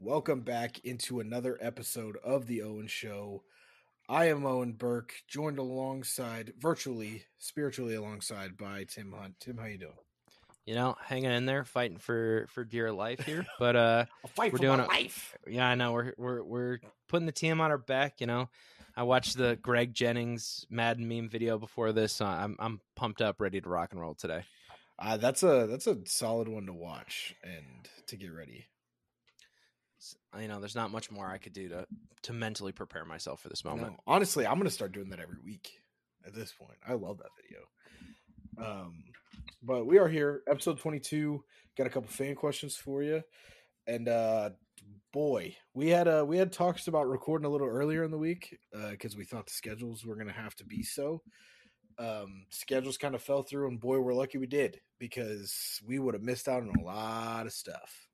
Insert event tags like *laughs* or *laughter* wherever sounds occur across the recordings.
Welcome back into another episode of the Owen Show. I am Owen Burke, joined alongside, virtually, spiritually alongside by Tim Hunt. Tim, how you doing? You know, hanging in there, fighting for for dear life here. But uh, *laughs* We're doing a- life. yeah, I know we're we're we're putting the team on our back. You know, I watched the Greg Jennings Madden meme video before this. So I'm I'm pumped up, ready to rock and roll today. Uh, that's a that's a solid one to watch and to get ready. You know, there's not much more I could do to to mentally prepare myself for this moment. No, honestly, I'm gonna start doing that every week. At this point, I love that video. Um, but we are here, episode 22. Got a couple fan questions for you, and uh, boy, we had uh we had talks about recording a little earlier in the week because we thought the schedules were gonna have to be so. Um, schedules kind of fell through, and boy, we're lucky we did because we would have missed out on a lot of stuff.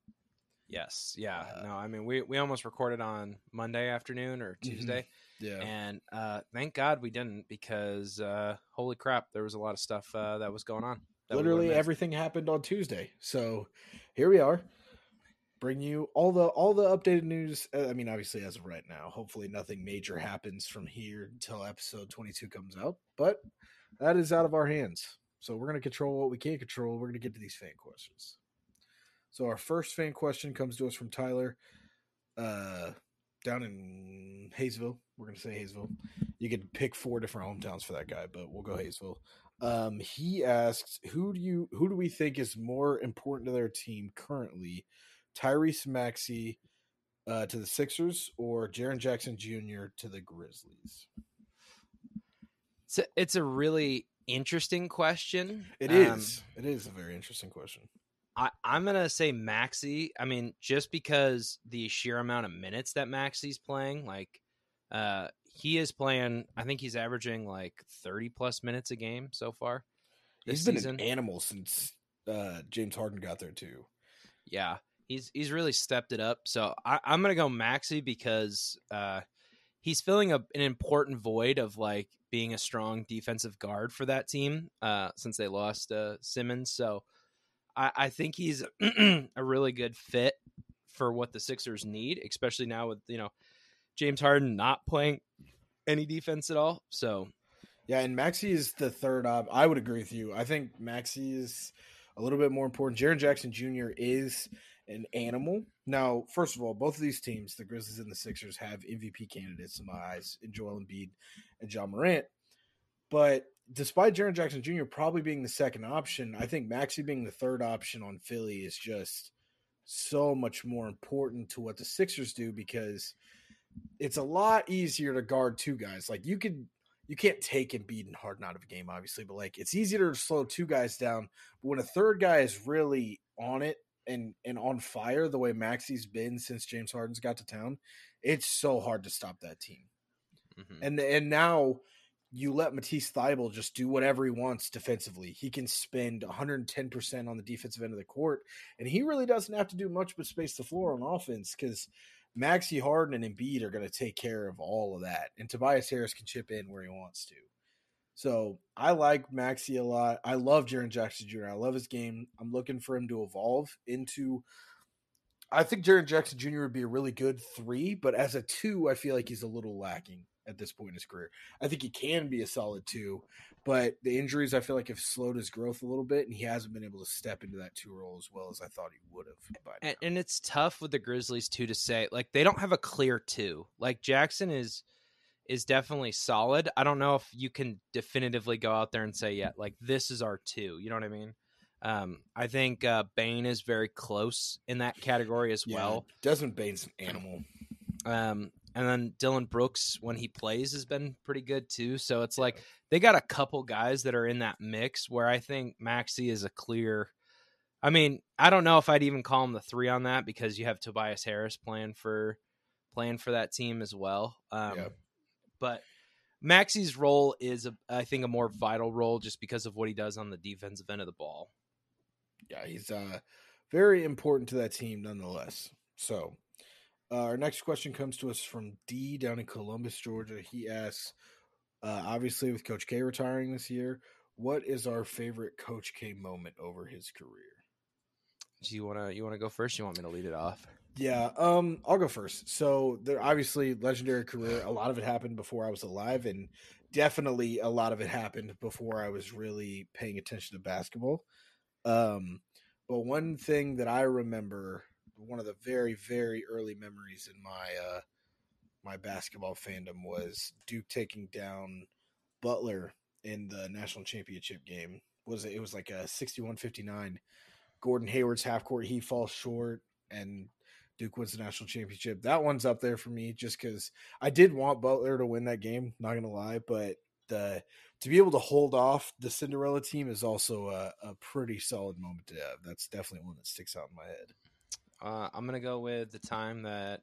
Yes, yeah. Uh, no, I mean we we almost recorded on Monday afternoon or Mhm. Tuesday, Yeah, and uh, thank God we didn't because uh, holy crap, there was a lot of stuff uh, that was going on. that we would've literally everything happened on Tuesday. So here we are, bring you all the all the updated news. uh, I mean, obviously as of right now, hopefully nothing major happens from here until episode twenty two comes out. But that is out of our hands. So we're gonna control what we can control. We're gonna get to these fan questions. So our first fan question comes to us from Tyler, uh, down in Hayesville. We're gonna say Hayesville. You could pick four different hometowns for that guy, but we'll go Hayesville. Um, he asks, "Who do you who do we think is more important to their team currently, Tyrese Maxey uh, to the Sixers or Jaren Jackson Jr. to the Grizzlies?" It's a, it's a really interesting question. It Um, is. It is a very interesting question. I, I'm gonna say Maxey. I mean, just because the sheer amount of minutes that Maxey's playing, like, uh, he is playing. I think he's averaging like 30 plus minutes a game so far. This He's been season. an animal since uh, James Harden got there too. Yeah, he's he's really stepped it up. So I, I'm gonna go Maxey because uh, he's filling a, an important void of like being a strong defensive guard for that team uh, since they lost uh, Simmons. So I, I think he's *clears throat* a really good fit for what the Sixers need, especially now with you know James Harden not playing any defense at all. So Yeah, and Maxey is the third op. I would agree with you. I think Maxey is a little bit more important. Jaren Jackson Jr. is an animal. Now, first of all, both of these teams, the Grizzlies and the Sixers, have MVP candidates in my eyes in Joel Embiid and Ja Morant. But despite Jaren Jackson Jr. probably being the second option, I think Maxey being the third option on Philly is just so much more important to what the Sixers do because it's a lot easier to guard two guys. Like you could you can't take Embiid and Harden out of a game, obviously, but like it's easier to slow two guys down. But when a third guy is really on it and and on fire, the way Maxey's been since James Harden's got to town, it's so hard to stop that team. mhm. And and now you let Matisse Thybulle just do whatever he wants defensively. He can spend 110% on the defensive end of the court, and he really doesn't have to do much but space the floor on offense because Maxey Harden and Embiid are going to take care of all of that, and Tobias Harris can chip in where he wants to. So I like Maxey a lot. I love Jaren Jackson Jr. I love his game. I'm looking for him to evolve into. I think Jaren Jackson Jr. would be a really good three, but as a two, I feel like he's a little lacking at this point in his career. I think he can be a solid two, but the injuries I feel like have slowed his growth a little bit, and he hasn't been able to step into that two role as well as I thought he would have. By and, and it's tough with the Grizzlies too to say like they don't have a clear two. Like Jackson is is definitely solid. I don't know if you can definitively go out there and say yeah, like this is our two. You know what I mean? Um, I think uh, Bane is very close in that category as Yeah, well. Desmond Bane's an animal. Um, and then Dillon Brooks when he plays has been pretty good too. So it's like they got a couple guys that are in that mix where I think Maxey is a clear. I mean, I don't know if I'd even call him the three on that because you have Tobias Harris playing for playing for that team as well. Um, Yeah. But Maxey's role is, a, I think, a more vital role just because of what he does on the defensive end of the ball. Yeah, he's uh, very important to that team nonetheless. So, uh, our next question comes to us from D down in Columbus, Georgia. He asks, uh, obviously, with Coach K retiring this year, what is our favorite Coach K moment over his career? Do you wanna you wanna go first? You want me to lead it off? Yeah, um, I'll go first. So there obviously legendary career. A lot of it happened before I was alive, and definitely a lot of it happened before I was really paying attention to basketball. Um, but one thing that I remember, one of the very very early memories in my uh, my basketball fandom was Duke taking down Butler in the national championship game. Was it? It was like a 61-59. Gordon Hayward's half court he falls short and Duke wins the national championship. That one's up there for me just because I did want Butler to win that game. Not gonna lie, but the to be able to hold off the Cinderella team is also a, a pretty solid moment to have. That's definitely one that sticks out in my head. Uh, I'm gonna go with the time that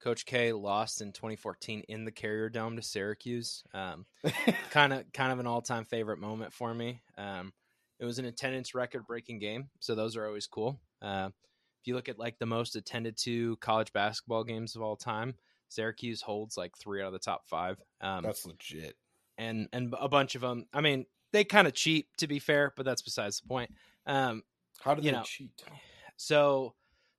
Coach K lost in 2014 in the Carrier Dome to Syracuse. Um, *laughs* kind of, kind of an all-time favorite moment for me. Um, it was an attendance record-breaking game, so those are always cool. Uh, if you look at like the most attended to college basketball games of all time, Syracuse holds like three out of the top five. Um, that's legit, and and a bunch of them. I mean, they kind of cheat to be fair, but that's besides the point. Um, How do they know, cheat? So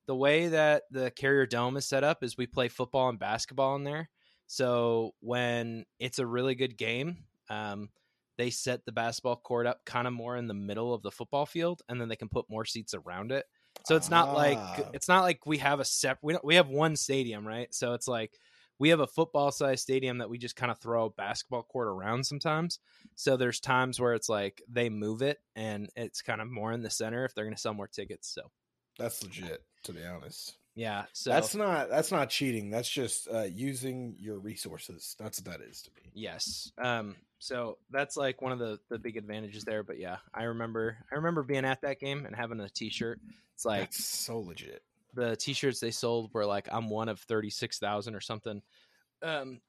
the way that the Carrier Dome is set up is we play football and basketball in there. So when it's a really good game, um, they set the basketball court up kind of more in the middle of the football field, and then they can put more seats around it. So it's not ah. like it's not like we have a sep we we have one stadium, right? So it's like we have a football sized stadium that we just kind of throw a basketball court around sometimes. So there's times where it's like they move it and it's kind of more in the center if they're going to sell more tickets. So that's legit, to be honest. Yeah, so that's not that's not cheating. That's just uh, using your resources. That's what that is to me. Yes. Um. So that's like one of the the big advantages there. But yeah, I remember I remember being at that game and having a T-shirt. It's like that's so legit. The T-shirts they sold were like I'm one of thirty six thousand or something. Um.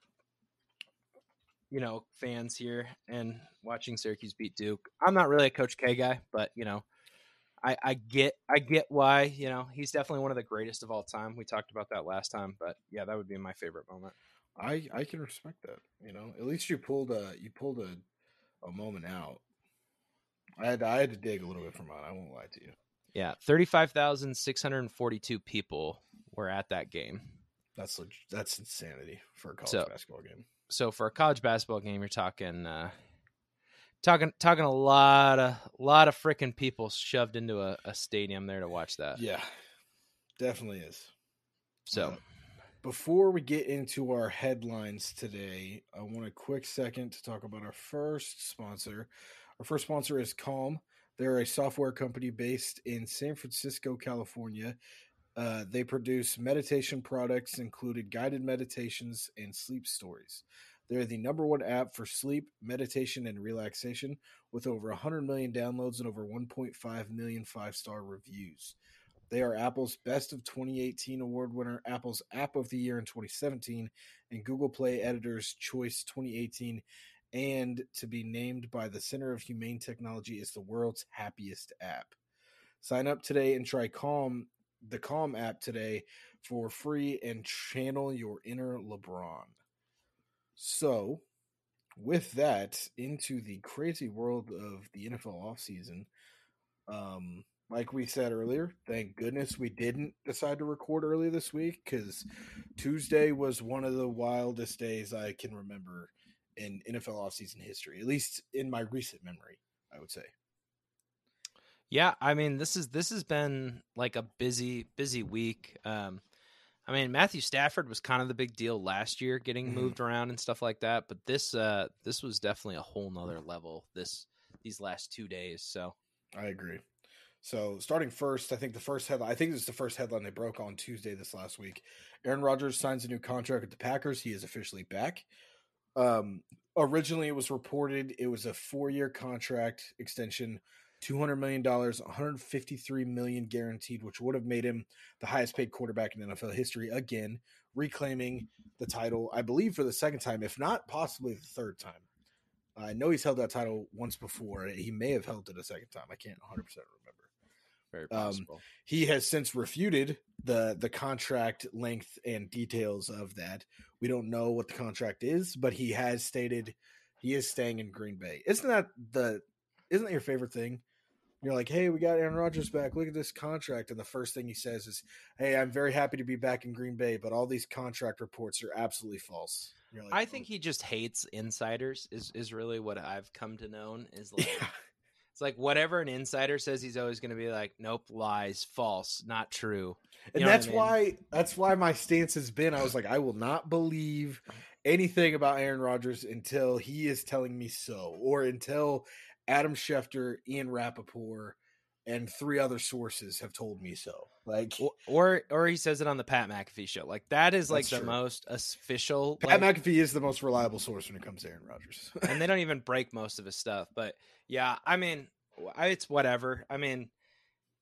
You know, fans here and watching Syracuse beat Duke. I'm not really a Coach K guy, but you know, I, I get I get why you know he's definitely one of the greatest of all time. We talked about that last time, but yeah, that would be my favorite moment. I I can respect that. You know, at least you pulled a you pulled a a moment out. I had I had to dig a little bit for mine. I won't lie to you. Yeah, thirty five thousand six hundred forty two people were at that game. That's that's insanity for a college so, basketball game. So for a college basketball game, you're talking uh, talking talking a lot of lot of freaking people shoved into a, a, stadium there to watch that. Yeah, definitely is. So, uh, before we get into our headlines today, I want a quick second to talk about our first sponsor. Our first sponsor is Calm. They're a software company based in San Francisco, California. Uh, they produce meditation products, including guided meditations and sleep stories. They're the number one app for sleep, meditation, and relaxation with over 100 million downloads and over 1.5 million five star reviews. They are Apple's Best of 2018 award winner, Apple's App of the Year in 2017, and Google Play Editor's Choice 2018, and to be named by the Center of Humane Technology as the world's happiest app. Sign up today and try Calm, the Calm app today for free and channel your inner LeBron. So, with that, into the crazy world of the NFL offseason, um, like we said earlier, thank goodness we didn't decide to record early this week because Tuesday was one of the wildest days I can remember in NFL offseason history, at least in my recent memory, I would say. Yeah, I mean this is this has been like a busy busy week. Um, I mean, Matthew Stafford was kind of the big deal last year, getting mm-hmm. moved around and stuff like that. But this, uh, this was definitely a whole nother level. This these last two days. So I agree. So starting first, I think the first headline. I think this is the first headline they broke on Tuesday this last week. Aaron Rodgers signs a new contract with the Packers. He is officially back. Um, originally, it was reported it was a four-year contract extension $200 million, 153 million guaranteed, which would have made him the highest paid quarterback in NFL history again, reclaiming the title, I believe, for the second time, if not possibly the third time. I know he's held that title once before. He may have held it a second time. I can't 100% remember. Very um, possible. Um, he has since refuted the the contract length and details of that. We don't know what the contract is, but he has stated he is staying in Green Bay. Isn't that the isn't that your favorite thing? You're like, hey, we got Aaron Rodgers back. Look at this contract. And the first thing he says is, hey, I'm very happy to be back in Green Bay, but all these contract reports are absolutely false. You're like, I think oh. he just hates insiders. Is is really what I've come to know. Is *laughs* like yeah, it's like whatever an insider says, he's always going to be like, nope, lies, false, not true. and You know what I that's mean? why that's why my stance has been. I was like, I will not believe anything about Aaron Rodgers until he is telling me so, or until Adam Schefter, Ian Rapoport, and three other sources have told me so. Like Or, or he says it on the Pat McAfee show. Like that is like the true. most official. Pat like, McAfee is the most reliable source when it comes to Aaron Rodgers. and they don't even break most of his stuff. But yeah, I mean, it's whatever. I mean,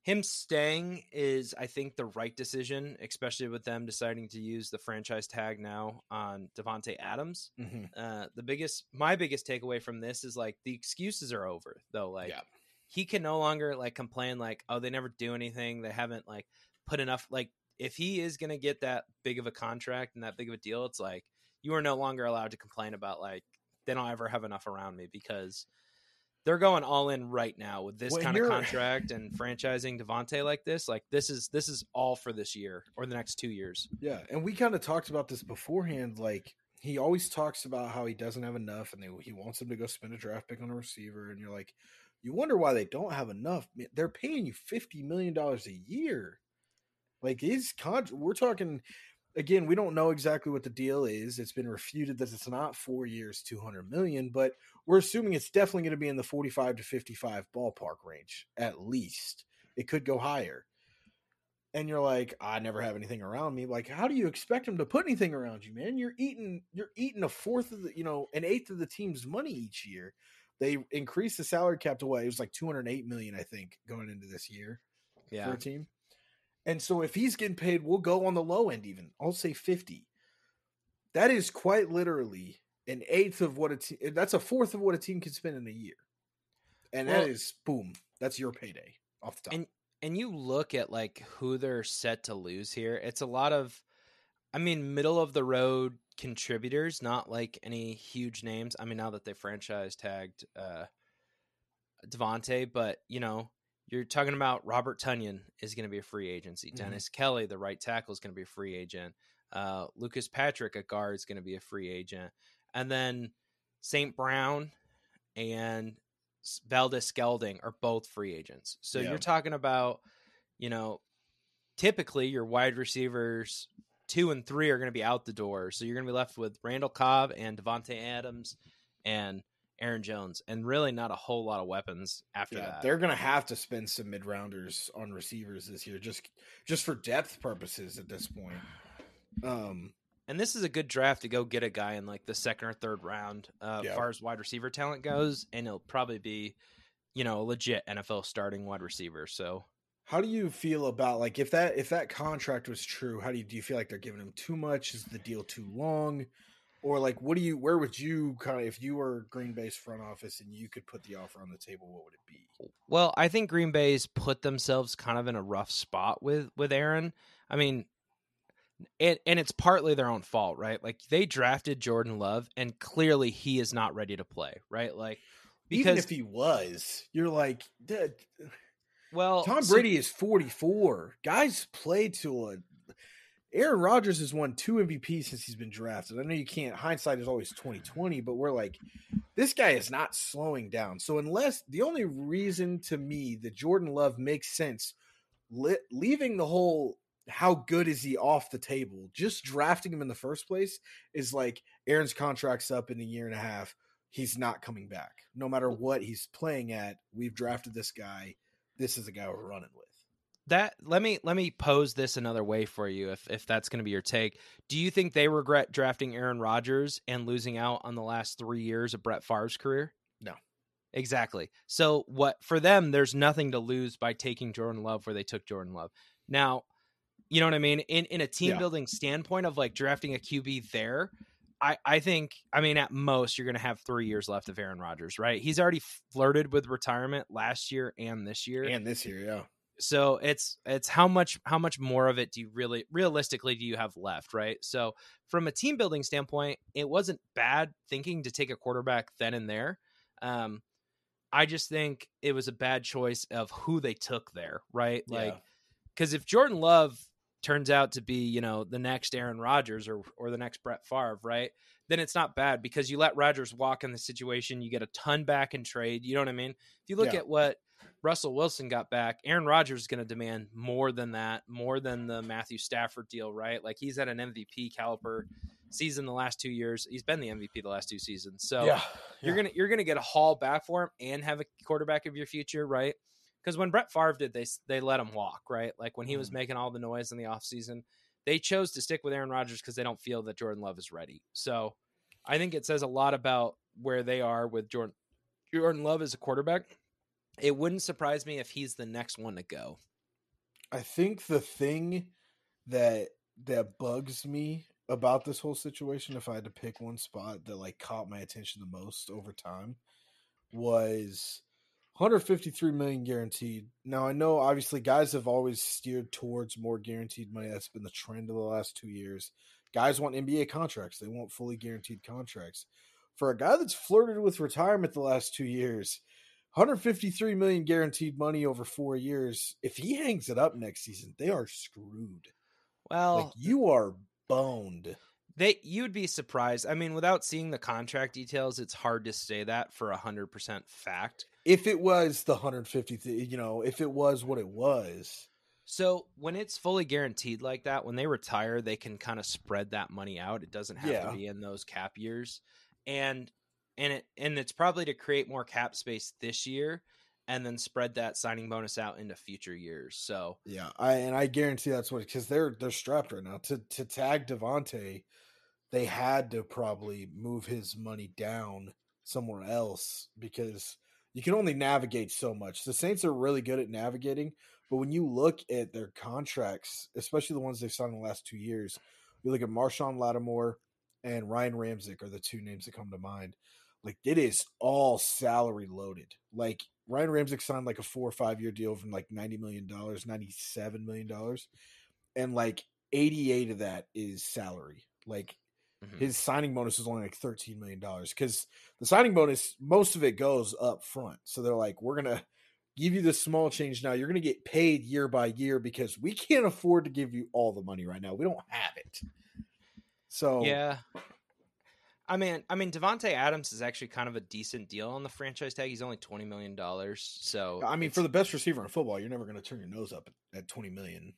him staying is, I think, the right decision, especially with them deciding to use the franchise tag now on Davante Adams. Mhm. Uh, the biggest, my biggest takeaway from this is like the excuses are over, though. Like Yeah. he can no longer like complain, like, oh, they never do anything, they haven't like put enough. Like, if he is gonna get that big of a contract and that big of a deal, it's like you are no longer allowed to complain about like they don't ever have enough around me because they're going all in right now with this kind of contract and *laughs* franchising Davante like this. Like this is this is all for this year or the next two years. Yeah, and we kind of talked about this beforehand. Like he always talks about how he doesn't have enough, and they, he wants them to go spend a draft pick on a receiver. And you're like, you wonder why they don't have enough. They're paying you fifty million dollars a year. Like his con, we're talking. Again, we don't know exactly what the deal is. It's been refuted that it's not four years, two hundred million, but we're assuming it's definitely going to be in the forty-five to fifty-five ballpark range at least. It could go higher and you're like, I never have anything around me. Like, how do you expect him to put anything around you, man? You're eating, you're eating a fourth of the, you know, an eighth of the team's money each year. They increased the salary cap to what? It was like 208 million, I think, going into this year yeah. for a team. And so if he's getting paid, we'll go on the low end even. I'll say 50. That is quite literally an eighth of what a team, that's a fourth of what a team can spend in a year. And Well- that is boom. That's your payday off the top. And and you look at like who they're set to lose here, it's a lot of I mean, middle of the road contributors, not like any huge names. I mean, now that they franchise tagged uh Davante, but you know, you're talking about Robert Tonyan is going to be a free agency. Mhm. Dennis Kelly, the right tackle, is going to be a free agent. Uh, Lucas Patrick, a guard, is going to be a free agent, and then St. Brown and Valdes-Scantling are both free agents. So Yeah. you're talking about, you know, typically your wide receivers two and three are going to be out the door. So you're going to be left with Randall Cobb and Davante Adams and Aaron Jones, and really not a whole lot of weapons after Yeah, that. they're gonna have to spend some mid rounders on receivers this year, just just for depth purposes at this point. Um, And this is a good draft to go get a guy in like the second or third round, uh, Yeah. as far as wide receiver talent goes, and he'll probably be, you know, a legit NFL starting wide receiver. So how do you feel about like if that if that contract was true? How do you do you feel like they're giving him too much? Is the deal too long? Or like, what do you? Where would you kind of if you were Green Bay's front office and you could put the offer on the table? What would it be? Well, I think Green Bay's put themselves kind of in a rough spot with with Aaron. I mean, it, and it's partly their own fault, right? Like they drafted Jordan Love, and clearly he is not ready to play, right? Like Even because if he was, you're like, well, Tom so- Brady is 44. Guys play to a. Aaron Rodgers has won two MVP since he's been drafted. I know you can't. Hindsight is always 2020, but we're like, this guy is not slowing down. So unless the only reason to me that Jordan Love makes sense, li- leaving the whole how good is he off the table, just drafting him in the first place is like Aaron's contract's up in a year and a half. He's not coming back. No matter what he's playing at, we've drafted this guy this is the guy we're running with. That let me let me pose this another way for you if if that's going to be your take do you think they regret drafting aaron rodgers and losing out on the last three years of brett Favre's career No. exactly so what for them there's nothing to lose by taking jordan love where they took jordan love now you know what i mean in in a team Yeah. building standpoint of like drafting a qb there I, I think I mean at most you're going to have three years left of Aaron Rodgers, right? He's already flirted with retirement last year and this year And this year, yeah. So it's it's how much how much more of it do you really realistically do you have left right so from a team building standpoint it wasn't bad thinking to take a quarterback then and there um I just think it was a bad choice of who they took there, right? Like, because if Jordan Love turns out to be, you know, the next Aaron Rodgers or or the next Brett Favre, right? Then it's not bad because you let Rodgers walk in the situation, you get a ton back in trade. You know what I mean? If you look Yeah. at what Russell Wilson got back, Aaron Rodgers is going to demand more than that, more than the Matthew Stafford deal, right? Like he's at an MVP caliber season the last two years. He's been the MVP the last two seasons. So yeah, you're gonna you're gonna get a haul back for him and have a quarterback of your future, right? Because when Brett Favre did, they they let him walk, right? Like when he was Mhm. making all the noise in the offseason, they chose to stick with Aaron Rodgers because they don't feel that Jordan Love is ready. So I think it says a lot about where they are with Jordan Jordan Love as a quarterback. It wouldn't surprise me if he's the next one to go. I think the thing that that bugs me about this whole situation, if I had to pick one spot that like caught my attention the most over time, was 153 million guaranteed. Now I know obviously guys have always steered towards more guaranteed money. That's been the trend of the last two years. Guys want NBA contracts. They want fully guaranteed contracts. For a guy that's flirted with retirement the last two years, 153 million guaranteed money over four years. If he hangs it up next season, they are screwed. Well, like you are boned. They you'd be surprised. I mean, without seeing the contract details, it's hard to say that for a hundred percent fact. If it was the 150, you know, if it was what it was, So when it's fully guaranteed like that, when they retire, they can kind of spread that money out. It doesn't have Yeah. to be in those cap years, and and it and it's probably to create more cap space this year, and then spread that signing bonus out into future years. So yeah, I and I guarantee that's what because they're they're strapped right now to to tag Davante. They had to probably move his money down somewhere else because you can only navigate so much. The Saints are really good at navigating, but when you look at their contracts, especially the ones they've signed in the last two years, you look at Marshon Lattimore and Ryan Ramczyk are the two names that come to mind. Like it is all salary loaded. Like Ryan Ramczyk signed like a four or five year deal from like ninety million dollars, ninety seven million dollars, and like eighty eight of that is salary. Like mhm. his signing bonus is only like thirteen million dollars because the signing bonus most of it goes up front. So they're like, we're gonna give you the small change now. You're gonna get paid year by year because we can't afford to give you all the money right now. We don't have it. So yeah. I mean, I mean, Davante Adams is actually kind of a decent deal on the franchise tag. He's only twenty million dollars. So I mean, for the best receiver in football, you're never gonna turn your nose up at twenty million.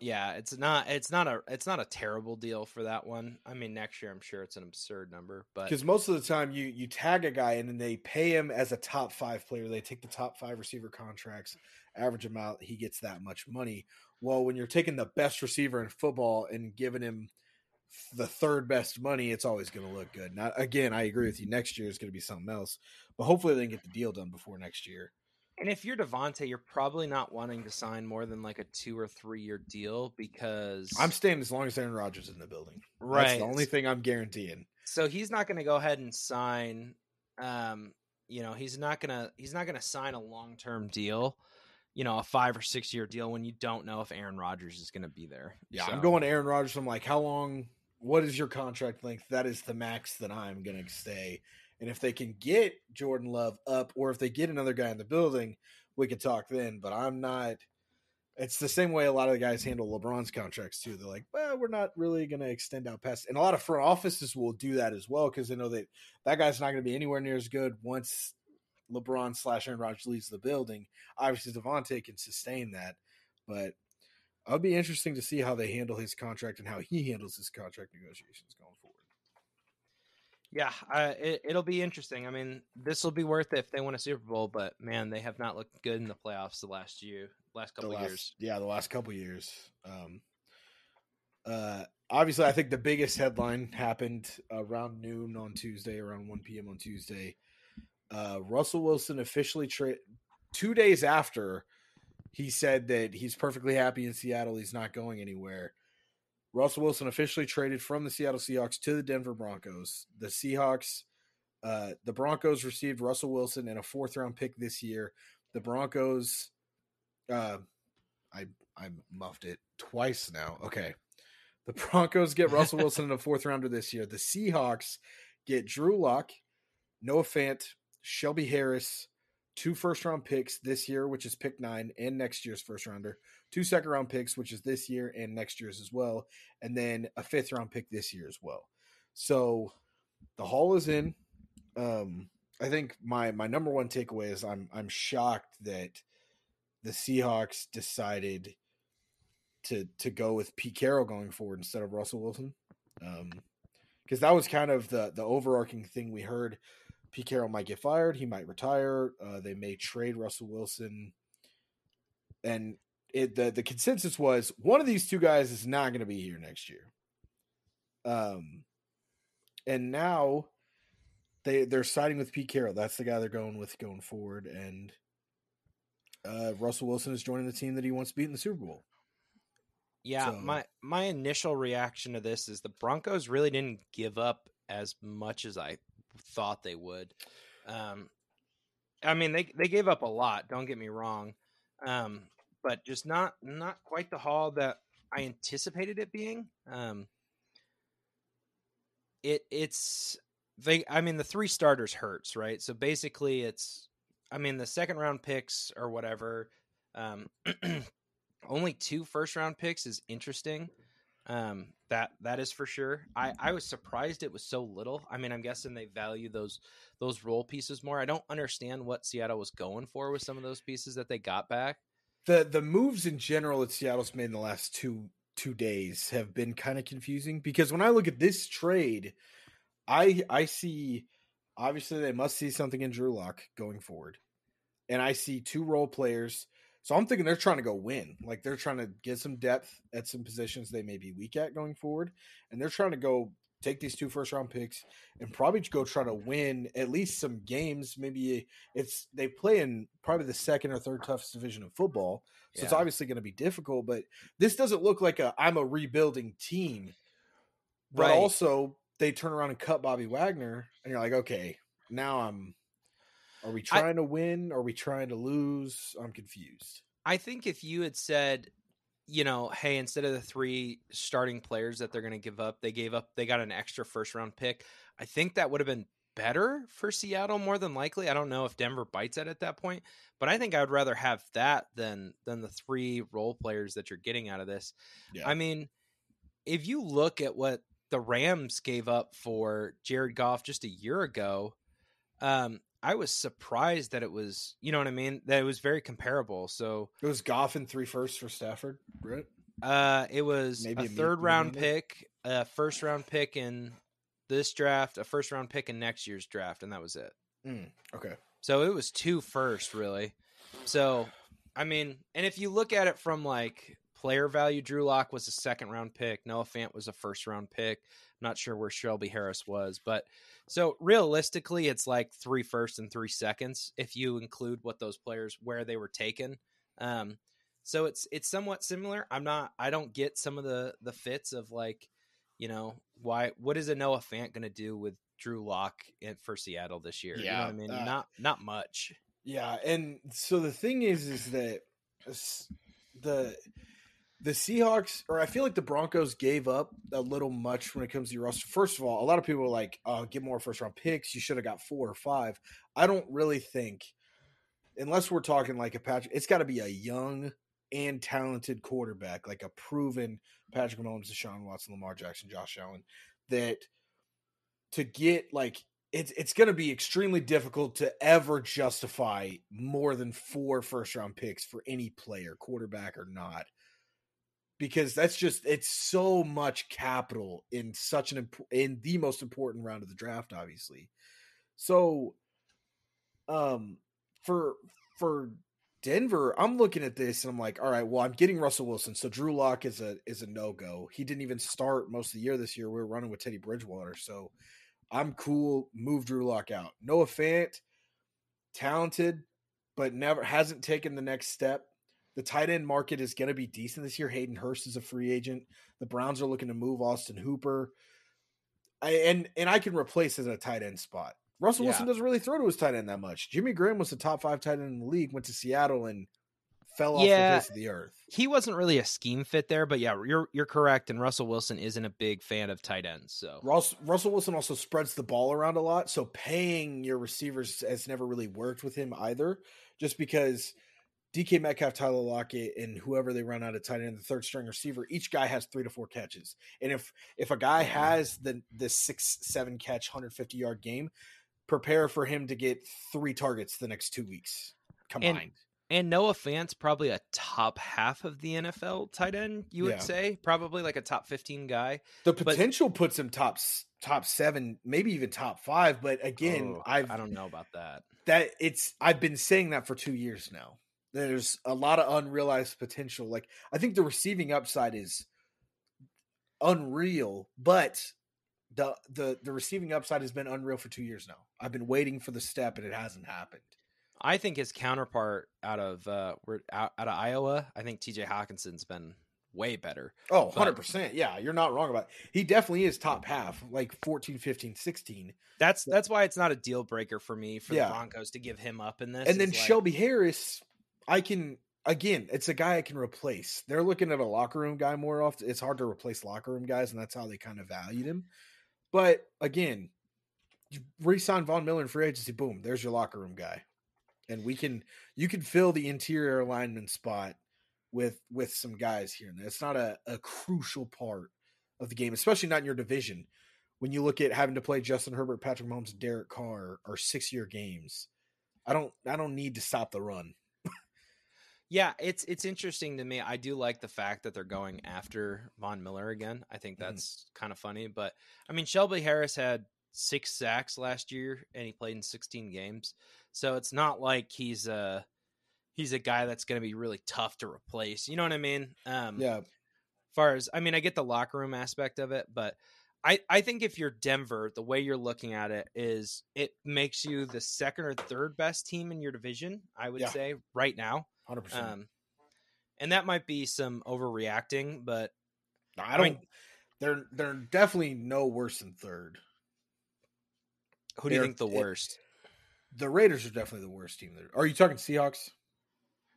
Yeah, it's not it's not a it's not a terrible deal for that one. I mean, next year I'm sure it's an absurd number, but Because most of the time you you tag a guy and then they pay him as a top five player. They take the top five receiver contracts, average him out, he gets that much money. Well, when you're taking the best receiver in football and giving him the third best money, it's always going to look good. Now, again, I agree with you. Next year is going to be something else, but hopefully they can get the deal done before next year. and if you're Davante, you're probably not wanting to sign more than like a two or three year deal because I'm staying as long as Aaron Rodgers is in the building. right. That's the only thing I'm guaranteeing. so he's not going to go ahead and sign. Um, you know, he's not gonna he's not gonna sign a long term deal. You know, a five or six year deal when you don't know if Aaron Rodgers is going to be there. Yeah, So- I'm going to Aaron Rodgers. I'm like, how long? What is your contract length? That is the max that I'm going to stay. And if they can get Jordan Love up, or if they get another guy in the building, we could talk then. But I'm not. It's the same way a lot of the guys handle LeBron's contracts too. They're like, well, we're not really going to extend out past. And a lot of front offices will do that as well because they know that that guy's not going to be anywhere near as good once LeBron slash Aaron Rodgers leaves the building. Obviously, Davante can sustain that, but it'll be interesting to see how they handle his contract and how he handles his contract negotiations going forward. Yeah, uh, it, it'll be interesting. I mean, this will be worth it if they win a Super Bowl, but man, they have not looked good in the playoffs the last year, last couple last, years. Yeah, the last couple years. Um, uh, obviously, I think the biggest headline happened around noon on Tuesday, around 1 p.m. on Tuesday. Uh, Russell Wilson officially trade two days after he said that he's perfectly happy in Seattle. He's not going anywhere. Russell Wilson officially traded from the Seattle Seahawks to the Denver Broncos. The Seahawks, uh, the Broncos received Russell Wilson and a fourth round pick this year. The Broncos, uh, I I muffed it twice now. Okay, the *laughs* Broncos get Russell *laughs* Wilson in a fourth rounder this year. The Seahawks get Drew Lock, Noah Fant, Shelby Harris, two first round picks this year, which is pick nine, and next year's first rounder, two second round picks, which is this year and next year's as well, and then a fifth round pick this year as well. So the haul is in. Um, I think my my number one takeaway is I'm I'm shocked that the Seahawks decided to to go with Pete Carroll going forward instead of Russell Wilson. Um, because that was kind of the the overarching thing we heard. Pete Carroll might get fired. He might retire. Uh, they may trade Russell Wilson, and it, the the consensus was one of these two guys is not going to be here next year. Um, and now they they're siding with Pete Carroll. That's the guy they're going with going forward, and uh, Russell Wilson is joining the team that he wants to beat in the Super Bowl. Yeah, So- my my initial reaction to this is the Broncos really didn't give up as much as I thought they would. Um, I mean, they they gave up a lot. Don't get me wrong, um, but just not not quite the haul that I anticipated it being. Um, it it's they. I mean, the three starters hurts right. So basically, it's I mean the second round picks or whatever. Um, *clears throat* only two first round picks is interesting. Um, that that is for sure. I I mm-hmm. was surprised it was so little. I mean, I'm guessing they value those those role pieces more. I don't understand what Seattle was going for with some of those pieces that they got back. the the moves in general that Seattle's made in the last two two days have been kind of confusing because when I look at this trade, I I see obviously they must see something in Drew Lock going forward, and I see two role players. So I'm thinking they're trying to go win, like they're trying to get some depth at some positions they may be weak at going forward, and they're trying to go take these two first round picks and probably go try to win at least some games. Maybe it's they play in probably the second or third toughest division of football. So it's obviously going to be difficult, but this doesn't look like a I'm a rebuilding team. But Right. also they turn around and cut Bobby Wagner and you're like, "Okay, now I'm are we I- trying to win? Are we trying to lose? I'm confused." I think if you had said, you know, hey, instead of the three starting players that they're going to give up, they gave up, they got an extra first round pick. I think that would have been better for Seattle more than likely. I don't know if Denver bites it at that point, but I think I would rather have that than than the three role players that you're getting out of this. Yeah. I mean, if you look at what the Rams gave up for Jared Goff just a year ago, um, I was surprised that it was, you know what I mean, that it was very comparable. So it was Goff and three firsts for Stafford, right? uh, it was Maybe a third round mid-round? pick, a first round pick in this draft, a first round pick in next year's draft, and that was it. Mm, okay. So it was two first, really. So, I mean, and if you look at it from like player value, Drew Lock was a second round pick. Noah Fant was a first round pick. I'm not sure where Shelby Harris was, but so realistically, it's like three first and three seconds if you include what those players where they were taken. Um, so it's it's somewhat similar. I'm not. I don't get some of the the fits of like, you know, why? What is a Noah Fant going to do with Drew Lock for Seattle this year? you know Yeah, what I mean? uh, not not much. Yeah, and so the thing is, is that the the Seahawks, or I feel like the Broncos gave up a little much when it comes to your roster. First of all, a lot of people are like, "Oh, get more first round picks. You should have got four or five. I don't really think, unless we're talking like a Patrick, it's got to be a young and talented quarterback, like a proven Patrick Mahomes, Deshaun Watson, Lamar Jackson, Josh Allen, that to get like it's it's going to be extremely difficult to ever justify more than four first round picks for any player, quarterback or not, because that's just it's so much capital in such an imp- in the most important round of the draft, obviously. So, um, for for Denver, I'm looking at this and I'm like, all right, well, I'm getting Russell Wilson, so Drew Lock is a is a no go. He didn't even start most of the year this year. We were running with Teddy Bridgewater, so I'm cool. Move Drew Lock out. Noah Fant, talented, but never hasn't taken the next step. The tight end market is going to be decent this year. Hayden Hurst is a free agent. The Browns are looking to move Austin Hooper. I, and and I can replace it at a tight end spot. Russell Yeah. Wilson doesn't really throw to his tight end that much. Jimmy Graham was the top five tight end in the league. Went to Seattle and fell off Yeah. the face of the earth. He wasn't really a scheme fit there, but yeah, you're you're correct. And Russell Wilson isn't a big fan of tight ends, so Russ, Russell Wilson also spreads the ball around a lot, so paying your receivers has never really worked with him either. Just because DK Metcalf, Tyler Lockett, and whoever they run out of tight end, the third string receiver, each guy has three to four catches. And if if a guy has the the six seven catch, hundred fifty yard game, prepare for him to get three targets the next two weeks combined. And Noah Fant's probably a top half of the NFL tight end, you would Yeah. say. Probably like a top 15 guy. the potential puts him top top seven, maybe even top five. But again, Oh, I've I don't know about that. that it's I've been saying that for two years now. There's a lot of unrealized potential. Like I think the receiving upside is unreal, but the the the receiving upside has been unreal for two years now. I've been waiting for the step and it hasn't happened. I think his counterpart out of uh we're out, out of Iowa, I think TJ Hockenson's been way better. Oh, 100%. Yeah, you're not wrong about it. He definitely is top half, like 14, 15, 16. That's that's why it's not a deal breaker for me for Yeah. the Broncos to give him up in this. And then like- Shelby Harris, I can again, it's a guy I can replace. They're looking at a locker room guy more often. It's hard to replace locker room guys, and that's how they kind of valued him. But again, you re-sign Von Miller in free agency, boom, there's your locker room guy. And we can you can fill the interior alignment spot with with some guys here and there. It's not a, a crucial part of the game, especially not in your division. When you look at having to play Justin Herbert, Patrick Mahomes, Derek Carr or six year games, I don't I don't need to stop the run. Yeah, it's it's interesting to me. I do like the fact that they're going after Von Miller again. I think Mhm. that's kind of funny. But I mean, Shelby Harris had six sacks last year, and he played in 16 games. So it's not like he's a he's a guy that's going to be really tough to replace. You know what I mean? Um, Yeah, far as I mean, I get the locker room aspect of it, but I I think if you're Denver, the way you're looking at it is it makes you the second or third best team in your division. I would Yeah. say right now. Hundred percent. Um, and that might be some overreacting, but I I don't. mean- they're they're definitely no worse than third. who do you They're- think the it- worst? The Raiders are definitely the worst team. There. Are you talking Seahawks?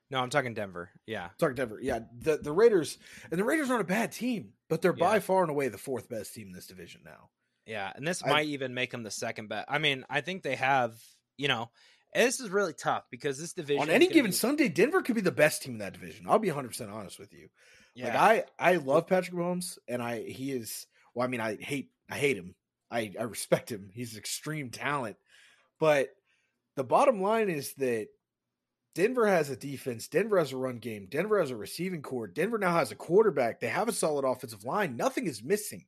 No, I'm talking Denver. Yeah, Talking Denver. Yeah, the the Raiders and the Raiders aren't a bad team, but they're by far and away the fourth best team in this division now. yeah, and this I- might even make them the second best. I mean, I think they have. You know, and this is really tough because this division On any given be- Sunday, Denver could be the best team in that division. I'll be 100 percent honest with you. Yeah, Like I I love Patrick Mahomes, and I he is. Well, I mean, I hate I hate him. I I respect him. He's extreme talent, but the bottom line is that Denver has a defense. Denver has a run game. Denver has a receiving corps. Denver now has a quarterback. They have a solid offensive line. Nothing is missing.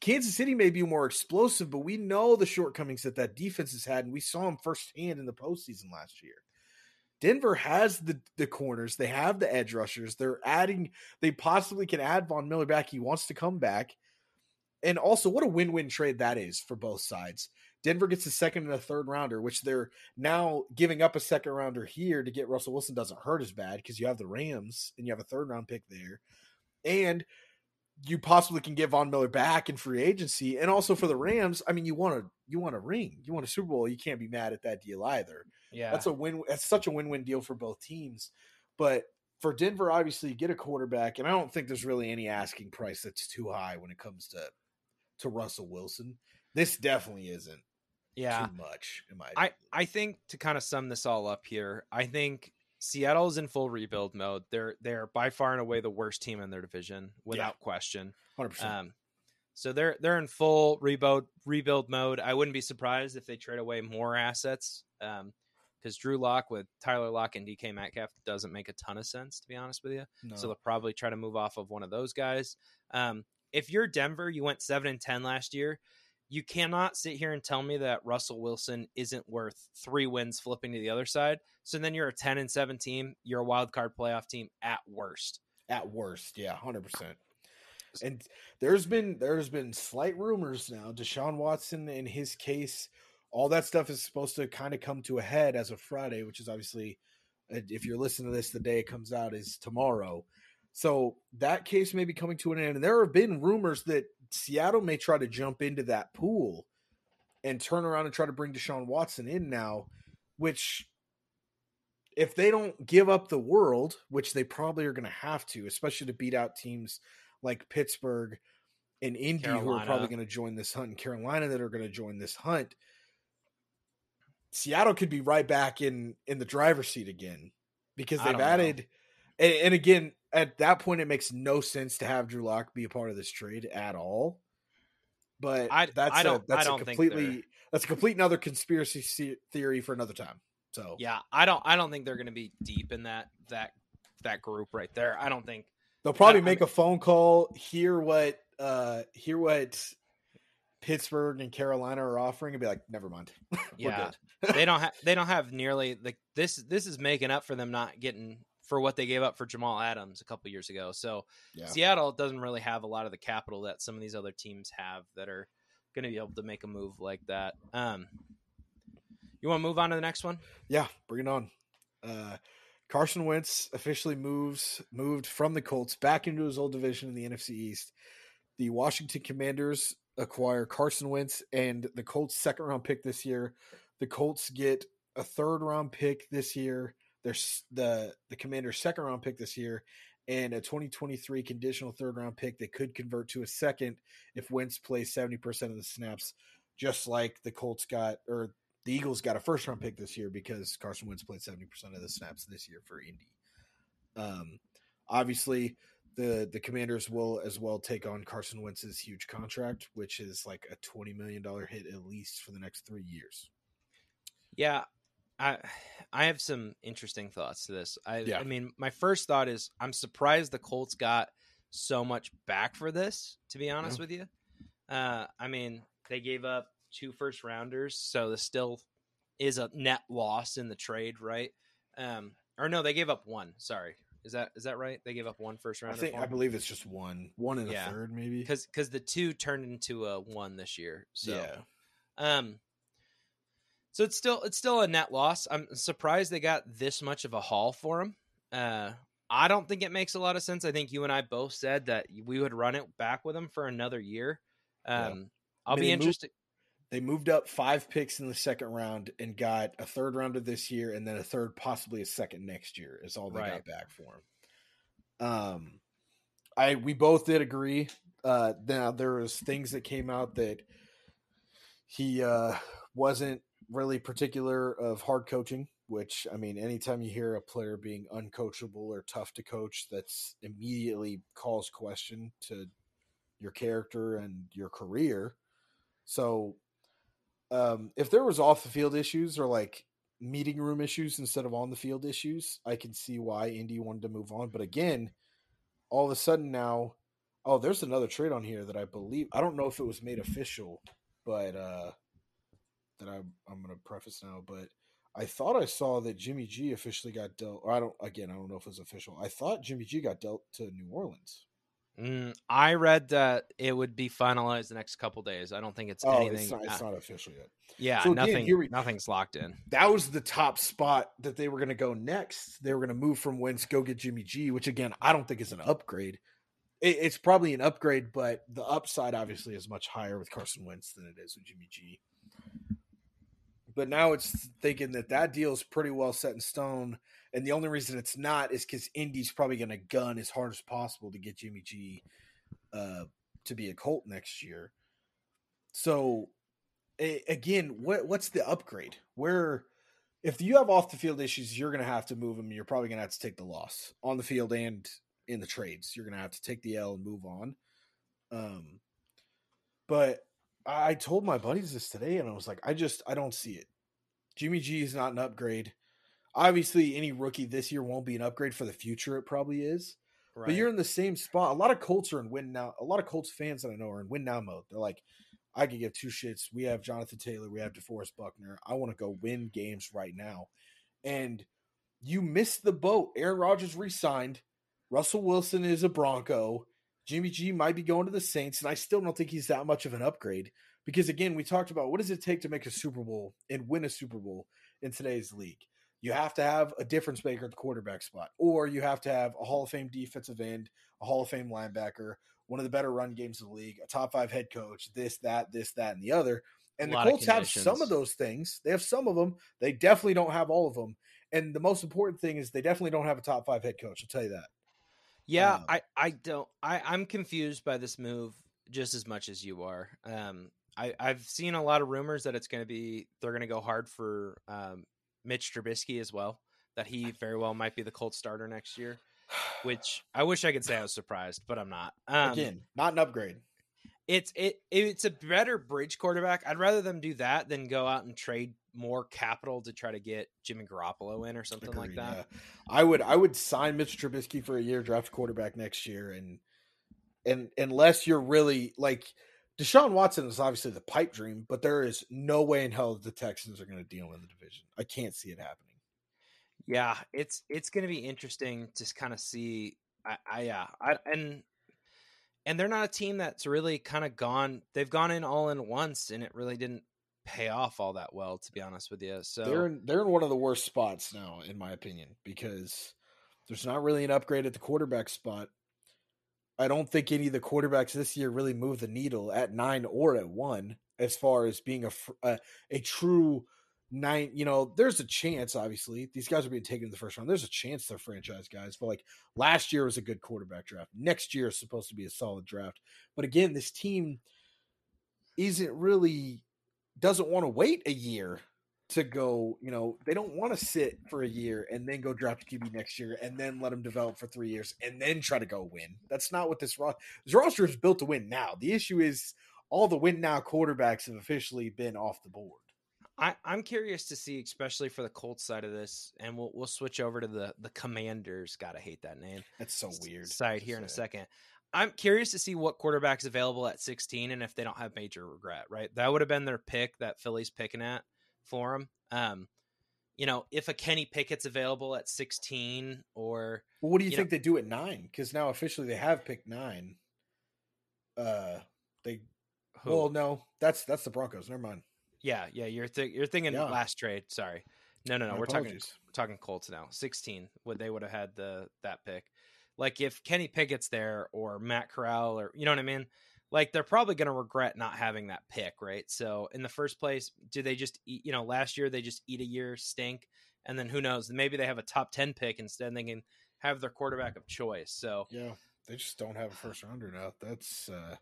Kansas City may be more explosive, but we know the shortcomings that that defense has had, and we saw them firsthand in the postseason last year. Denver has the the corners. They have the edge rushers. They're adding. They possibly can add Von Miller back. He wants to come back, and also what a win win trade that is for both sides. Denver gets a second and a third rounder, which they're now giving up a second rounder here to get Russell Wilson doesn't hurt as bad because you have the Rams and you have a third round pick there, and you possibly can get Von Miller back in free agency, and also for the Rams. I mean, you want to you want a ring, you want a Super Bowl. You can't be mad at that deal either. yeah. That's a win. That's such a win-win deal for both teams. But for Denver, obviously, you get a quarterback, and I don't think there's really any asking price that's too high when it comes to to Russell Wilson. This definitely isn't yeah. too much, in my I opinion. I think to kind of sum this all up here, I think Seattle's in full rebuild mode. They're they're by far and away the worst team in their division, without question. hundred percent. Um, so they're they're in full rebuild rebuild mode. I wouldn't be surprised if they trade away more assets. Um, because Drew Lock with Tyler Lock and DK Metcalf doesn't make a ton of sense, to be honest with you. No. So they'll probably try to move off of one of those guys. Um, if you're Denver, you went seven and ten last year. You cannot sit here and tell me that Russell Wilson isn't worth three wins flipping to the other side. So then you're a ten and seven team. You're a wild card playoff team at worst. at worst, yeah, hundred percent. And there's been there's been slight rumors now. Deshaun Watson, in his case, all that stuff is supposed to kind of come to a head as of Friday, which is obviously, if you're listening to this, the day it comes out is tomorrow. So that case may be coming to an end. And there have been rumors that Seattle may try to jump into that pool and turn around and try to bring Deshaun Watson in now, which if they don't give up the world, which they probably are going to have to, especially to beat out teams like Pittsburgh and Indy, Carolina. who are probably going to join this hunt, and Carolina that are going to join this hunt, Seattle could be right back in in the driver's seat again because they've added. And, and, again, at that point, it makes no sense to have Drew Lock be a part of this trade at all. But I, that's I a, that's a completely that's a complete another conspiracy theory for another time. So yeah, I don't I don't think they're going to be deep in that that that group right there. I don't think they'll probably make a phone call, hear what uh hear what Pittsburgh and Carolina are offering and be like, never mind. *laughs* yeah, they don't *laughs* have they don't have nearly like this. This is making up for them not getting for what they gave up for Jamal Adams a couple years ago. So yeah. Seattle doesn't really have a lot of the capital that some of these other teams have that are going to be able to make a move like that. Um, you want to move on to the next one? Yeah, bring it on. Uh, Carson Wentz officially moves moved from the Colts back into his old division in the NFC East. The Washington Commanders acquire Carson Wentz and the Colts second round pick this year. The Colts get a third round pick this year. There's the the Commanders second round pick this year and a 2023 conditional third round pick that could convert to a second if Wentz plays 70% of the snaps, just like the Colts got or the Eagles got a first round pick this year because Carson Wentz played 70% of the snaps this year for Indy. Um, obviously, the the Commanders will as well take on Carson Wentz's huge contract, which is like a twenty million dollar hit at least for the next three years. Yeah, I I have some interesting thoughts to this. I yeah. I mean, my first thought is I'm surprised the Colts got so much back for this. To be honest yeah. with you, uh, I mean they gave up two first rounders, so this still is a net loss in the trade, right? Um, or no, they gave up one. Sorry, is that is that right? They gave up one first round. I think I believe it's just one, one and yeah. a third, maybe. Because because the two turned into a one this year. So, yeah. Um. So it's still it's still a net loss. I'm surprised they got this much of a haul for him. Uh, I don't think it makes a lot of sense. I think you and I both said that we would run it back with him for another year. Um, yeah. I'll I mean, be interested. They moved up five picks in the second round and got a third rounder this year, and then a third, possibly a second next year. Is all they right. got back for him. Um, I we both did agree. Uh, now there was things that came out that he uh, wasn't really particular of hard coaching. Which I mean, anytime you hear a player being uncoachable or tough to coach, that's immediately calls question to your character and your career. So um, if there was off the field issues or like meeting room issues instead of on the field issues, I can see why Indy wanted to move on. But again, all of a sudden now, oh, there's another trade on here that I believe I don't know if it was made official, but uh, that I, I'm going to preface now. But I thought I saw that Jimmy G officially got dealt. Or I don't. Again, I don't know if it was official. I thought Jimmy G got dealt to New Orleans. Mm, I read that it would be finalized the next couple days. I don't think it's oh, anything. It's not, it's not official yet. Yeah, so nothing. Again, we, nothing's locked in. That was the top spot that they were going to go next. They were going to move from Wentz, go get Jimmy G, which again I don't think is an upgrade. It, it's probably an upgrade, but the upside obviously is much higher with Carson Wentz than it is with Jimmy G. But now it's thinking that that deal is pretty well set in stone and the only reason it's not is because Indy's probably going to gun as hard as possible to get Jimmy G uh, to be a Colt next year. So a- again, what what's the upgrade? Where if you have off the field issues, you're going to have to move them. You're probably going to have to take the loss on the field and in the trades. You're going to have to take the L and move on. Um, but I told my buddies this today, and I was like, I just I don't see it. Jimmy G is not an upgrade obviously any rookie this year won't be an upgrade for the future. It probably is. Right. But you're in the same spot. A lot of Colts are in win now. A lot of Colts fans that I know are in win now mode. They're like, I could give two shits. We have Jonathan Taylor. We have DeForest Buckner. I want to go win games right now. And you missed the boat. Aaron Rodgers resigned. Russell Wilson is a Bronco. Jimmy G might be going to the Saints, and I still don't think he's that much of an upgrade. Because again, we talked about what does it take to make a Super Bowl and win a Super Bowl in today's league you have to have a difference maker at the quarterback spot, or you have to have a Hall of Fame defensive end, a Hall of Fame linebacker, one of the better run games of the league, a top five head coach, this, that, this, that, and the other. And the Colts have some of those things. They have some of them. They definitely don't have all of them. and the most important thing is they definitely don't have a top five head coach. I'll tell you that. Yeah, Um, I, I don't I, I'm confused by this move just as much as you are. Um I, I've seen a lot of rumors that it's gonna be they're gonna go hard for um Mitch Trubisky as well. That he very well might be the Colts starter next year. Which I wish I could say I was surprised, but I'm not. Um, Again, not an upgrade. it's it it's a better bridge quarterback. I'd rather them do that than go out and trade more capital to try to get Jimmy Garoppolo in or something like that. yeah. I would I would sign Mitch Trubisky for a year, draft quarterback next year, and and unless you're really like Deshaun Watson is obviously the pipe dream, but there is no way in hell the Texans are going to deal in the division. I can't see it happening. Yeah, it's it's going to be interesting to kind of see. I, I yeah, I, and and they're not a team that's really kind of gone. They've gone in all in once, and it really didn't pay off all that well, to be honest with you. So They're in, they're in one of the worst spots now, in my opinion, because there's not really an upgrade at the quarterback spot. I don't think any of the quarterbacks this year really move the needle at nine or at one as far as being a a, a true nine. You know, there's a chance. Obviously, these guys are being taken in the first round. There's a chance they're franchise guys. But like last year was a good quarterback draft. Next year is supposed to be a solid draft. But again, this team isn't really doesn't want to wait a year to go, you know, they don't want to sit for a year and then go draft a QB next year and then let them develop for three years and then try to go win. That's not what this roster. This roster is built to win now. The issue is all the win now quarterbacks have officially been off the board. I, I'm curious to see, especially for the Colts side of this, and we'll we'll switch over to the the Commanders. Gotta hate that name. That's so weird. Side here in a second. I'm curious to see what quarterbacks available at 16 and if they don't have major regret. Right, that would have been their pick that Philly's picking at for them. Um, you know, if a Kenny Pickett's available at 16 or Well, what do you, you think they do at nine? Because now officially they have picked nine. Uh, they who? well, no, that's that's the Broncos. Never mind. yeah, yeah, you're th- you're thinking Yeah. last trade. Sorry, no, no, no. My we're talking we're talking Colts now. 16 would they would have had the that pick. Like if Kenny Pickett's there or Matt Corral or you know what I mean? Like they're probably going to regret not having that pick, right? So in the first place, do they just eat, you know, last year they just eat a year stink and then who knows, maybe they have a top 10 pick instead and they can have their quarterback of choice. So Yeah, they just don't have a first rounder now. That's uh,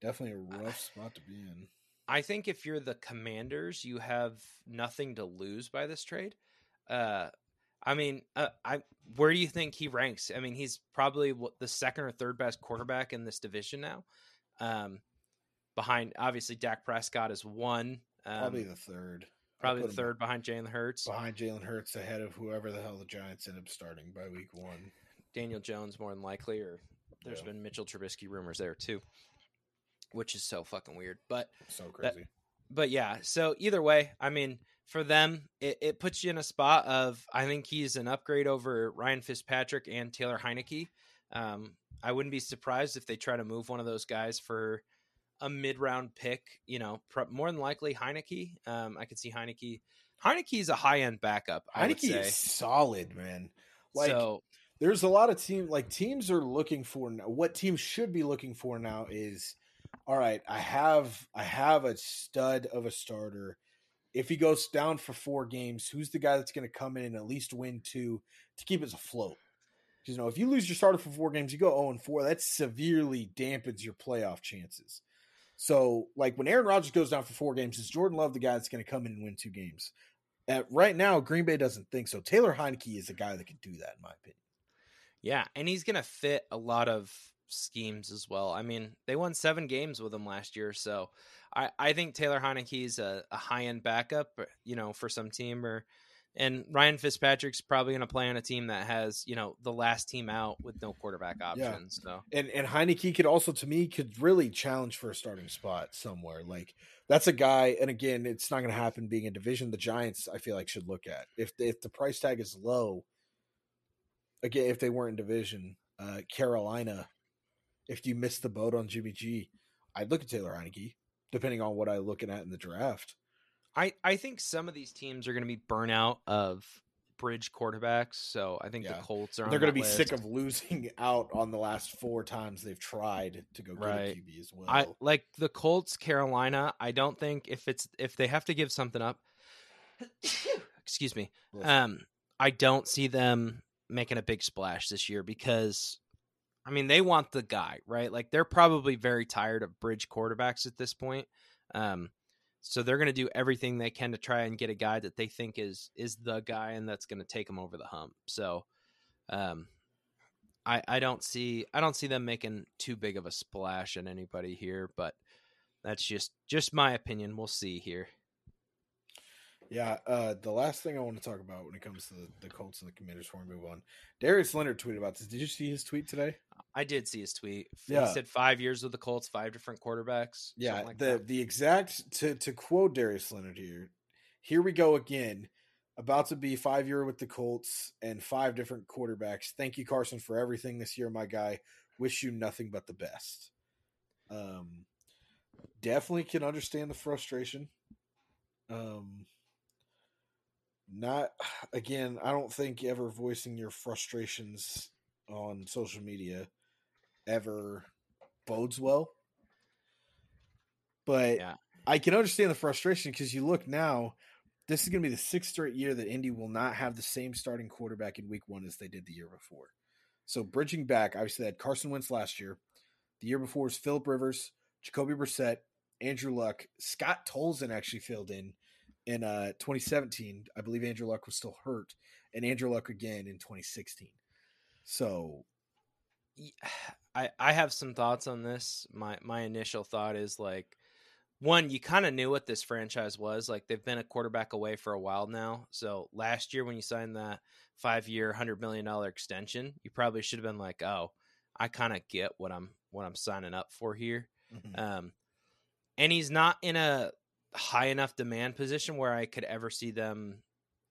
definitely a rough spot to be in. I think if you're the Commanders, you have nothing to lose by this trade. Uh, I mean, uh, I where do you think he ranks? I mean, he's probably the second or third best quarterback in this division now. Um, behind obviously Dak Prescott is one. Um, Probably the third. Probably the third behind Jalen Hurts. behind Jalen Hurts, ahead of whoever the hell the Giants end up starting by week one. Daniel Jones more than likely, or there's Yeah. been Mitchell Trubisky rumors there too, which is so fucking weird. But So That- crazy. but yeah, so either way, I mean, for them, it, it puts you in a spot of I think he's an upgrade over Ryan Fitzpatrick and Taylor Heinicke. Um, I wouldn't be surprised if they try to move one of those guys for a mid round pick. You know, more than likely Heinicke. Um, I could see Heinicke. Heinicke is a high end backup. I would Heinicke is solid, man. Like so there's a lot of team like teams are looking for now. What teams should be looking for now is all right, I have I have a stud of a starter. If he goes down for four games, who's the guy that's going to come in and at least win two to keep us afloat? 'Cause, You know, if you lose your starter for four games, you go 0 and 4, that severely dampens your playoff chances. So, like when Aaron Rodgers goes down for four games, is Jordan Love the guy that's going to come in and win two games? At, right now, Green Bay doesn't think so. Taylor Heinicke is a guy that can do that, in my opinion. Yeah, and he's going to fit a lot of schemes as well. I mean, they won seven games with him last year, so I, I think Taylor Heinicke's a, a high end backup, uh, you know, for some team. Or and Ryan Fitzpatrick's probably going to play on a team that has you know the last team out with no quarterback options. So And and Heinicke could also, to me, could really challenge for a starting spot somewhere. Like that's a guy. And again, it's not going to happen being a division. The Giants, I feel like, should look at if if the price tag is low. Again, if they weren't in division, uh, Carolina, if you missed the boat on Jimmy G, I'd look at Taylor Heinicke, depending on what I'm looking at in the draft. I I think some of these teams are going to be burnout of bridge quarterbacks. So I think Yeah. the Colts are. They're going to be sick of losing out on the last four times they've tried to go get Right. a QB as well. I like the Colts, Carolina. I don't think if it's if they have to give something up. *coughs* excuse me. Um, I don't see them making a big splash this year because I mean they want the guy, right? Like they're probably very tired of bridge quarterbacks at this point. Um, so they're going to do everything they can to try and get a guy that they think is is the guy and that's going to take them over the hump. So um I I don't see I don't see them making too big of a splash at anybody here, but that's just just my opinion. We'll see here. Yeah, uh, the last thing I want to talk about when it comes to the, the Colts and the Commanders before we move on, Darius Leonard tweeted about this. Did you see his tweet today? I did see his tweet. Yeah. He said five years with the Colts, five different quarterbacks. Yeah, like the that. the exact to to quote Darius Leonard here. Here we go again. About to be five year with the Colts and five different quarterbacks. Thank you, Carson, for everything this year, my guy. Wish you nothing but the best. Um, definitely can understand the frustration. Um, not *sighs* again. I don't think ever voicing your frustrations on social media ever bodes well. But Yeah. I can understand the frustration because you look now, this is going to be the sixth straight year that Indy will not have the same starting quarterback in week one as they did the year before. So bridging back, obviously they had Carson Wentz last year. The year before was Philip Rivers, Jacoby Brissett, Andrew Luck. Scott Tolzien actually filled in in uh, 2017. I believe Andrew Luck was still hurt, and Andrew Luck again in 2016. So *sighs* I I have some thoughts on this. My my initial thought is like one, you kind of knew what this franchise was. Like they've been a quarterback away for a while now. So last year when you signed that five year, hundred million dollar extension, you probably should have been like, oh, I kind of get what I'm what I'm signing up for here. Um, and he's not in a high enough demand position where I could ever see them.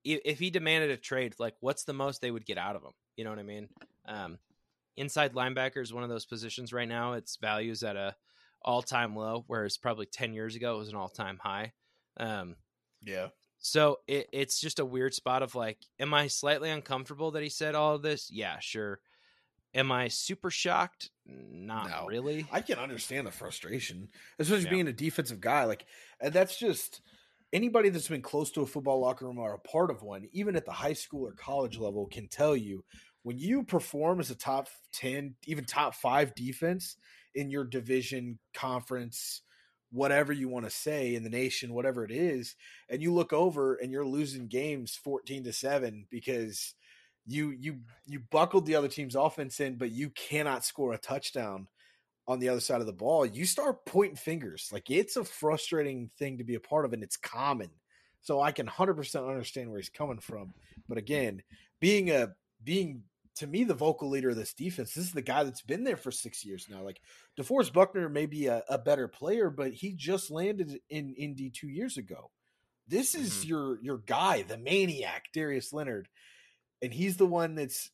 If he demanded a trade, like what's the most they would get out of him? You know what I mean? Um, inside linebacker is one of those positions right now. Its values at a all time low, whereas probably ten years ago it was an all time high. Um, yeah, so it, it's just a weird spot of like, am I slightly uncomfortable that he said all of this? Yeah, sure. Am I super shocked? Not No. really. I can understand the frustration, especially Yeah. being a defensive guy. Like, and that's just anybody that's been close to a football locker room or a part of one, even at the high school or college level, can tell you when you perform as a top 10, even top five defense in your division, conference, whatever you want to say in the nation, whatever it is, and you look over and you're losing games 14 to 7 because you you you buckled the other team's offense in, but you cannot score a touchdown on the other side of the ball, you start pointing fingers. Like it's a frustrating thing to be a part of, and it's common. So I can hundred percent understand where he's coming from. But again, being a being to me the vocal leader of this defense, this is the guy that's been there for six years now. Like DeForest Buckner may be a, a better player, but he just landed in Indy two years ago. This is Mhm. your your guy, the maniac, Darius Leonard, and he's the one that's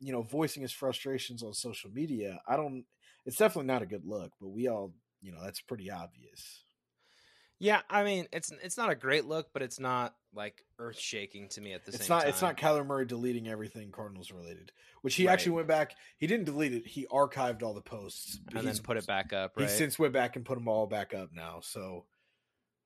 you know voicing his frustrations on social media. I don't. It's definitely not a good look, but we all you know that's pretty obvious. Yeah, I mean, it's it's not a great look, but it's not like earth shaking to me at the It's same not. time. It's not Kyler Murray deleting everything Cardinals related, which he Right. actually went back. He didn't delete it. He archived all the posts, and then put it back up, He right? since went back and put them all back up now. So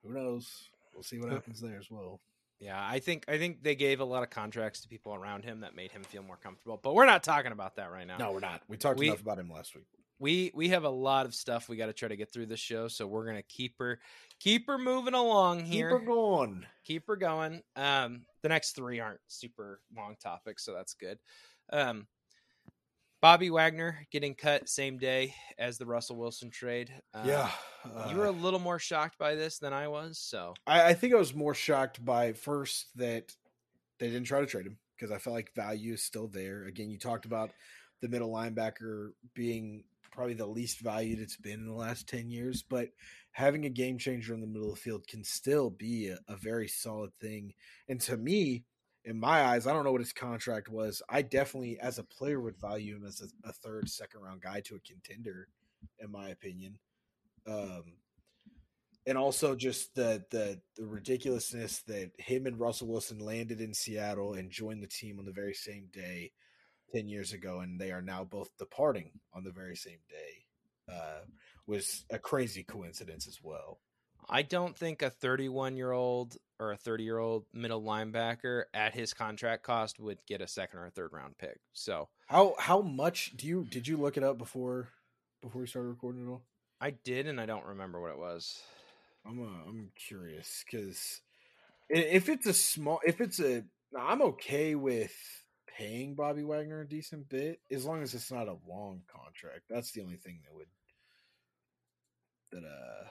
who knows? We'll see what happens there as well. yeah, I think I think they gave a lot of contracts to people around him that made him feel more comfortable. But we're not talking about that right now. No, we're not. We talked We- enough about him last week. We we have a lot of stuff we got to try to get through this show, so we're gonna keep her keep her moving along here. Keep her going. keep her going. Um, the next three aren't super long topics, so that's good. Um, Bobby Wagner getting cut same day as the Russell Wilson trade. Uh, yeah, you were uh, a little more shocked by this than I was. So I, I think I was more shocked by first that they didn't try to trade him because I felt like value is still there. Again, you talked about the middle linebacker being probably the least valued it's been in the last 10 years, but having a game changer in the middle of the field can still be a, a very solid thing. And to me, in my eyes, I don't know what his contract was. I definitely, as a player, would value him as a, a third, second round guy to a contender, in my opinion. Um, and also just the, the the ridiculousness that him and Russell Wilson landed in Seattle and joined the team on the very same day ten years ago, and they are now both departing on the very same day, uh, was a crazy coincidence as well. I don't think a 31 year old or a 30 year old middle linebacker at his contract cost would get a second or a third round pick. So how how much do you did you look it up before before we started recording at all? I did, and I don't remember what it was. I'm uh, I'm curious because if it's a small, if it's a, I'm okay with paying Bobby Wagner a decent bit as long as it's not a long contract. That's the only thing that would that uh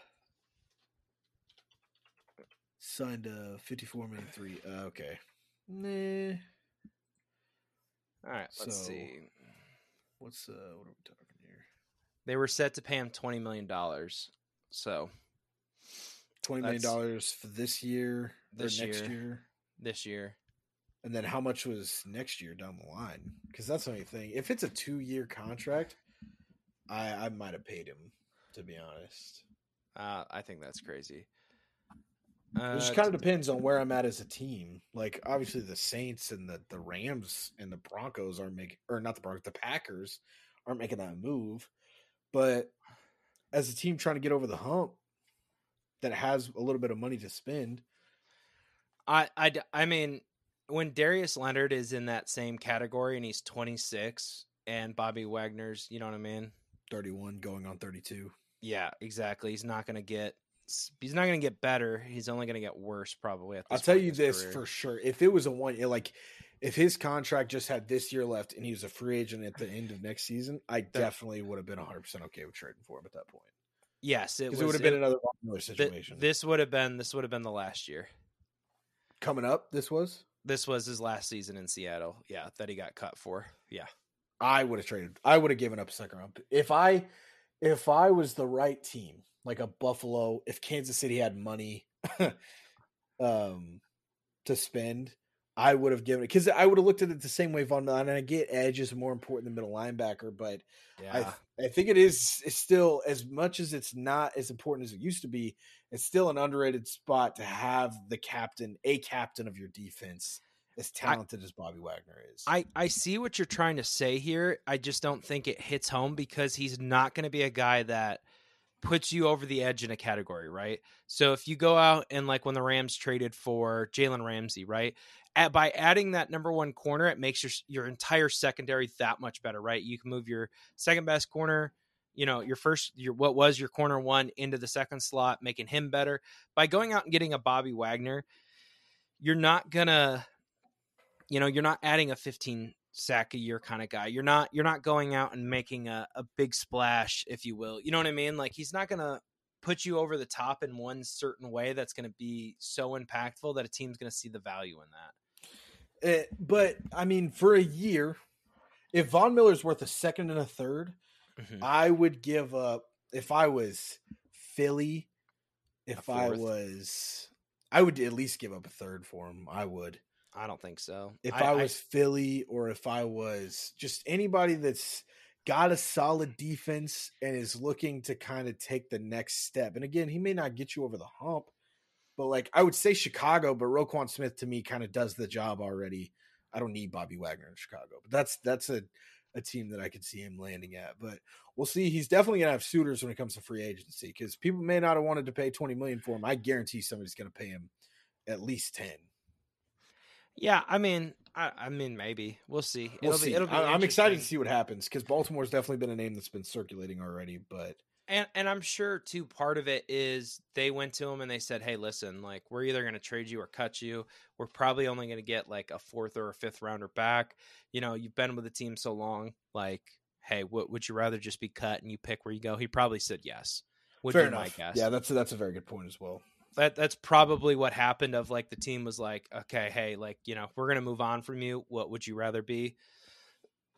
signed a 54 million three. Uh, okay, nah. All right, let's So- see. What's uh what are we talking here? They were set to pay him 20 million dollars. So Twenty million dollars for this year or This next year. year. this year, And then how much was next year down the line? Because that's the only thing. If it's a two year contract, I I might have paid him to be honest. uh, I think that's crazy. It Uh, just kind of depends on where I'm at as a team. Like obviously the Saints and the the Rams and the Broncos aren't making or not the Broncos, the Packers aren't making that move. But as a team trying to get over the hump that has a little bit of money to spend, I I, I mean, when Darius Leonard is in that same category and he's 26 and Bobby Wagner's, you know what I mean? 31 going on 32. Yeah, exactly. He's not going to get he's not going to get better. He's only going to get worse probably at this I'll tell you this career. for sure. If it was a one like if his contract just had this year left and he was a free agent at the end of next season, I definitely would have been 100% okay with trading for him at that point. Yes, it was it would have been another Miller thi- situation. this would have been this would have been the last year. Coming up, this was This was his last season in Seattle. Yeah, that he got cut for. Yeah. I would have traded. I would have given up a second round. If I if I was the right team, like a Buffalo, if Kansas City had money *laughs* um to spend, I would have given it because I would have looked at it the same way Von Miller. And I get edge is more important than middle linebacker, but Yeah. I I think it is it's still as much as it's not as important as it used to be. It's still an underrated spot to have the captain, a captain of your defense, as talented as Bobby Wagner is. I, I see what you're trying to say here. I just don't think it hits home because he's not going to be a guy that puts you over the edge in a category, right? So if you go out and like when the Rams traded for Jalen Ramsey, right? At, by adding that number one corner, it makes your your entire secondary that much better, right? You can move your second best corner, you know, your first your what was your corner one into the second slot, making him better. By going out and getting a Bobby Wagner, you're not gonna you know you're not adding a 15 sack a year kind of guy. You're not you're not going out and making a, a big splash if you will. You know what i mean? Like he's not gonna put you over the top in one certain way that's gonna be so impactful that a team's gonna see the value in that. Eh, but I mean, for a year, if Von Miller's worth a second and a third, Mhm. I would give up. If I was Philly, if I was, I would at least give up a third for him. I would. i don't think so If I, was Philly, or if I was just anybody that's got a solid defense and is looking to kind of take the next step. And again, he may not get you over the hump, but like I would say Chicago, but Roquan Smith to me kind of does the job already. I don't need Bobby Wagner in Chicago, but that's that's a a team that I could see him landing at. But we'll see. He's definitely gonna have suitors when it comes to free agency because people may not have wanted to pay twenty million for him. I guarantee somebody's gonna pay him at least ten. yeah i mean I, I mean maybe we'll see We'll it'll see. be it'll be I, am excited to see what happens because Baltimore's definitely been a name that's been circulating already. But And and I'm sure too part of it is they went to him and they said, "Hey, listen, like we're either going to trade you or cut you. We're probably only going to get like a fourth or a fifth rounder back. You know, you've been with the team so long. Like, hey, what would you rather just be cut and you pick where you go?" He probably said yes. Would fair enough. my guess. Yeah, that's that's a very good point as well. that that's probably what happened. Of like the team was like, "Okay, hey, like you know, we're going to move on from you. What would you rather be?"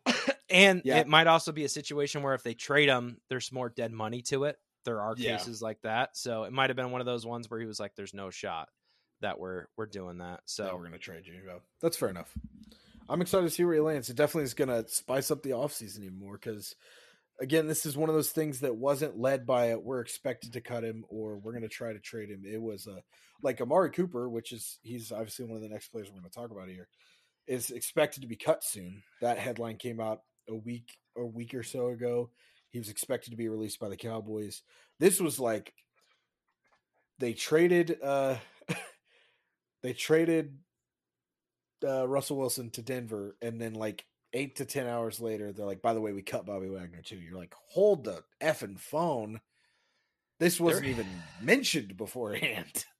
*laughs* and Yeah. it might also be a situation where if they trade him, there's more dead money to it. There are Yeah. cases like that, so it might have been one of those ones where he was like, "There's no shot that we're we're doing that." So So we're gonna trade you. Yeah, that's fair enough. I'm excited to see where he lands. It definitely is gonna spice up the offseason even more because again, this is one of those things that wasn't led by it. We're expected to cut him or we're gonna try to trade him. It was a like Amari Cooper, which is he's obviously one of the next players we're gonna talk about here, is expected to be cut soon. That headline came out a week a week or so ago. He was expected to be released by the Cowboys. This was like they traded uh *laughs* they traded uh Russell Wilson to Denver and then like eight to ten hours later they're like, by the way, we cut Bobby Wagner too. You're like, hold the effing phone. This wasn't They're- even mentioned beforehand. *laughs*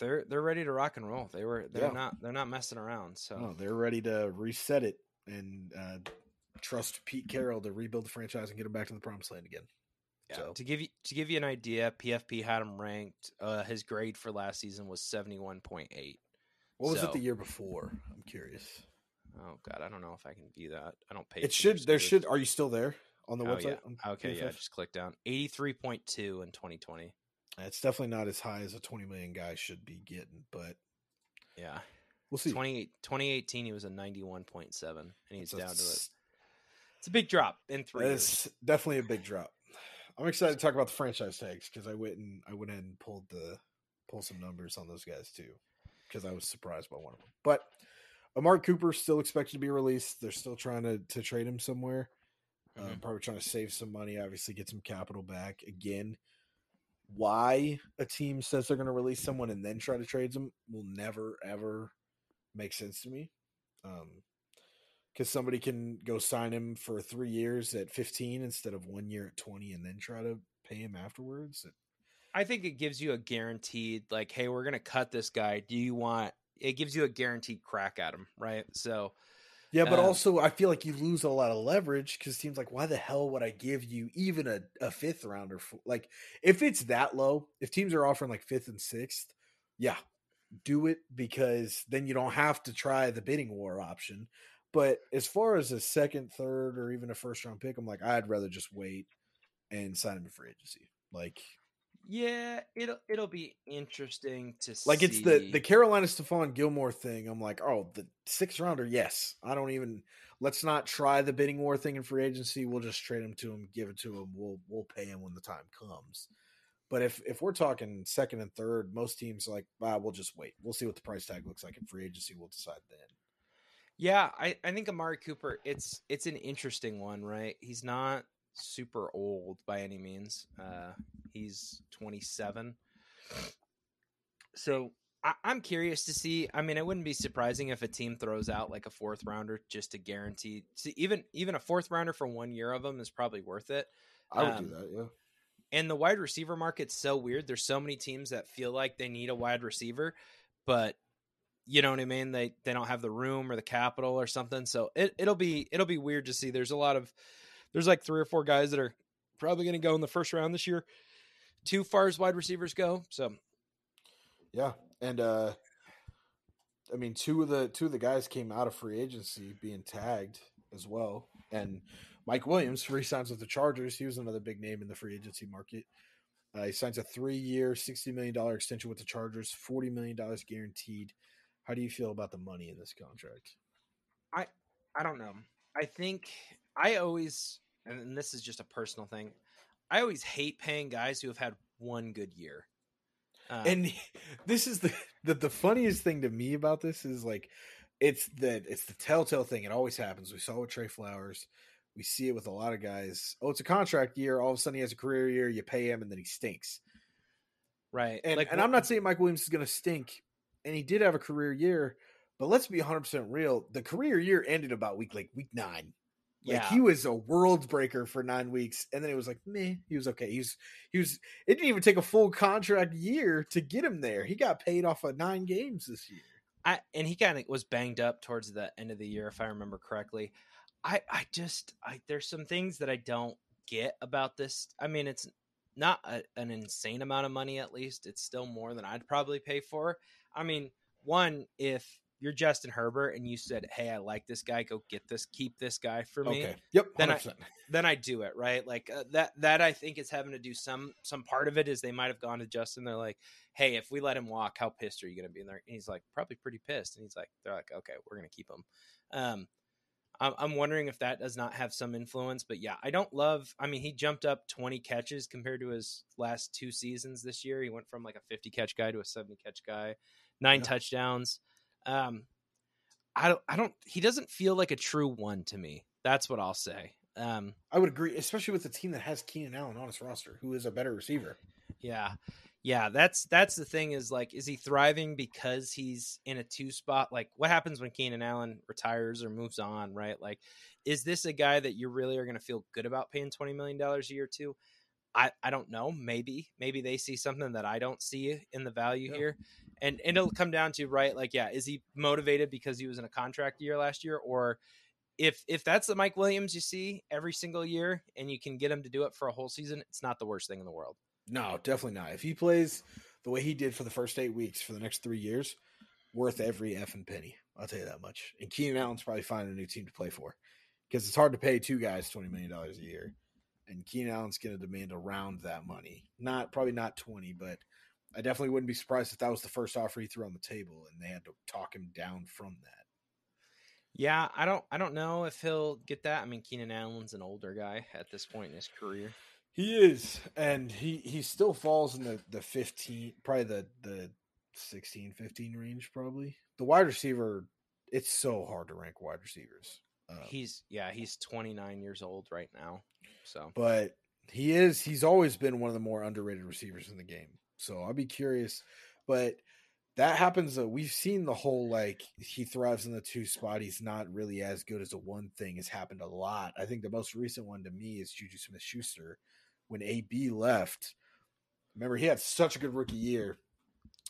They're they're ready to rock and roll. They were they're Yeah. not they're not messing around. So Oh, they're ready to reset it and uh trust Pete Carroll to rebuild the franchise and get him back to the promised land again. Yeah, So- to give you to give you an idea, PFF had him ranked. Uh, his grade for last season was seventy one point eight. What was So- it the year before? I'm curious. Oh God, I don't know if I can view that. I don't pay. It should there should are you still there on the Oh, website? yeah. Okay, yeah, just click down. Eighty three point two in twenty twenty. It's definitely not as high as a 20 million guy should be getting, but Yeah, we'll see. 20, 2018 he was a ninety one point seven, and he's So down to it. it's- a big drop in three. It's definitely a big drop. I'm excited to talk about the franchise tags because I went and I went ahead and pulled the pull some numbers on those guys too because I was surprised by one of them. But Amari Cooper still expected to be released. They're still trying to to trade him somewhere. Uh, Mhm. probably trying to save some money. Obviously, get some capital back again. Why a team says they're going to release someone and then try to trade them will never ever make sense to me. Um, because somebody can go sign him for three years at 15 instead of one year at 20 and then try to pay him afterwards. I think it gives you a guaranteed like, hey, we're gonna cut this guy. Do you want? It gives you a guaranteed crack at him, right? So Yeah, but Um, also I feel like you lose a lot of leverage because teams like, why the hell would I give you even a, a fifth rounder? For, like, if it's that low, if teams are offering like fifth and sixth, yeah, do it because then you don't have to try the bidding war option. But as far as a second, third, or even a first round pick, I'm like, I'd rather just wait and sign him free agency. Like, yeah, it'll it'll be interesting to see like it's the the Carolina Stephon Gilmore thing. I'm like, oh, the sixth rounder, yes. I don't even let's not try the bidding war thing in free agency. We'll just trade him to him, give it to him. We'll we'll pay him when the time comes. But if if we're talking second and third, most teams are like, ah, we'll just wait. We'll see what the price tag looks like in free agency. We'll decide then. Yeah, I, I think Amari Cooper, it's it's an interesting one, right? He's not super old by any means. Uh, he's 27. So I, I'm curious to see. I mean, it wouldn't be surprising if a team throws out like a fourth rounder just to guarantee. See, even even a fourth rounder for one year of them is probably worth it. I would Um, do that, yeah. And the wide receiver market's so weird. There's so many teams that feel like they need a wide receiver, but you know what I mean. They they don't have the room or the capital or something. So it it'll be it'll be weird to see. There's a lot of there's like three or four guys that are probably going to go in the first round this year. Too far as wide receivers go. So Yeah, and uh I mean, two of the two of the guys came out of free agency being tagged as well, and Mike Williams *laughs* re-signs with the Chargers. He was another big name in the free agency market. Uh, he signs a three-year, sixty million dollar extension with the Chargers, forty million dollars guaranteed. How do you feel about the money in this contract? I I don't know. I think I always, and this is just a personal thing. I always hate paying guys who have had one good year. Um, and *laughs* this is the, the the funniest thing to me about this is like it's the it's the telltale thing. It always happens. We saw it with Trey Flowers. We see it with a lot of guys. Oh, it's a contract year. All of a sudden, he has a career year. You pay him, and then he stinks. right, And like and what- I'm not saying Mike Williams is going to stink, and he did have a career year. But let's be 100 percent real. The career year ended about week like week nine. Like yeah, he was a world breaker for nine weeks, and then it was like, meh, he was okay. He was he was. It didn't even take a full contract year to get him there. He got paid off of nine games this year. I and he kind of was banged up towards the end of the year, if I remember correctly. I I just I there's some things that I don't get about this. I mean, it's not a, an insane amount of money. At least it's still more than I'd probably pay for. I mean, one if you're Justin Herbert and you said, "Hey, I like this guy. Go get this. Keep this guy for me." Okay. Yep. Then I- 100%. then I do it right. Like uh, that. That I think is having to do some some part of it is they might have gone to Justin. They're like, "Hey, if we let him walk, how pissed are you going to be?" And, and he's like, "Probably pretty pissed." And he's like, "They're like, okay, we're going to keep him." Um, I'm, I'm wondering if that does not have some influence. But yeah, I don't love. I mean, he jumped up 20 catches compared to his last two seasons this year. He went from like a 50 catch guy to a 70 catch guy, nine touchdowns. Um, I don't. I don't. He doesn't feel like a true one to me. That's what I'll say. Um, I would agree, especially with the team that has Keenan Allen on its roster, who is a better receiver. yeah, Yeah, that's that's the thing is like, is he thriving because he's in a two spot? Like, what happens when Keenan Allen retires or moves on, right? Like, is this a guy that you really are going to feel good about paying twenty million dollars a year to? I I don't know. Maybe maybe they see something that I don't see in the value Yeah. here, and and it'll come down to right, like, yeah, is he motivated because he was in a contract year last year, or if if that's the Mike Williams you see every single year, and you can get him to do it for a whole season, it's not the worst thing in the world. No, definitely not. If he plays the way he did for the first eight weeks for the next three years, worth every effing penny. I'll tell you that much. And Keenan Allen's probably finding a new team to play for because it's hard to pay two guys twenty million dollars a year, and Keenan Allen's going to demand around that money. Not probably not twenty, but I definitely wouldn't be surprised if that was the first offer he threw on the table, and they had to talk him down from that. Yeah, I don't I don't know if he'll get that. I mean, Keenan Allen's an older guy at this point in his career. He is, and he he still falls in the the fifteen, probably the the 16, 15 range. Probably the wide receiver. It's so hard to rank wide receivers. Uh, He's yeah, he's 29 years old right now. So but he is. He's always been one of the more underrated receivers in the game. So I'll be curious, but. That happens. Uh, we've seen the whole like he thrives in the two spot. He's not really as good as a one thing. Has happened a lot. I think the most recent one to me is Juju Smith Schuster when AB left. Remember, he had such a good rookie year,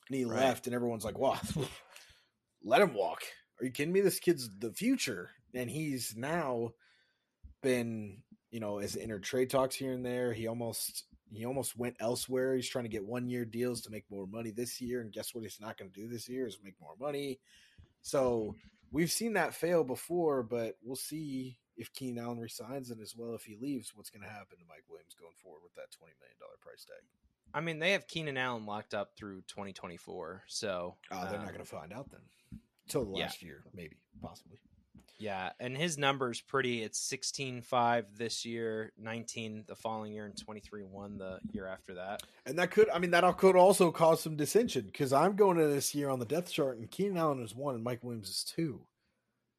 and he Right. left, and everyone's like, "Wow, *laughs* let him walk." Are you kidding me? This kid's the future, and he's now been, you know, as inner trade talks here and there. He almost he almost went elsewhere. He's trying to get one year deals to make more money this year, and guess what? He's not going to do this year is make more money. So we've seen that fail before, but we'll see if Keenan Allen resigns and as well if he leaves, what's going to happen to Mike Williams going forward with that twenty million dollar price tag. I mean, they have Keenan Allen locked up through 2024. So Uh, they're um, not going to find out then until the yeah. last year, maybe, possibly. Yeah, and his numbers pretty. It's 16-5 this year, 19 the following year, and 23-1 the year after that. And that could, I mean, that could also cause some dissension because I'm going to this year on the depth chart, and Keenan Allen is one, and Mike Williams is two.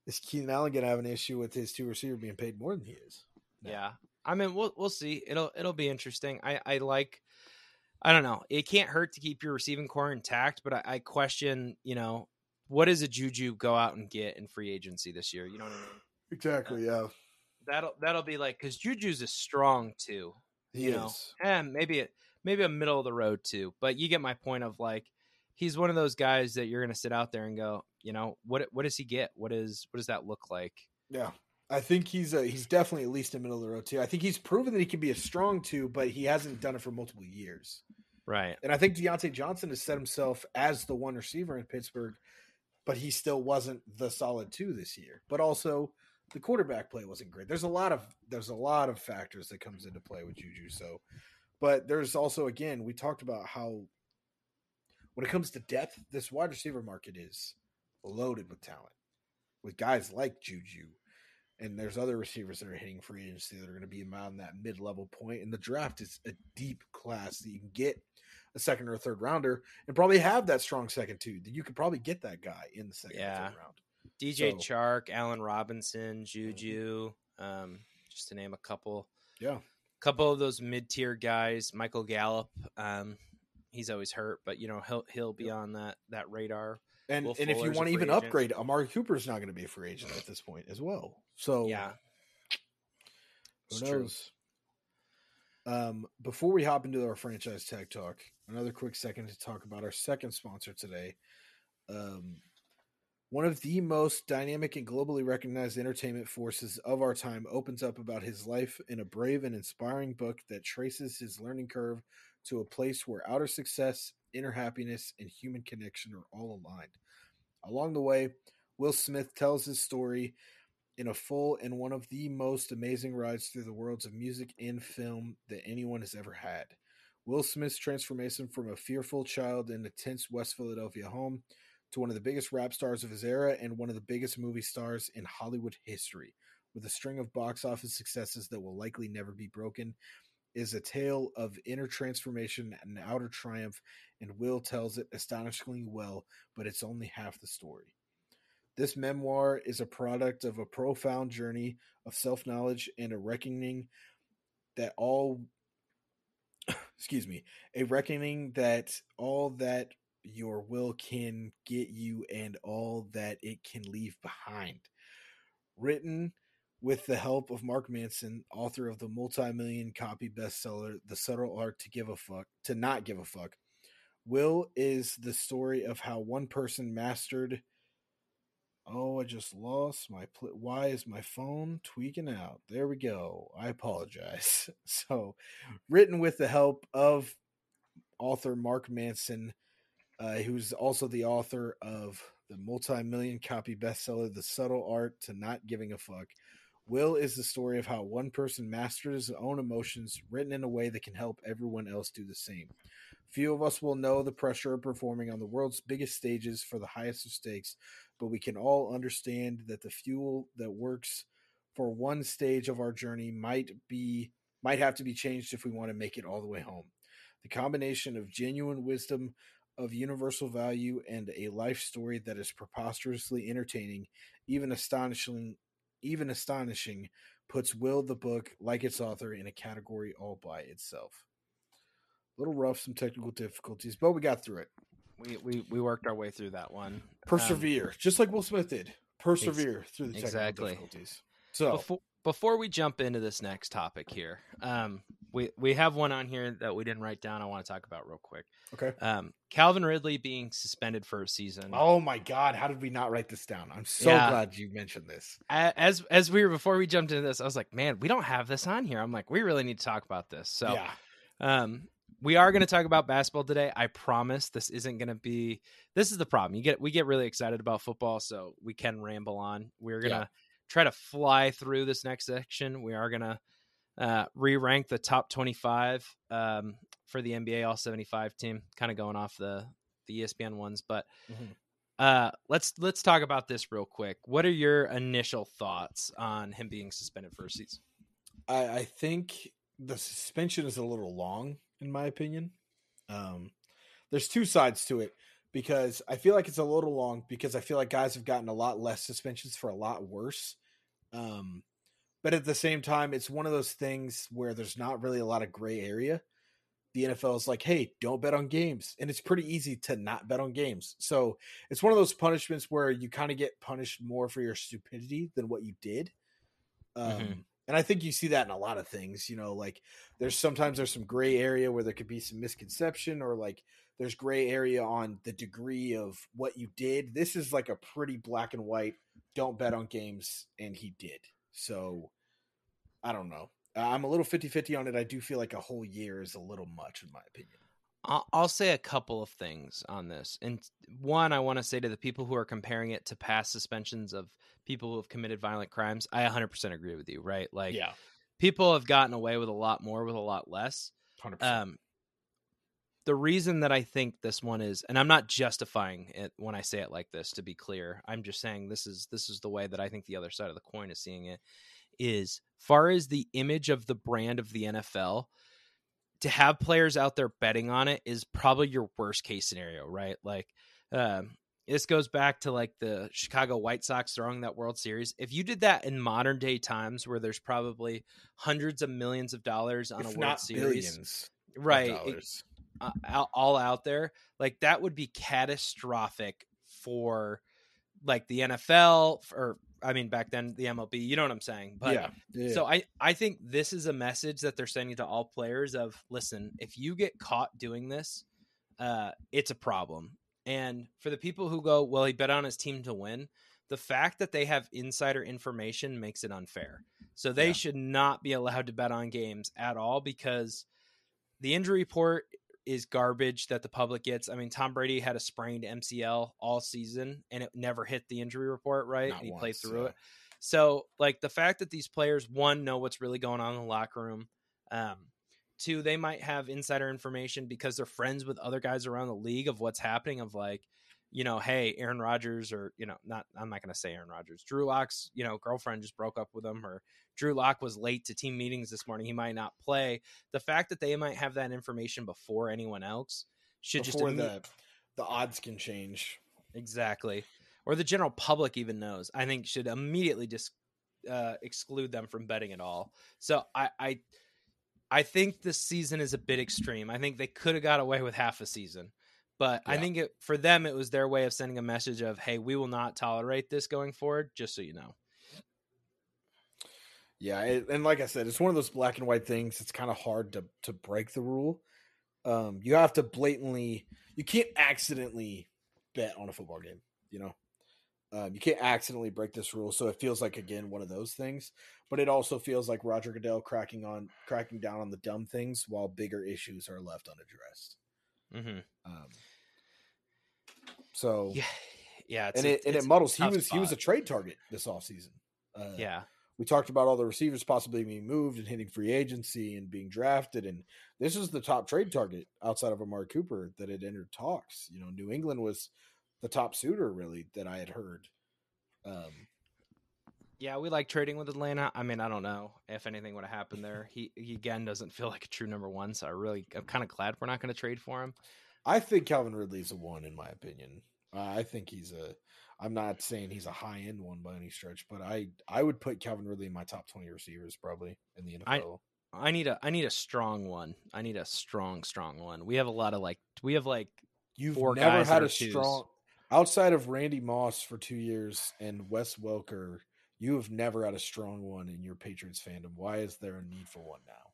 Is Keenan Allen going to have an issue with his two receiver being paid more than he is? No. Yeah, I mean, we'll we'll see. It'll it'll be interesting. I I like. I don't know. It can't hurt to keep your receiving corps intact, but I, I question. You know, what does a Juju go out and get in free agency this year? You know what I mean? Exactly. Yeah, That'll that'll be like because Juju's is strong too. he you is. know, and maybe it maybe a middle of the road too. But you get my point of like he's one of those guys that you're gonna sit out there and go, you know, what what does he get? What is what does that look like? Yeah, I think he's a, he's definitely at least in middle of the road too. I think he's proven that he can be a strong two, but he hasn't done it for multiple years. Right. And I think Diontae Johnson has set himself as the one receiver in Pittsburgh, but he still wasn't the solid two this year. But also the quarterback play wasn't great. There's a lot of there's a lot of factors that comes into play with Juju. So, but there's also again we talked about how when it comes to depth, this wide receiver market is loaded with talent, with guys like Juju. And there's other receivers that are hitting free agency that are going to be around that mid level point. And the draft is a deep class that you can get a second or a third rounder and probably have that strong second two. That you could probably get that guy in the second or Yeah. third round. DJ So- Chark, Allen Robinson, Juju, um, just to name a couple. Yeah. A couple of those mid tier guys. Michael Gallup, um, he's always hurt, but you know he'll he'll be on that that radar. And Will and if you want to even agent. upgrade, Amari Cooper's not going to be a free agent at this point as well. So Yeah, who it's true. Um, before we hop into our franchise tag talk, another quick second to talk about our second sponsor today. Um, one of the most dynamic and globally recognized entertainment forces of our time opens up about his life in a brave and inspiring book that traces his learning curve to a place where outer success, inner happiness, and human connection are all aligned. Along the way, Will Smith tells his story in a full and one of the most amazing rides through the worlds of music and film that anyone has ever had. Will Smith's transformation from a fearful child in a tense West Philadelphia home to one of the biggest rap stars of his era and one of the biggest movie stars in Hollywood history, with a string of box office successes that will likely never be broken, is a tale of inner transformation and outer triumph, and Will tells it astonishingly well, but it's only half the story. This memoir is a product of a profound journey of self knowledge and a reckoning that all *coughs* excuse me, a reckoning that all that your will can get you and all that it can leave behind. Written with the help of Mark Manson, author of the multi-million copy bestseller The Subtle Art to Give a Fuck, to Not Give a Fuck. Will is the story of how one person mastered Oh, I just lost my pl- why is my phone tweaking out? There we go. I apologize. *laughs* So, written with the help of author Mark Manson, uh, who's also the author of the multi-million copy bestseller The Subtle Art to Not Giving a Fuck. Will is the story of how one person mastered his own emotions, written in a way that can help everyone else do the same. Few of us will know the pressure of performing on the world's biggest stages for the highest of stakes, but we can all understand that the fuel that works for one stage of our journey might be might have to be changed if we want to make it all the way home. The combination of genuine wisdom of universal value and a life story that is preposterously entertaining, even astonishing even astonishing, puts Will the book, like its author, in a category all by itself. A little rough, some technical difficulties, but we got through it. We we, we worked our way through that one. Um, Persevere, just like Will Smith did. Persevere through the technical exactly. difficulties. So before before we jump into this next topic here, um, we we have one on here that we didn't write down. I want to talk about real quick. okay. Um, Calvin Ridley being suspended for a season. Oh my God, how did we not write this down? I'm so Yeah. glad you mentioned this. As as we were before we jumped into this, I was like, man, we don't have this on here. I'm like, we really need to talk about this. So yeah, Um, we are going to talk about basketball today. I promise this isn't going to be. This is the problem. You get we get really excited about football, so we can ramble on. We're gonna Yeah. try to fly through this next section. We are gonna uh, re-rank the top twenty-five um, for the NBA All seventy-five team. Kind of going off the the ESPN ones, but Mhm. uh, let's let's talk about this real quick. What are your initial thoughts on him being suspended for a season? I, I think the suspension is a little long, in my opinion. Um, there's two sides to it because I feel like it's a little long because I feel like guys have gotten a lot less suspensions for a lot worse. Um, but at the same time, it's one of those things where there's not really a lot of gray area. The NFL is like, hey, don't bet on games. And it's pretty easy to not bet on games. So it's one of those punishments where you kind of get punished more for your stupidity than what you did. Um, Mhm. And I think you see that in a lot of things. You know, like there's sometimes there's some gray area where there could be some misconception or like there's gray area on the degree of what you did. This is like a pretty black and white. Don't bet on games, and he did. So I don't know. I'm a little 50 50 on it. I do feel like a whole year is a little much, in my opinion. I'll, I'll say a couple of things on this. And one, I want to say to the people who are comparing it to past suspensions of people who have committed violent crimes, I 100% agree with you, right? Like, yeah, people have gotten away with a lot more with a lot less. 100%. Um, the reason that I think this one is, and I'm not justifying it when I say it like this, to be clear, I'm just saying this is this is the way that I think the other side of the coin is seeing it. Is far as the image of the brand of the NFL, to have players out there betting on it is probably your worst case scenario, right? Like, um, this goes back to like the Chicago White Sox throwing that World Series. If you did that in modern day times, where there's probably hundreds of millions of dollars on if a World Series, right? it- uh, all out there, like that would be catastrophic for like the NFL or I mean back then the MLB. You know what I'm saying? But yeah, yeah. so I I think this is a message that they're sending to all players of listen, if you get caught doing this, uh, it's a problem. And for the people who go, well, he bet on his team to win. The fact that they have insider information makes it unfair. So they Yeah. should not be allowed to bet on games at all because the injury report is garbage that the public gets. I mean, Tom Brady had a sprained MCL all season and it never hit the injury report, right? He played through yeah. it. So, like the fact that these players, one, know what's really going on in the locker room. Um, two, they might have insider information because they're friends with other guys around the league of what's happening. Of like, you know, hey, Aaron Rodgers, or you know, not I'm not going to say Aaron Rodgers. Drew Lock's, you know, girlfriend just broke up with him, or Drew Lock was late to team meetings this morning. He might not play. The fact that they might have that information before anyone else should before just the the odds can change. exactly, or the general public even knows. I think should immediately just uh, exclude them from betting at all. So I, I I think this season is a bit extreme. I think they could have got away with half a season, but I think it, for them it was their way of sending a message of, "Hey, we will not tolerate this going forward." Just so you know. Yeah, it, and like I said, it's one of those black and white things. It's kind of hard to to break the rule. Um, you have to blatantly, you can't accidentally bet on a football game. You know, um, you can't accidentally break this rule. So it feels like again one of those things. But it also feels like Roger Goodell cracking on cracking down on the dumb things while bigger issues are left unaddressed. Mm-hmm. Um, so Yeah, yeah, it's and a- it and it muddles. He was he was a trade target this offseason. Uh, yeah, we talked about all the receivers possibly being moved and hitting free agency and being drafted and this was the top trade target outside of Amari Cooper that had entered talks. You know, New England was the top suitor really that I had heard. Um yeah. We like trading with Atlanta. I mean, I don't know if anything would have happened there. He, he again doesn't feel like a true number one, so I really I'm kind of glad we're not going to trade for him. I think Calvin Ridley's a one in my opinion. Uh, I think he's a I'm not saying he's a high end one by any stretch, but I I would put Calvin Ridley in my top 20 receivers probably in the NFL. I- I need a I need a strong one. I need a strong strong one. We have a lot of like we have like You've four never guys had a twos. strong outside of Randy Moss for two years and Wes Welker. You have never had a strong one in your Patriots fandom. Why is there a need for one now?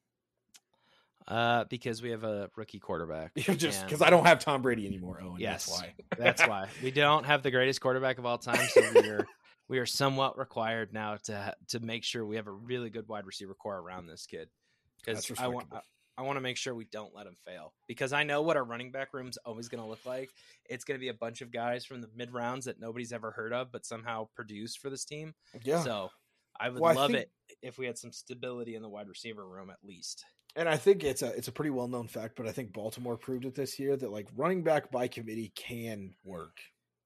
Uh because we have a rookie quarterback. *laughs* Just because I don't have Tom Brady anymore. Oh, Yes. that's why. *laughs* That's why we don't have the greatest quarterback of all time. So we are *laughs* we are somewhat required now to to make sure we have a really good wide receiver corps around this kid because I want. I, I want to make sure we don't let him fail because I know what our running back room is always going to look like. It's going to be a bunch of guys from the mid rounds that nobody's ever heard of, but somehow produced for this team. Yeah, So I would Well, I love think- it if we had some stability in the wide receiver room at least. And I think it's a it's a pretty well known fact, but I think Baltimore proved it this year that like running back by committee can work,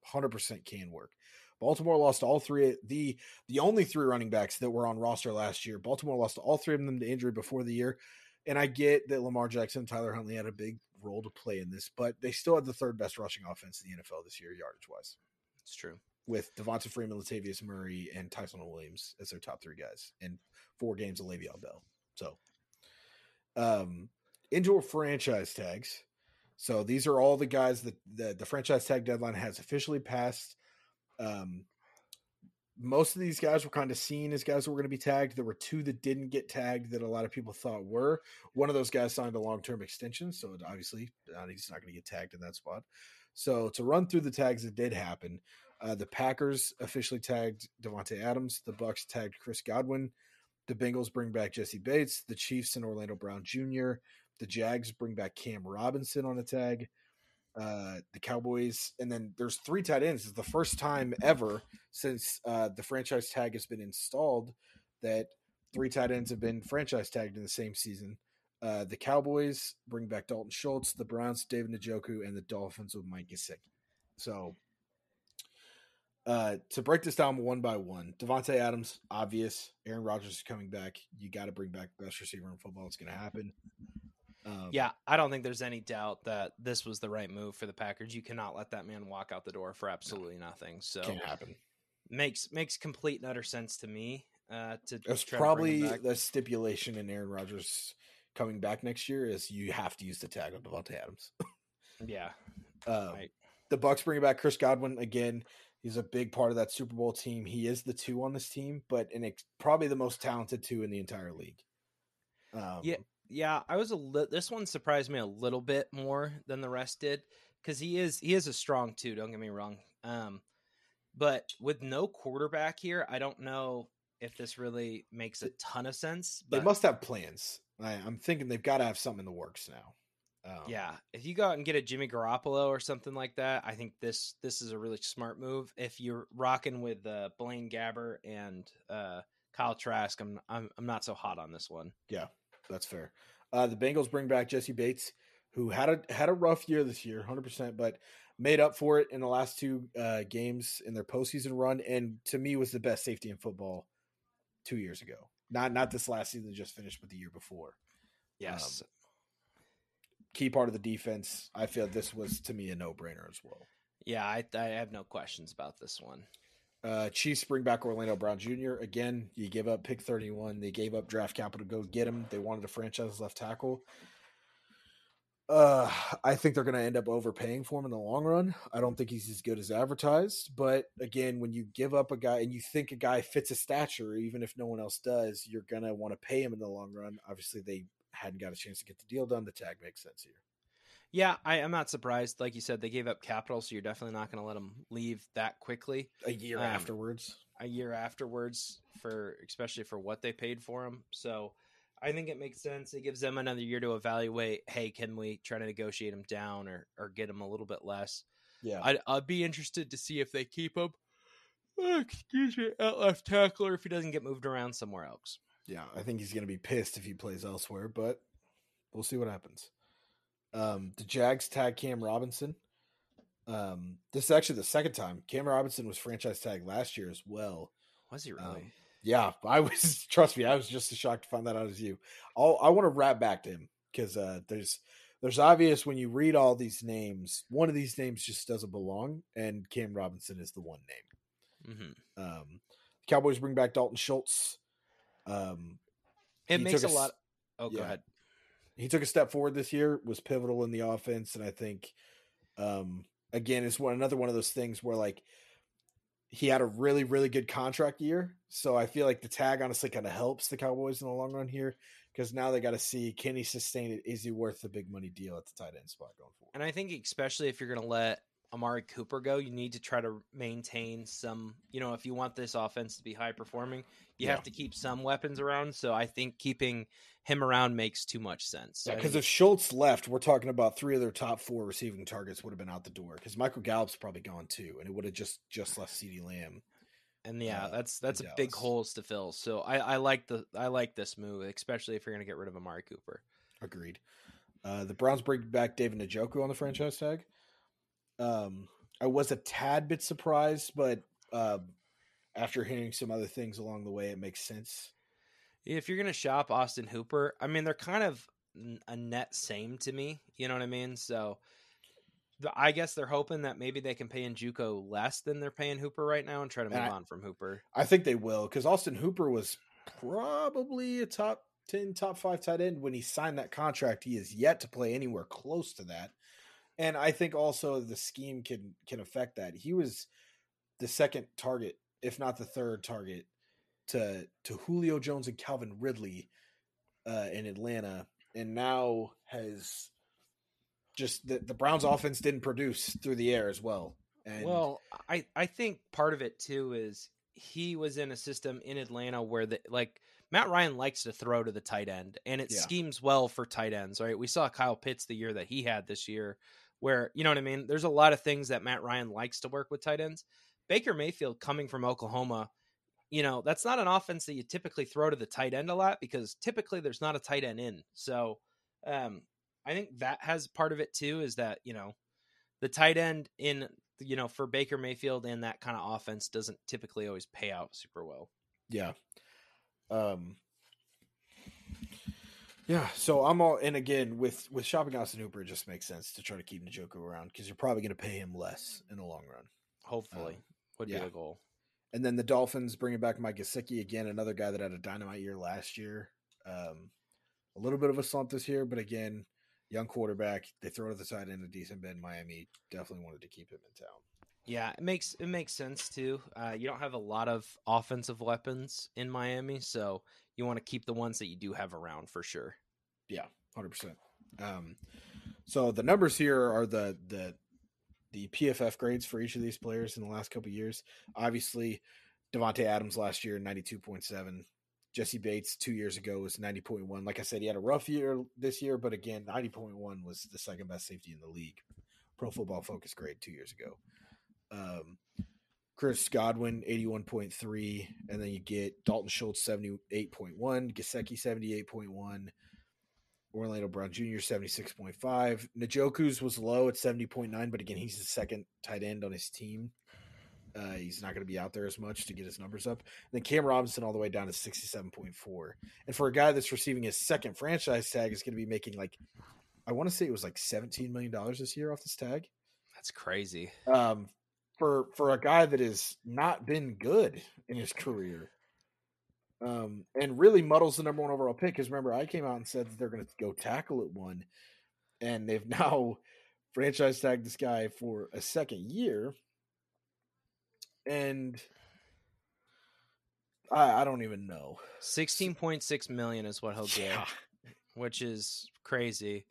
hundred percent can work. Baltimore lost all three the the only three running backs that were on roster last year. Baltimore lost all three of them to injury before the year, and I get that Lamar Jackson, Tyler Huntley had a big role to play in this, but they still had the third best rushing offense in the NFL this year, yardage wise, It's true. with Devonta Freeman, Latavius Murray, and Ty'Son Williams as their top three guys, and four games of Le'Veon Bell. So, um, indoor franchise tags. So these are all the guys that the, franchise tag deadline has officially passed. Um, most of these guys were kind of seen as guys that were going to be tagged. There were two that didn't get tagged that a lot of people thought were. One of those guys signed a long term extension, so obviously uh, he's not going to get tagged in that spot. So to run through the tags that did happen, uh, the Packers officially tagged Davante Adams. The Bucs tagged Chris Godwin. The Bengals bring back Jessie Bates. The Chiefs and Orlando Brown Jr. The Jags bring back Cam Robinson on a tag. Uh, the Cowboys, and then there's three tight ends. It's the first time ever since uh, the franchise tag has been installed that three tight ends have been franchise tagged in the same season. Uh, the Cowboys bring back Dalton Schultz, the Browns David Njoku, and the Dolphins with Mike Gesicki. So uh, to break this down one by one, Davante Adams, obvious. Aaron Rodgers is coming back. You got to bring back the best receiver in football. It's going to happen. Um, Yeah, I don't think there's any doubt that this was the right move for the Packers. You cannot let that man walk out the door for absolutely nothing. So can't happen. makes makes complete and utter sense to me. Uh, to to probably the stipulation in Aaron Rodgers coming back next year is you have to use the tag on Davante Adams. yeah, *laughs* Um, Right. The Bucs bringing back Chris Godwin again. He's a big part of that Super Bowl team. He is the two on this team, but and ex- probably the most talented two in the entire league. Um, Yeah. yeah. I was a li- this one surprised me a little bit more than the rest did because he is he is a strong two. Don't get me wrong. Um, but with no quarterback here, I don't know if this really makes a ton of sense. they must have plans. I, I'm thinking they've got to have something in the works now. Um, Yeah, if you go out and get a Jimmy Garoppolo or something like that, I think this this is a really smart move. If you're rocking with uh, Blaine Gabbert and uh, Kyle Trask, I'm, I'm I'm not so hot on this one. Yeah, that's fair. Uh, the Bengals bring back Jessie Bates, who had a had a rough year this year, 100, percent but made up for it in the last two uh, games in their postseason run, and to me was the best safety in football two years ago. Not not this last season, just finished, but the year before. Yes, Key part of the defense. I feel this was to me a no brainer as well. yeah, I I have no questions about this one. Uh, Chiefs bring back Orlando Brown Jr. Again, you give up pick 31. They gave up draft capital to go get him. They wanted a franchise left tackle. Uh, I think they're going to end up overpaying for him in the long run. I don't think he's as good as advertised. But again, when you give up a guy and you think a guy fits a stature, even if no one else does, you're going to want to pay him in the long run. Obviously, they hadn't got a chance to get the deal done. The tag makes sense here. Yeah, I, am not surprised. Like you said, they gave up capital, so you're definitely not going to let them leave that quickly. A year um, afterwards. A year afterwards, for especially for what they paid for him. So I think it makes sense. It gives them another year to evaluate. Hey, can we try to negotiate him down or or get him a little bit less? Yeah, I'd, I'd be interested to see if they keep him. Oh, excuse me, at left tackle, or if he doesn't get moved around somewhere else. Yeah, I think he's going to be pissed if he plays elsewhere, but we'll see what happens. Um, the Jags tag Cam Robinson. Um, this is actually the second time Cam Robinson was franchise tagged last year as well. Was he really? Um, yeah, I was. *laughs* Trust me, I was just as shocked to find that out as you. I'll, I want to wrap back to him because uh, there's there's obvious when you read all these names, one of these names just doesn't belong, and Cam Robinson is the one name. Mm-hmm. Um, Cowboys bring back Dalton Schultz. Um, it makes a, a lot. Oh, yeah, go ahead he took a step forward this year, was pivotal in the offense, and I think um, again it's one another one of those things where like he had a really really good contract year, so I feel like the tag honestly kind of helps the Cowboys in the long run here because now they got to see can he sustain it? Is he worth the big money deal at the tight end spot going forward? And I think especially if you're going to let Amari Cooper go, you need to try to maintain some, you know, if you want this offense to be high performing, you yeah. have to keep some weapons around. So I think keeping him around makes too much sense. Yeah, because if Schultz left, we're talking about three of their top four receiving targets would have been out the door. Because Michael Gallup's probably gone too, and it would have just just left CeeDee Lamb. And yeah, uh, that's that's a Dallas. big holes to fill. So I, I like the I like this move, especially if you're going to get rid of Amari Cooper. Agreed. Uh, the Browns bring back David Njoku on the franchise tag. Um, I was a tad bit surprised, but uh, after hearing some other things along the way, it makes sense. If you're gonna shop Austin Hooper, I mean, they're kind of a net same to me. You know what I mean? So I guess they're hoping that maybe they can pay Njoku less than they're paying Hooper right now and try to move I, on from Hooper. I think they will because Austin Hooper was probably a top 10, top five tight end when he signed that contract. He is yet to play anywhere close to that and I think also the scheme can can affect that. He was the second target, if not the third target, to to Julio Jones and Calvin Ridley uh, in Atlanta, and now has just the, the Browns offense didn't produce through the air as well. And well, I I think part of it too is he was in a system in Atlanta where the like Matt Ryan likes to throw to the tight end, and it yeah. schemes well for tight ends. Right, we saw Kyle Pitts the year that he had this year where you know what I mean. There's a lot of things that Matt Ryan likes to work with tight ends. Baker Mayfield coming from Oklahoma, you know that's not an offense that you typically throw to the tight end a lot because typically there's not a tight end in. So um, I think that has part of it too. Is that you know the tight end in you know for Baker Mayfield and that kind of offense doesn't typically always pay out super well. Yeah. Um, yeah, so I'm all and again with with shopping Austin Hooper, it just makes sense to try to keep Njoku around because you're probably going to pay him less in the long run. Hopefully, um, would yeah. be the goal. And then the Dolphins bringing back Mike Gesicki again, another guy that had a dynamite year last year. Um, a little bit of a slump this year, but again, young quarterback. They throw to the side end a decent bit. Miami definitely wanted to keep him in town. Yeah, it makes it makes sense too. Uh, you don't have a lot of offensive weapons in Miami, so you want to keep the ones that you do have around for sure. Yeah, hundred percent. Um, so the numbers here are the the the PFF grades for each of these players in the last couple years. Obviously, Davante Adams last year ninety two point seven. Jessie Bates two years ago was ninety point one. Like I said, he had a rough year this year, but again, ninety point one was the second best safety in the league. Pro Football Focus grade two years ago. Um, Chris Godwin, 81.3. And then you get Dalton Schultz, 78.1. Gesicki, 78.1. Orlando Brown Jr. 76.5. Njoku's was low at 70.9, but again, he's the second tight end on his team. Uh, he's not going to be out there as much to get his numbers up. And then Cam Robinson all the way down to 67.4. And for a guy that's receiving his second franchise tag, is going to be making like, I want to say it was like $17 million this year off this tag. That's crazy. Um, for for a guy that has not been good in his career. Um, and really muddles the number one overall pick because remember I came out and said that they're going to go tackle at one, and they've *laughs* now franchise tagged this guy for a second year, and I, I don't even know. Sixteen point six million is what he'll *laughs* get, Yeah. which is crazy.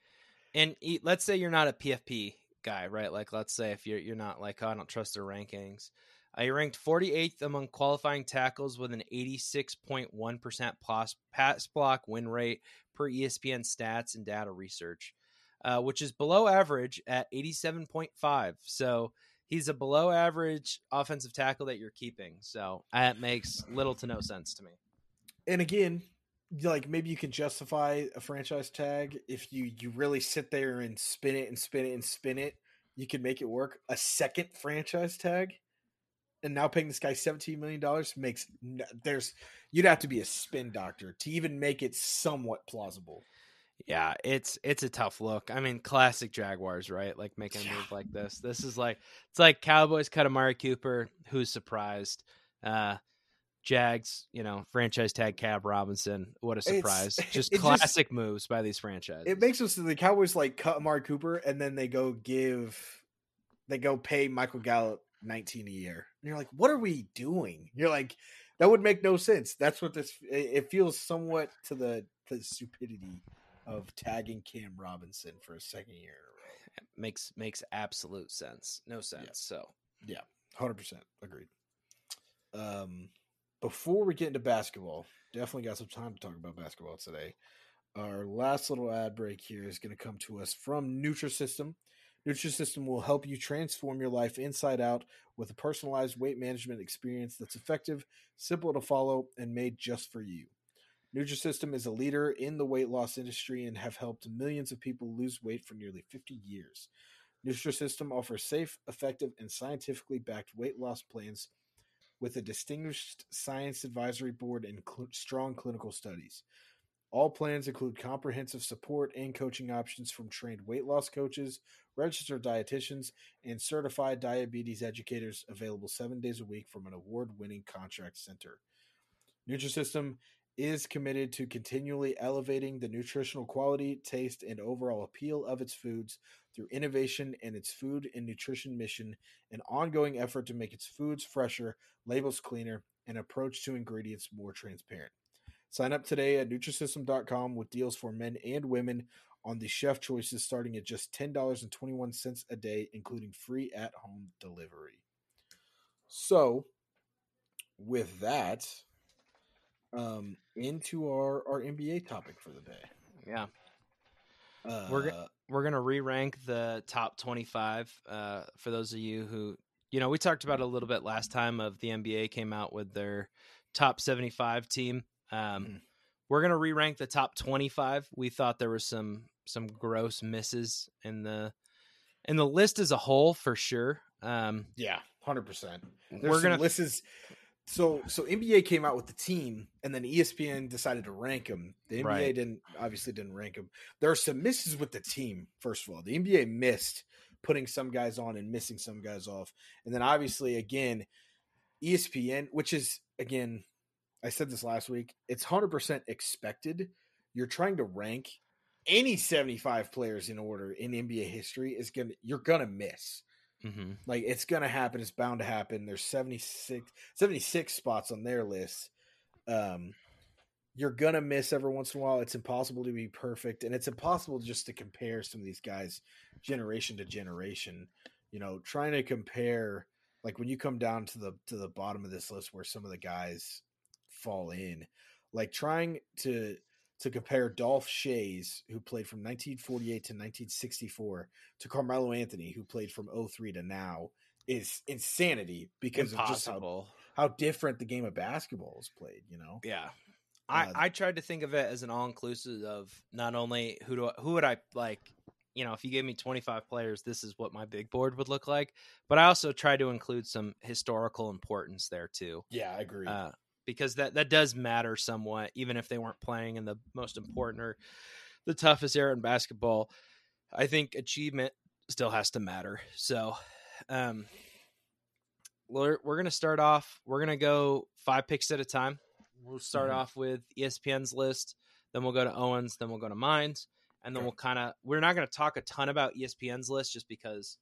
And let's say you're not a PFF guy, right? Like, let's say if you're you're not like, oh, I don't trust their rankings. Uh, you ranked 48th among qualifying tackles with an 86.1% pass, block win rate per ESPN stats and data research, uh, which is below average at 87.5. So he's a below average offensive tackle that you're keeping. So that makes little to no sense to me. and again, like maybe you can justify a franchise tag if you you really sit there and spin it and spin it and spin it. You can make it work. A second franchise tag, and now paying this guy seventeen million dollars makes n- there's you'd have to be a spin doctor to even make it somewhat plausible. Yeah, it's it's a tough look. I mean, classic Jaguars, right? Like making a move like this. This is like it's like Cowboys cut Amari Cooper. Who's surprised? Uh Jags, you know, franchise tag Cam Robinson. What a surprise! *laughs* it just just- classic moves by these franchises. It makes us the Cowboys like cut Amari Cooper and then they go give they go pay Michael Gallup nineteen a year. And you're like, what are we doing? You're like, that would make no sense. That's what this it it feels somewhat to the to the stupidity of tagging Cam Robinson for a second year in makes makes absolute sense. No sense. So yeah. Hundred percent agreed. Um before we get into basketball, definitely got some time to talk about basketball today. Our last little ad break here is going to come to us from Nutrisystem. Nutrisystem will help you transform your life inside out with a personalized weight management experience that's effective, simple to follow, and made just for you. Nutrisystem is a leader in the weight loss industry and have helped millions of people lose weight for nearly 50 years. Nutrisystem offers safe, effective, and scientifically backed weight loss plans with a distinguished science advisory board and cl- strong clinical studies. All plans include comprehensive support and coaching options from trained weight loss coaches, registered dietitians, and certified diabetes educators available seven days a week from an award winning contract center. Nutrisystem is committed to continually elevating the nutritional quality, taste, and overall appeal of its foods through innovation and its food and nutrition mission, an ongoing effort to make its foods fresher, labels cleaner, and approach to ingredients more transparent. Sign up today at Nutrisystem.com with deals for men and women on the chef choices starting at just $10.21 a day, including free at home delivery. So, with that, um, into our, our NBA topic for the day. yeah, Uh, We're go- we're gonna re-rank the top 25 uh, for those of you who you know we talked about it a little bit last time of the nba came out with their top 75 team um, Mhm. we're gonna re-rank the top 25 we thought there was some some gross misses in the in the list as a whole for sure um, yeah, hundred percent. we're gonna This is so so NBA came out with the team, and then ESPN decided to rank them. The NBA Right. didn't obviously didn't rank them. There are some misses with the team. First of all, the NBA missed putting some guys on and missing some guys off, and then obviously again, ESPN, which is again, I said this last week. It's hundred percent expected. You're trying to rank any 75 players in order in NBA history is gonna you're gonna miss. Mhm. Like it's gonna happen. It's bound to happen. There's 76, 76 spots on their list. Um, you're gonna miss every once in a while. It's impossible to be perfect, and it's impossible just to compare some of these guys generation to generation. You know, trying to compare like when you come down to the to the bottom of this list where some of the guys fall in, like trying to to compare Dolph Schayes, who played from 1948 to 1964, to Carmelo Anthony, who played from 03 to now, is insanity because of just how, how different the game of basketball is played. You know, Yeah. Uh, I, I tried to think of it as an all inclusive of not only who do I, who would I like, you know, if you gave me 25 players, this is what my big board would look like. But I also tried to include some historical importance there too, yeah, I agree. uh, because that that does matter somewhat, even if they weren't playing in the most important or the toughest era in basketball. I think achievement still has to matter. So, um, we're, we're gonna start off. We're gonna go five picks at a time. We'll start Mhm. off with ESPN's list, then we'll go to Owens, then we'll go to Mines, and then Okay. we'll kind of. We're not gonna talk a ton about ESPN's list just because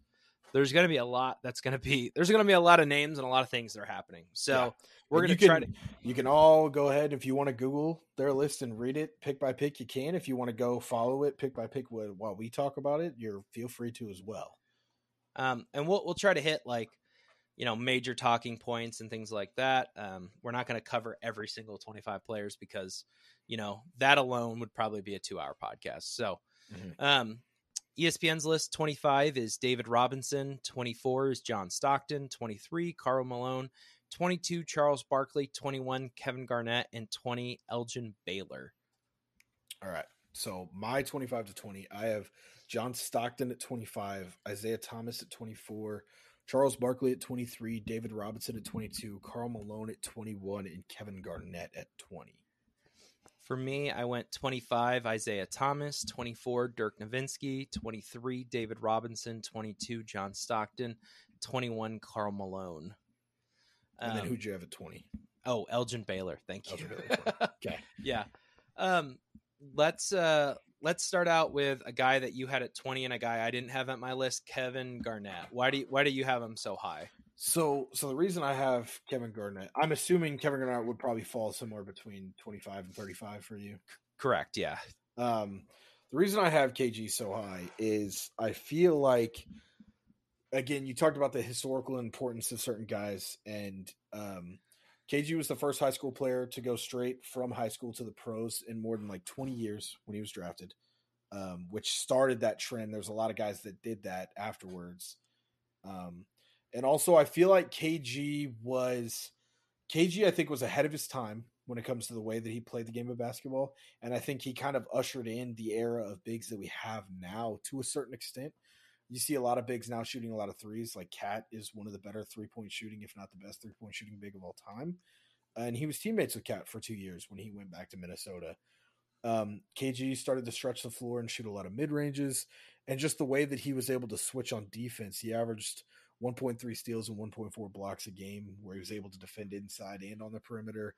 there's gonna be a lot that's gonna be *laughs* there's gonna be a lot of names and a lot of things that are happening. So Yeah. we're gonna you try to. You can all go ahead if you want to Google their list and read it pick by pick. You can. If you want to go follow it pick by pick while we talk about it, you're feel free to as well. Um, and we'll we'll try to hit like, you know, major talking points and things like that. Um, we're not going to cover every single 25 players because, you know, that alone would probably be a two hour podcast. So, Mhm. um, ESPN's list 25 is David Robinson, 24 is John Stockton, 23 Karl Malone, 22 Charles Barkley, 21 Kevin Garnett, and 20 Elgin Baylor. All right. So my 25 to 20, I have John Stockton at 25, Isiah Thomas at 24, Charles Barkley at 23, David Robinson at 22, Karl Malone at 21, and Kevin Garnett at 20. For me, I went 25 Isiah Thomas, 24 Dirk Nowitzki, 23 David Robinson, 22 John Stockton, 21 Karl Malone. And then Um, who'd you have at 20? Oh, Elgin Baylor. Thank you. Baylor, *laughs* Okay. yeah. Um, let's uh let's start out with a guy that you had at 20 and a guy I didn't have at my list, Kevin Garnett. Why do you, why do you have him so high? So, so the reason I have Kevin Garnett, I'm assuming Kevin Garnett would probably fall somewhere between 25 and 35 for you. Correct. Yeah. Um, the reason I have KG so high is I feel like, again, you talked about the historical importance of certain guys, and um, KG was the first high school player to go straight from high school to the pros in more than like 20 years when he was drafted, um, which started that trend. There's a lot of guys that did that afterwards. Um, and also, I feel like KG was KG. I think was ahead of his time when it comes to the way that he played the game of basketball, and I think he kind of ushered in the era of bigs that we have now to a certain extent. You see a lot of bigs now shooting a lot of threes. Like KAT is one of the better three point shooting, if not the best three point shooting big of all time. And he was teammates with KAT for two years when he went back to Minnesota. Um, KG started to stretch the floor and shoot a lot of mid ranges, and just the way that he was able to switch on defense, he averaged 1.3 steals and 1.4 blocks a game, where he was able to defend inside and on the perimeter.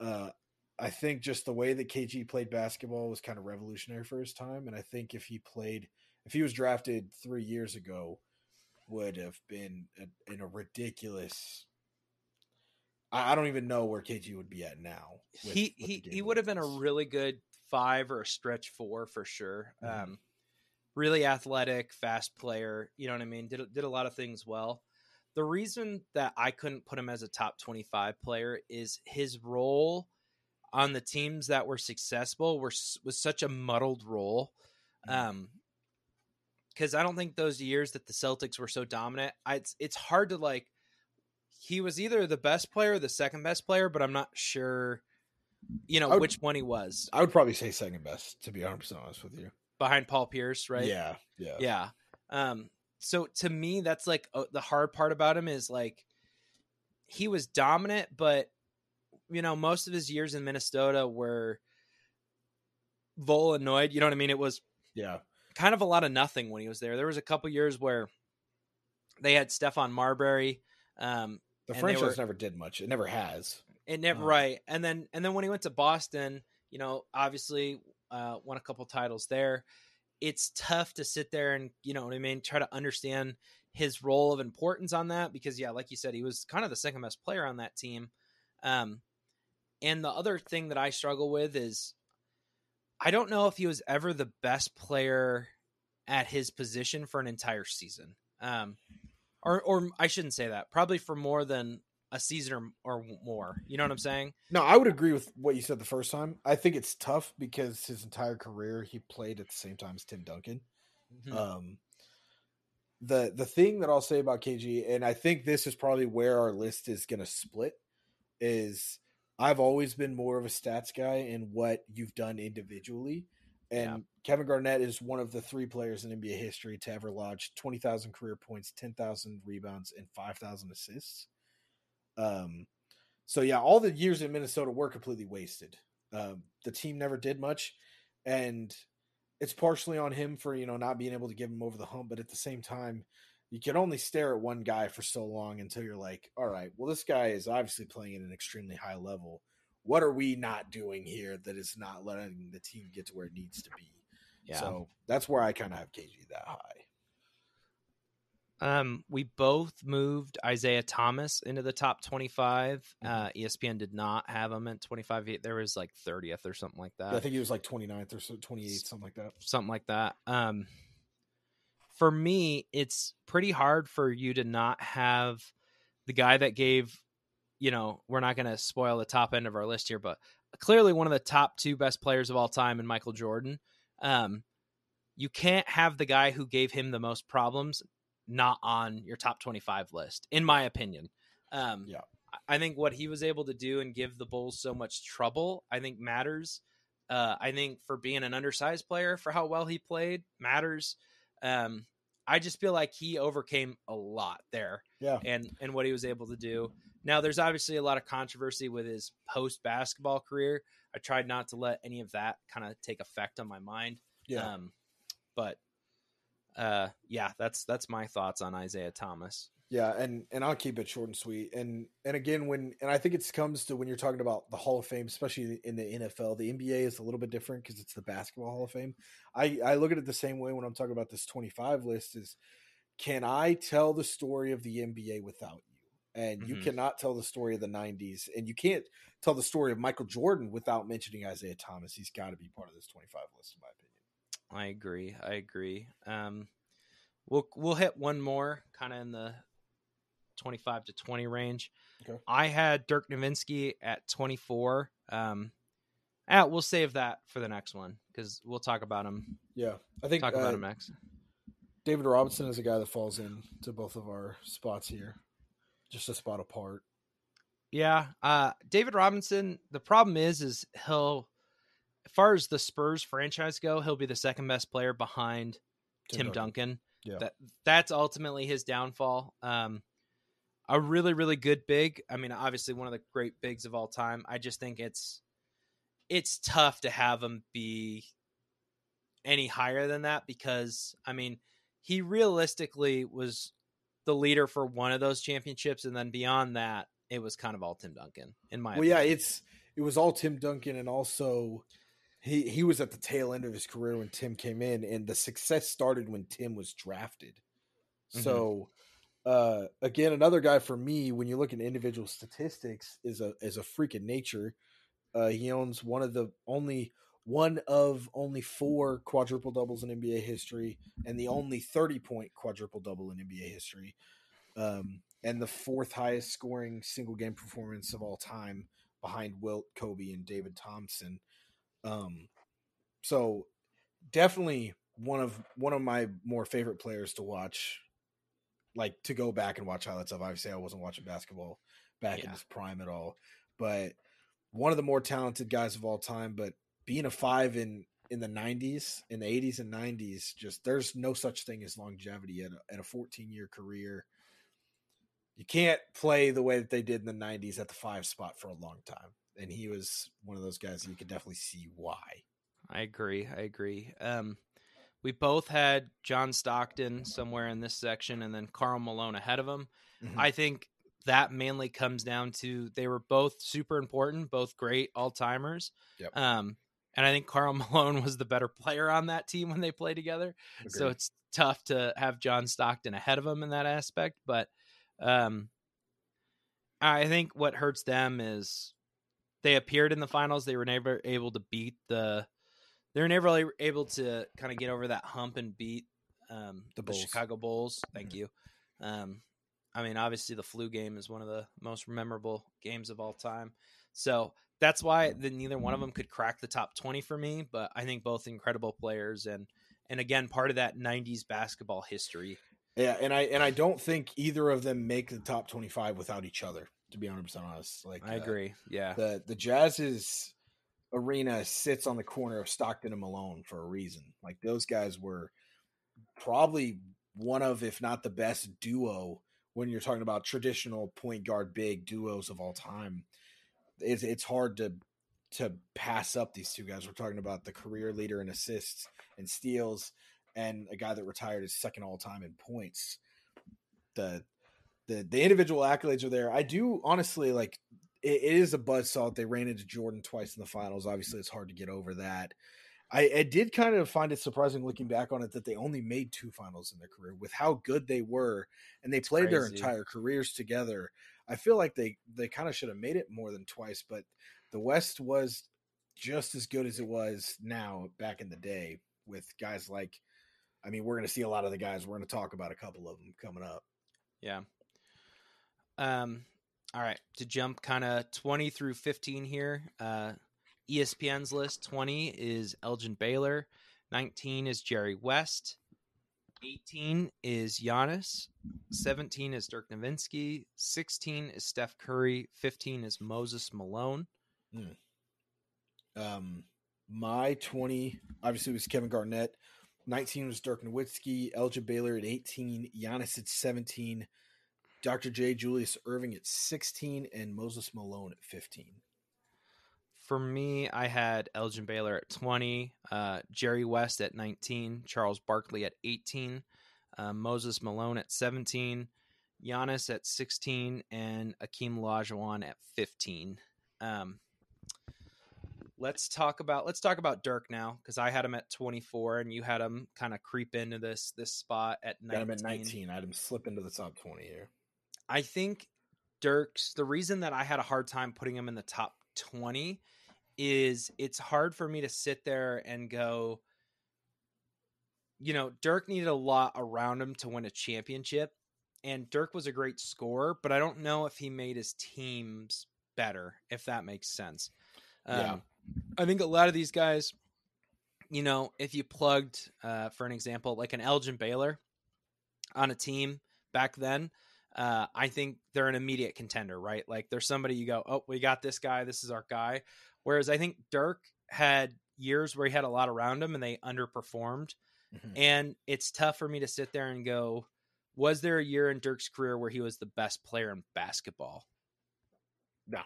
Uh, I think just the way that KG played basketball was kind of revolutionary for his time, and I think if he played, if he was drafted three years ago, would have been a, in a ridiculous. I, I don't even know where KG would be at now. with- he with he he would have been a really good five or a stretch four for sure. Mhm. Um, really athletic, fast player. You know what I mean? Did did a lot of things well. The reason that I couldn't put him as a top twenty five player is his role on the teams that were successful were was such a muddled role. Mhm. Um, because I don't think those years that the Celtics were so dominant, I, it's it's hard to like. He was either the best player or the second best player, but I'm not sure, you know, would- which one he was I would probably say second best, to be 100 percent honest with you. Behind Paul Pierce, right? Yeah, yeah, yeah. Um, so to me, that's like uh, the hard part about him is like he was dominant, but you know, most of his years in Minnesota were Volanoid. You know what I mean? It was yeah. kind of a lot of nothing when he was there. There was a couple years where they had Stephon Marbury. Um, The franchise were- never did much. It never has. and never Um, right. And then and then when he went to Boston, you know, obviously uh, won a couple titles there. It's tough to sit there and you know what I mean, try to understand his role of importance on that because yeah, like you said, he was kind of the second best player on that team. Um, and the other thing that I struggle with is I don't know if he was ever the best player at his position for an entire season. Um, or or I shouldn't say that. Probably for more than a season or, or more. You know what I'm saying? No, I would agree with what you said the first time. I think it's tough because his entire career he played at the same time as Tim Duncan. Mhm. Um, the the thing that I'll say about KG, and I think this is probably where our list is going to split, is I've always been more of a stats guy in what you've done individually, and Yeah. Kevin Garnett is one of the three players in NBA history to ever lodge twenty thousand career points, ten thousand rebounds, and five thousand assists. Um, so yeah, all the years in Minnesota were completely wasted. Um, the team never did much, and it's partially on him for you know not being able to give him over the hump, but at the same time, you can only stare at one guy for so long until you're like, all right, well, this guy is obviously playing at an extremely high level. What are we not doing here that is not letting the team get to where it needs to be? Yeah. So that's where I kind of have KG that high. Um, we both moved Isiah Thomas into the top 25. Mhm. Uh, ESPN did not have him at 25. There was like 30th or something like that. I think he was like 29th or so, 28th, something like that. something like that. Um, for me, it's pretty hard for you to not have the guy that gave, you know, we're not going to spoil the top end of our list here, but clearly one of the top two best players of all time in Michael Jordan. Um, you can't have the guy who gave him the most problems not on your top 25 list, in my opinion. Um, Yeah. I think what he was able to do and give the Bulls so much trouble, I think matters. Uh, I think for being an undersized player, for how well he played, matters. Um, I just feel like he overcame a lot there, Yeah. and and what he was able to do. Now, there's obviously a lot of controversy with his post basketball career. I tried not to let any of that kind of take effect on my mind. Yeah. Um, but uh, yeah, that's that's my thoughts on Isiah Thomas. Yeah, and and I'll keep it short and sweet. And and again, when and I think it comes to when you're talking about the Hall of Fame, especially in the NFL, the NBA is a little bit different because it's the Basketball Hall of Fame. I I look at it the same way when I'm talking about this 25 list. Is can I tell the story of the NBA without you? And you Mhm. cannot tell the story of the 90s, and you can't tell the story of Michael Jordan without mentioning Isiah Thomas. He's got to be part of this 25 list, in my opinion. I agree. I agree. Um, we'll we'll hit one more, kind of in the twenty-five to twenty range. Okay. I had Dirk Nowitzki at twenty-four. Um, ah, we'll save that for the next one because we'll talk about him. Yeah, I think Talk about uh, him next. David Robinson is a guy that falls in to both of our spots here, just a spot apart. Yeah, uh, David Robinson. The problem is, is he'll, as far as the Spurs franchise go, he'll be the second best player behind Tim, Duncan. Yeah. That that's ultimately his downfall. Um, a really really good big. I mean, obviously one of the great bigs of all time. I just think it's it's tough to have him be any higher than that because I mean, he realistically was the leader for one of those championships, and then beyond that, it was kind of all Tim Duncan. In my Well, yeah, it's it was all Tim Duncan, and also he he was at the tail end of his career when Tim came in, and the success started when Tim was drafted. Mhm. So, uh, again, another guy for me when you look at individual statistics is a is a freak of nature. Uh, he owns one of the only one of only four quadruple doubles in NBA history, and the only thirty point quadruple double in NBA history. Um, and the fourth highest scoring single game performance of all time behind Wilt, Kobe, and David Thompson. Um, so definitely one of one of my more favorite players to watch, like to go back and watch highlights of. Obviously, I wasn't watching basketball back in Yeah. his prime at all, but one of the more talented guys of all time. But being a five in in the 90s in the 80s and 90s just there's no such thing as longevity at a, at a 14 year career you can't play the way that they did in the 90s at the five spot for a long time and he was one of those guys you could definitely see why I agree. I agree. Um, we both had John Stockton somewhere in this section, and then Karl Malone ahead of him. Mhm. I think that mainly comes down to they were both super important, both great all timers. Yep. Um, and I think Karl *laughs* Malone was the better player on that team when they play together. So it's tough to have John Stockton ahead of him in that aspect. But um, I think what hurts them is they appeared in the finals. They were never able to beat the. They were never able to kind of get over that hump and beat um, The the, Bulls. Chicago Bulls. Thank Mhm. you. Um, I mean, obviously, the flu game is one of the most memorable games of all time. So that's why the, neither one of them could crack the top 20 for me. But I think both incredible players and and again part of that 90s basketball history. yeah and i and i don't think either of them make the top 25 without each other to be 100% honest like I uh, agree. Yeah. the the jazz's arena sits on the corner of stockton and malone for a reason like those guys were probably one of if not the best duo when you're talking about traditional point guard big duos of all time it's, it's hard to to pass up these two guys we're talking about the career leader in assists and steals and a guy that retired is second all time in points the the the individual accolades are there. I do honestly like it, it is a buzz saw they ran into Jordan twice in the finals. Obviously, it's hard to get over that. I, I, did kind of find it surprising looking back on it that they only made two finals in their career with how good they were and they played their entire careers together. I feel like they they kind of should have made it more than twice, but the West was just as good as it was now back in the day with guys like I mean, we're going to see a lot of the guys. We're going to talk about a couple of them coming up. Yeah. Um all right, to jump kind of 20 through 15 here. Uh ESPN's list 20 is Elgin Baylor, 19 is Jerry West, 18 is Giannis, 17 is Dirk Nowitzki, 16 is Steph Curry, 15 is Moses Malone. Hmm. Um, my 20 obviously was Kevin Garnett, 19 was Dirk Nowitzki, Elgin Baylor at 18, Giannis at 17, Dr. J. Julius Erving at 16, and Moses Malone at 15 for me, I had Elgin Baylor at 20, uh, Jerry West at 19, Charles Barkley at 18, uh, Moses Malone at 17, Giannis at 16, and Akeem Olajuwon at 15. Um, let's talk about let's talk about Dirk now because I had him at 24 and you had him kind of creep into this this spot at 19. Got him at 19. I had him slip into the top 20 here. I think Dirk's the reason that I had a hard time putting him in the top 20 is it's hard for me to sit there and go, you know, Dirk needed a lot around him to win a championship. And Dirk was a great scorer, but I don't know if he made his teams better, if that makes sense. Um, yeah. I think a lot of these guys, you know, if you plugged, uh, for an example, like an Elgin Baylor on a team back then, uh, I think they're an immediate contender, right? Like there's somebody you go, oh, we got this guy. This is our guy. Whereas I think Dirk had years where he had a lot around him and they underperformed. Mm-hmm. And it's tough for me to sit there and go, was there a year in Dirk's career where he was the best player in basketball? No.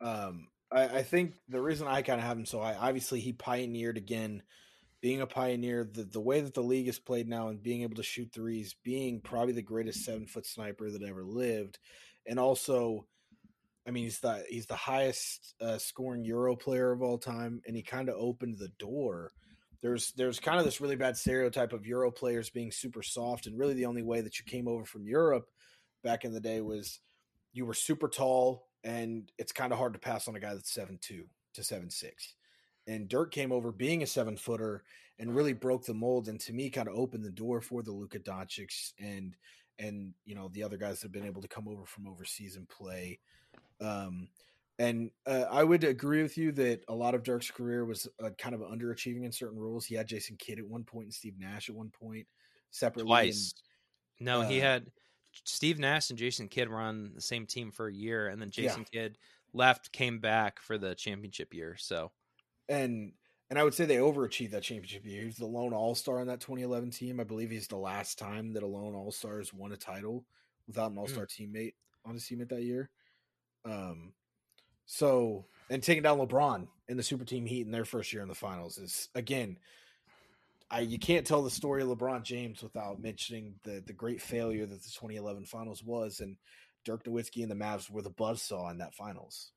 Um, I, I think the reason I kind of have him so I obviously he pioneered again being a pioneer, the, the way that the league is played now and being able to shoot threes, being probably the greatest seven foot sniper that ever lived, and also I mean, he's the he's the highest uh, scoring Euro player of all time, and he kind of opened the door. There's there's kind of this really bad stereotype of Euro players being super soft, and really the only way that you came over from Europe back in the day was you were super tall, and it's kind of hard to pass on a guy that's seven two to seven six. And Dirk came over being a seven footer and really broke the mold, and to me, kind of opened the door for the Luka Doncic and and you know the other guys that have been able to come over from overseas and play. Um, and uh, I would agree with you that a lot of Dirk's career was uh, kind of underachieving in certain roles. He had Jason Kidd at one point and Steve Nash at one point separately. Twice. And, no, uh, he had Steve Nash and Jason Kidd were on the same team for a year, and then Jason yeah. Kidd left, came back for the championship year. So, and and I would say they overachieved that championship year. He's the lone All Star on that 2011 team. I believe he's the last time that a lone All Star has won a title without an All Star mm. teammate on his team at that year. Um, so and taking down LeBron in the super team heat in their first year in the finals is again, I you can't tell the story of LeBron James without mentioning the the great failure that the 2011 finals was, and Dirk Nowitzki and the Mavs were the buzzsaw in that finals.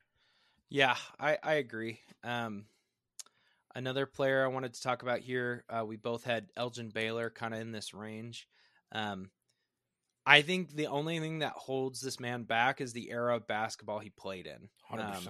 Yeah, I I agree. Um, another player I wanted to talk about here, uh, we both had Elgin Baylor kind of in this range. Um, I think the only thing that holds this man back is the era of basketball he played in. 100%. Um,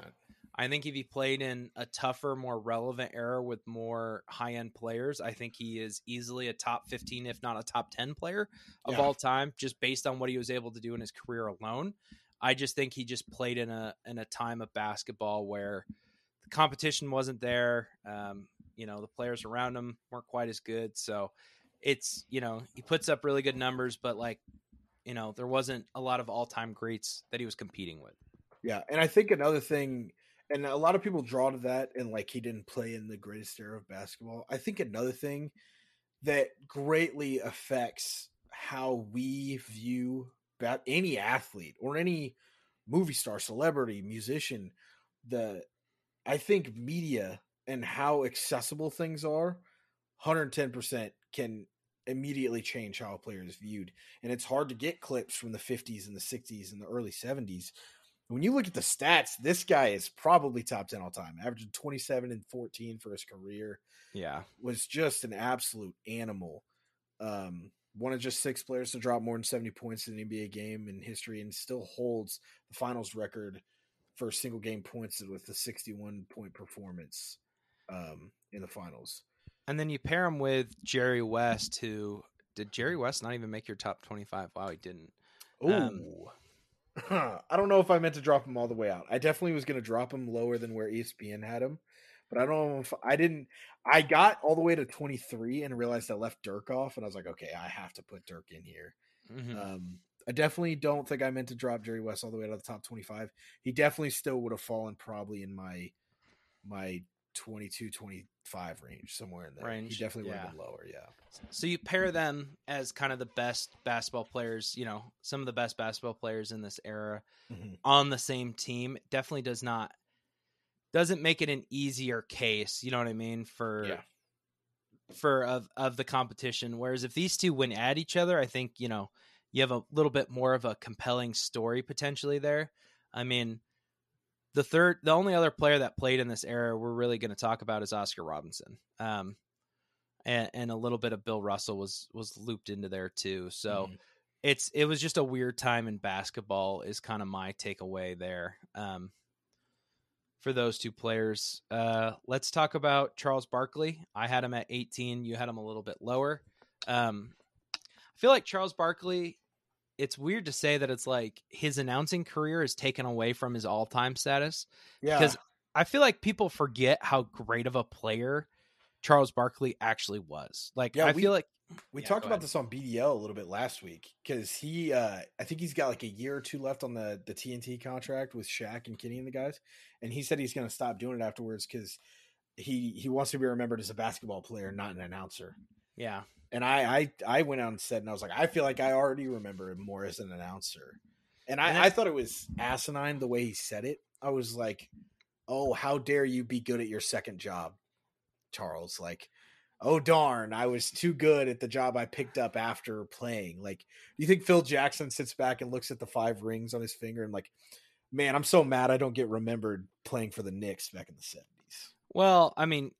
I think if he played in a tougher, more relevant era with more high end players, I think he is easily a top 15, if not a top 10 player of yeah. all time, just based on what he was able to do in his career alone. I just think he just played in a in a time of basketball where competition wasn't there. Um, you know, the players around him weren't quite as good. So it's, you know, he puts up really good numbers, but like you know, there wasn't a lot of all time greats that he was competing with. Yeah, and I think another thing, and a lot of people draw to that, and like he didn't play in the greatest era of basketball. I think another thing that greatly affects how we view about any athlete or any movie star, celebrity, musician, the I think media and how accessible things are, 110% can immediately change how a player is viewed. And it's hard to get clips from the 50s and the 60s and the early 70s. When you look at the stats, this guy is probably top 10 all time, averaging 27 and 14 for his career. Yeah. Was just an absolute animal. Um, one of just six players to drop more than 70 points in an NBA game in history and still holds the finals record for single game points with the 61 point performance um, in the finals. And then you pair him with Jerry West, who did Jerry West not even make your top 25? Wow, he didn't. Oh, um, *laughs* I don't know if I meant to drop him all the way out. I definitely was going to drop him lower than where ESPN had him, but I don't know if I didn't. I got all the way to 23 and realized I left Dirk off, and I was like, okay, I have to put Dirk in here. Mm-hmm. Um, I definitely don't think I meant to drop Jerry West all the way out of the top 25. He definitely still would have fallen probably in my my 22 25 range somewhere in there. Range, he definitely would have been lower, yeah. So you pair them as kind of the best basketball players, you know, some of the best basketball players in this era mm-hmm. on the same team. It definitely does not doesn't make it an easier case, you know what I mean, for yeah. for of of the competition. Whereas if these two win at each other, I think, you know, you have a little bit more of a compelling story potentially there. I mean, the third, the only other player that played in this era we're really going to talk about is Oscar Robinson. Um, and, and a little bit of Bill Russell was was looped into there too. So mm. it's it was just a weird time in basketball is kind of my takeaway there. Um, for those two players, uh, let's talk about Charles Barkley. I had him at 18. You had him a little bit lower. Um, I feel like Charles Barkley it's weird to say that it's like his announcing career is taken away from his all-time status. Yeah. Because I feel like people forget how great of a player Charles Barkley actually was. Like yeah, I we, feel like we yeah, talked about ahead. this on BDL a little bit last week because he uh I think he's got like a year or two left on the the TNT contract with Shaq and Kenny and the guys. And he said he's gonna stop doing it afterwards because he he wants to be remembered as a basketball player, not an announcer. Yeah and I, I I went out and said, and I was like, I feel like I already remember him more as an announcer, and I, and I thought it was asinine the way he said it. I was like, oh, how dare you be good at your second job, Charles? Like, oh darn, I was too good at the job I picked up after playing. Like, do you think Phil Jackson sits back and looks at the five rings on his finger and like, man, I'm so mad I don't get remembered playing for the Knicks back in the seventies. Well, I mean,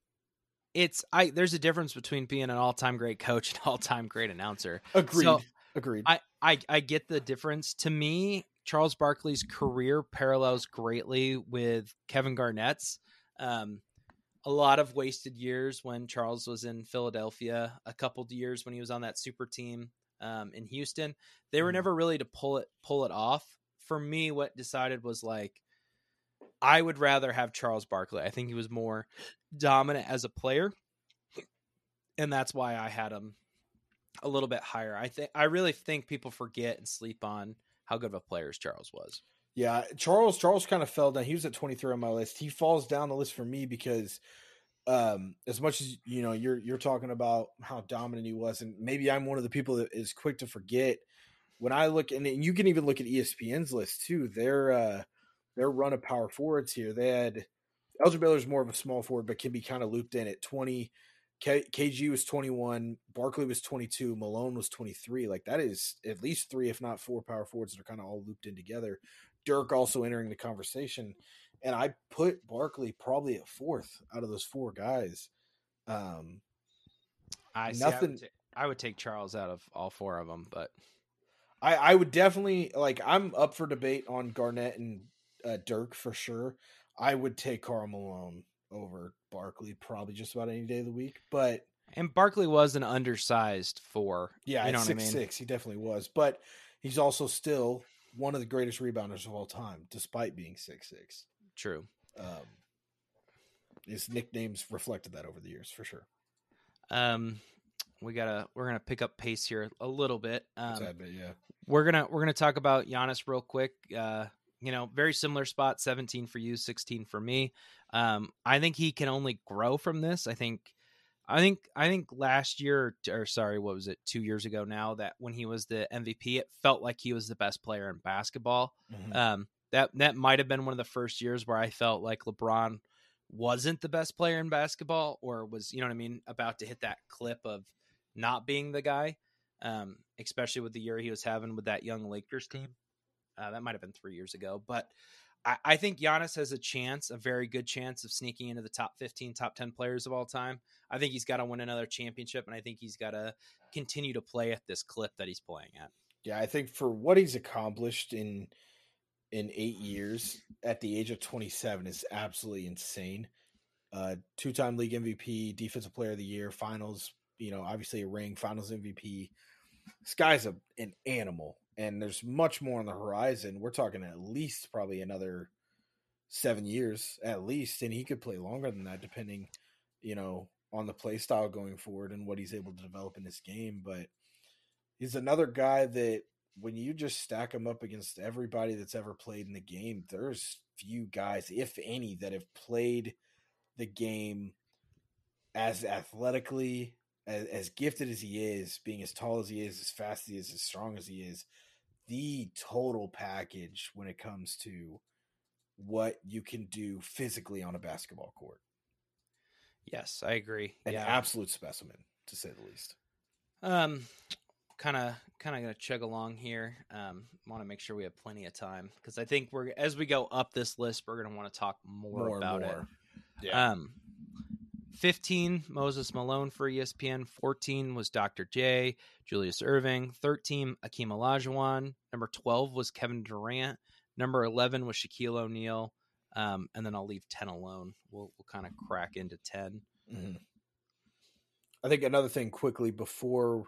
it's I there's a difference between being an all-time great coach *laughs* and all-time great announcer. Agreed. So Agreed. I, I I get the difference. To me, Charles Barkley's career parallels greatly with Kevin Garnett's. Um, a lot of wasted years when Charles was in Philadelphia, a couple years when he was on that super team um, in Houston. They were mm-hmm. never really to pull it pull it off. For me, what decided was like I would rather have Charles Barkley. I think he was more dominant as a player, and that's why I had him a little bit higher. I think I really think people forget and sleep on how good of a player Charles was. Yeah, Charles Charles kind of fell down. He was at 23 on my list. He falls down the list for me because um as much as you know you're you're talking about how dominant he was and maybe I'm one of the people that is quick to forget when I look and you can even look at ESPN's list too. Their uh their run of power forwards here. They had Elgin Baylor's more of a small forward, but can be kind of looped in at 20. K- KG was 21, Barkley was 22, Malone was 23. Like that is at least three, if not four power forwards that are kind of all looped in together. Dirk also entering the conversation. And I put Barkley probably at fourth out of those four guys. Um, I nothing. I would, t- I would take Charles out of all four of them, but I, I would definitely like. I'm up for debate on Garnett and uh, Dirk for sure. I would take Karl Malone over Barkley probably just about any day of the week. But and Barkley was an undersized four. Yeah, you know six I mean? six. He definitely was, but he's also still one of the greatest rebounders of all time, despite being six six. True. Um, his nicknames reflected that over the years for sure. Um, we gotta we're gonna pick up pace here a little bit. Um, bit, yeah. We're gonna we're gonna talk about Giannis real quick. Uh, you know, very similar spot, 17 for you, 16 for me. Um, I think he can only grow from this. I think, I think, I think last year, or sorry, what was it, two years ago now, that when he was the MVP, it felt like he was the best player in basketball. Mm-hmm. Um, that that might have been one of the first years where I felt like LeBron wasn't the best player in basketball, or was, you know what I mean, about to hit that clip of not being the guy, um, especially with the year he was having with that young Lakers team. Uh, that might have been three years ago, but I, I think Giannis has a chance, a very good chance of sneaking into the top 15, top 10 players of all time. I think he's got to win another championship, and I think he's got to continue to play at this clip that he's playing at. Yeah, I think for what he's accomplished in in eight years at the age of 27 is absolutely insane. Uh, two-time league MVP, defensive player of the year, finals, you know, obviously a ring, finals MVP. This guy's a, an animal, and there's much more on the horizon. We're talking at least probably another seven years at least, and he could play longer than that, depending, you know, on the play style going forward and what he's able to develop in this game. But he's another guy that when you just stack him up against everybody that's ever played in the game, there's few guys, if any, that have played the game as athletically, as, as gifted as he is, being as tall as he is, as fast as he is, as strong as he is, the total package when it comes to what you can do physically on a basketball court. Yes, I agree. An yeah. absolute specimen, to say the least. Um, kind of, kind of gonna chug along here. Um, want to make sure we have plenty of time because I think we're as we go up this list, we're gonna want to talk more, More, about more. it. Yeah. Um, 15, Moses Malone for ESPN. 14 was Dr. J, Julius Erving. 13, Akeem Olajuwon. Number 12 was Kevin Durant. Number 11 was Shaquille O'Neal. Um, and then I'll leave 10 alone. We'll, we'll kind of crack into 10. Mhm. I think another thing quickly before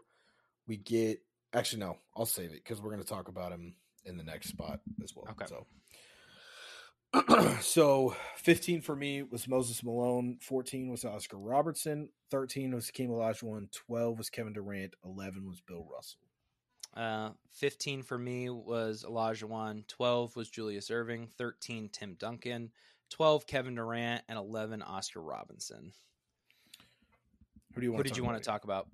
we get actually no, I'll save it because we're going to talk about him in the next spot as well. Okay. So, *clears throat* so 15 for me was Moses Malone, 14 was Oscar Robertson, 13 was Hakeem Olajuwon, 12 was Kevin Durant, 11 was Bill Russell. Uh, 15 for me was Olajuwon. 12 was Julius Erving. 13, Tim Duncan. 12, Kevin Durant. And 11, Oscar Robinson. Who do you want? Who did you want to talk about?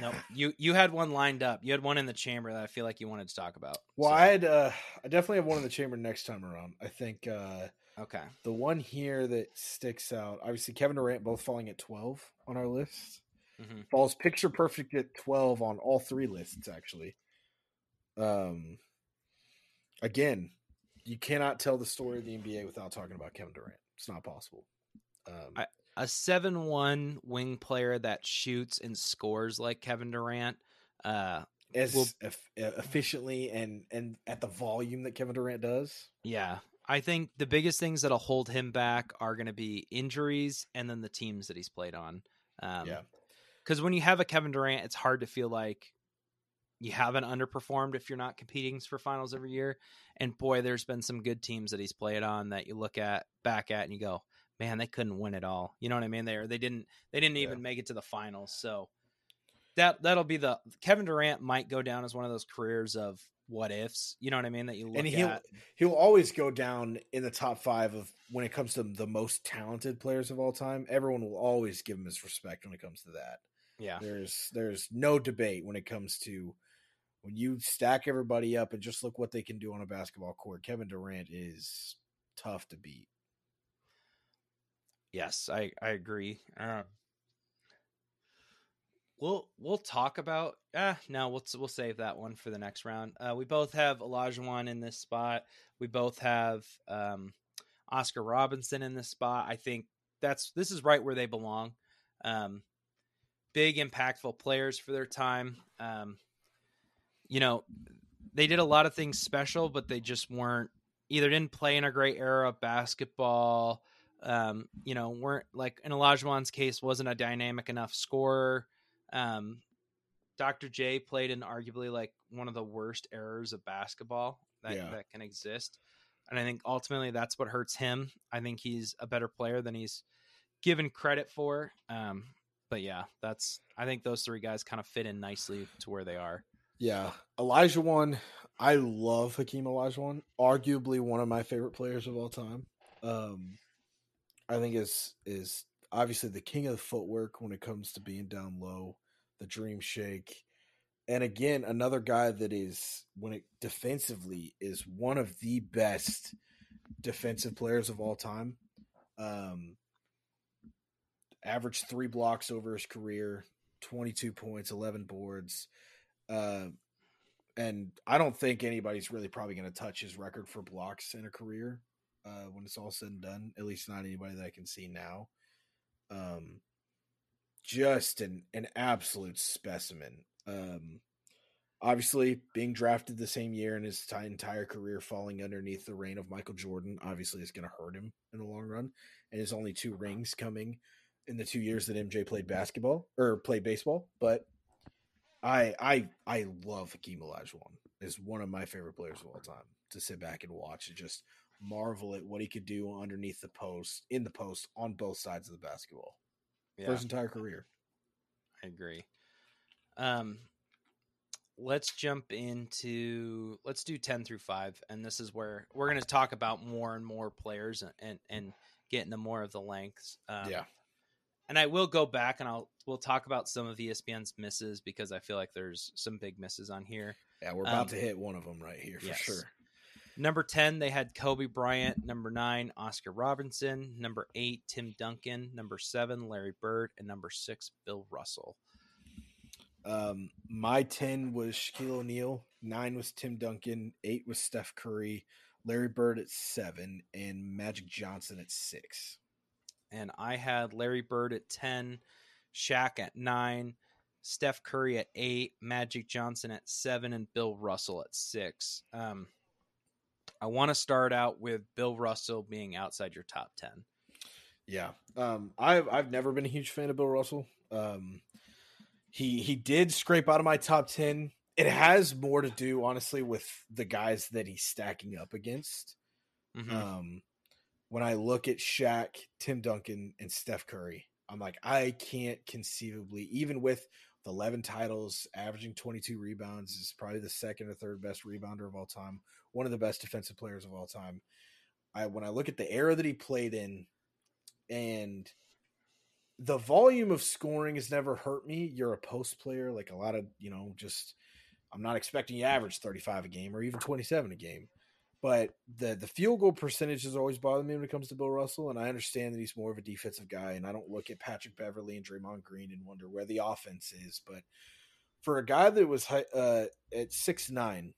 No, *laughs* you you had one lined up. You had one in the chamber that I feel like you wanted to talk about. Well, So, I had uh, I definitely have one in the chamber next time around. I think uh, okay. the one here that sticks out, obviously Kevin Durant both falling at 12 on our list. hmm falls picture perfect at 12 on all three lists actually um again you cannot tell the story of the nba without talking about kevin durant it's not possible um I- A seven-one wing player that shoots and scores like Kevin Durant. Uh, as eff- efficiently and and at the volume that kevin durant does yeah, I think the biggest things that'll hold him back are going to be injuries and then the teams that he's played on. Um, yeah because when you have a Kevin Durant, it's hard to feel like you haven't underperformed if you're not competing for finals every year. And boy, there's been some good teams that he's played on that you look at back at and you go, man, they couldn't win it all. You know what I mean? They they didn't they didn't even Yeah. make it to the finals. So that that'll be the Kevin Durant might go down as one of those careers of what ifs. You know what I mean? That you look and he'll at. he'll always go down in the top five of when it comes to the most talented players of all time everyone will always give him his respect when it comes to that Yeah. There's there's no debate when it comes to when you stack everybody up and just look what they can do on a basketball court. Kevin Durant is tough to beat. Yes, I I agree. Um, we'll we'll talk about. Ah, no, we'll we'll save that one for the next round. Uh, we both have Olajuwon in this spot. We both have um, Oscar Robinson in this spot. I think that's this is right where they belong. Um, big, impactful players for their time. Um, you know, they did a lot of things special, but they just weren't either didn't play in a great era of basketball um, you know, weren't like in Olajuwon's case wasn't a dynamic enough scorer. Um, Dr. J played in arguably like one of the worst errors of basketball that, Yeah. that can exist. And I think ultimately that's what hurts him. I think he's a better player than he's given credit for. Um, but yeah, that's I think those three guys kind of fit in nicely to where they are. Yeah, Olajuwon. I love Hakeem Olajuwon, Arguably one of my favorite players of all time. Um, I think is is obviously the king of the footwork when it comes to being down low, the dream shake, and again another guy that is when it defensively is one of the best defensive players of all time. Um, averaged three blocks over his career. 22 points, 11 boards. Uh, and I don't think anybody's really probably going to touch his record for blocks in a career uh, when it's all said and done. At least not anybody that I can see now. Um, just an an absolute specimen. Um, obviously, being drafted the same year and his t- entire career falling underneath the reign of Michael Jordan, obviously is going to hurt him in the long run. And his only two rings coming in the two years that MJ played basketball or played baseball, but I I I love Hakeem Olajuwon. Is one of my favorite players of all time to sit back and watch and just marvel at what he could do underneath the post, in the post, on both sides of the basketball yeah. for his entire career. I agree. Um, let's jump into let's do 10 through 5 and this is where we're going to talk about more and more players and and, and get into more of the lengths um, yeah and I will go back and I'll we'll talk about some of ESPN's misses because I feel like there's some big misses on here. Yeah, we're about um, to hit one of them right here for yes. sure. Number 10, they had Kobe Bryant. Number 9, Oscar Robinson. Number 8, Tim Duncan. Number 7, Larry Bird. And number 6, Bill Russell. Um, my 10 was Shaquille O'Neal. 9 was Tim Duncan. 8 was Steph Curry. Larry Bird at 7. And Magic Johnson at 6 and I had Larry Bird at 10, Shaq at 9, Steph Curry at 8, Magic Johnson at 7 and Bill Russell at 6. Um, I want to start out with Bill Russell being outside your top 10. Yeah. Um, I've I've never been a huge fan of Bill Russell. Um, he he did scrape out of my top 10. It has more to do honestly with the guys that he's stacking up against. Mm-hmm. Um, when I look at Shaq, Tim Duncan, and Steph Curry, I'm like, I can't conceivably, even with the 11 titles, averaging 22 rebounds, is probably the second or third best rebounder of all time, one of the best defensive players of all time. I when I look at the era that he played in, and the volume of scoring has never hurt me. You're a post player, like a lot of you know, just I'm not expecting you average 35 a game or even 27 a game. But the the field goal percentage has always bothered me when it comes to Bill Russell, and I understand that he's more of a defensive guy, and I don't look at Patrick Beverley and Draymond Green and wonder where the offense is. But for a guy that was uh, at six nine,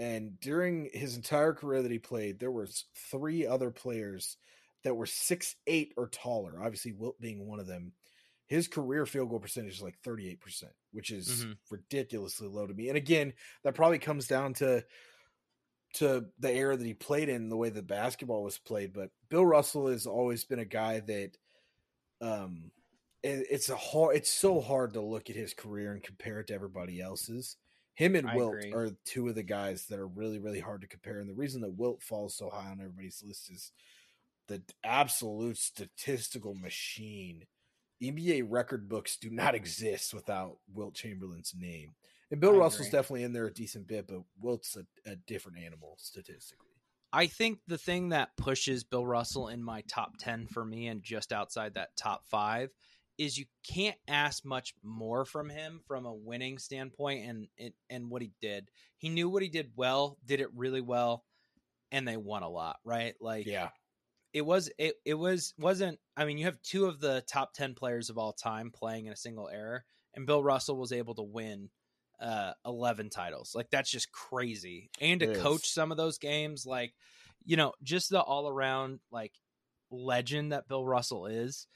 and during his entire career that he played, there was three other players that were six eight or taller. Obviously, Wilt being one of them. His career field goal percentage is like thirty eight percent, which is mm-hmm. ridiculously low to me. And again, that probably comes down to to the era that he played in, the way that basketball was played. But Bill Russell has always been a guy that, um, it, it's a hard. It's so hard to look at his career and compare it to everybody else's. Him and I Wilt agree. are two of the guys that are really, really hard to compare. And the reason that Wilt falls so high on everybody's list is the absolute statistical machine. NBA record books do not *laughs* exist without Wilt Chamberlain's name. And Bill I Russell's agree. definitely in there a decent bit, but Wilt's a, a different animal statistically. I think the thing that pushes Bill Russell in my top 10 for me and just outside that top five is you can't ask much more from him from a winning standpoint and, and, and what he did. He knew what he did well, did it really well, and they won a lot, right? Like, yeah, it was, it, it was, wasn't, I mean, you have two of the top 10 players of all time playing in a single era, and Bill Russell was able to win uh, 11 titles. Like that's just crazy. And to coach some of those games, like, you know, just the all around like legend that Bill Russell is.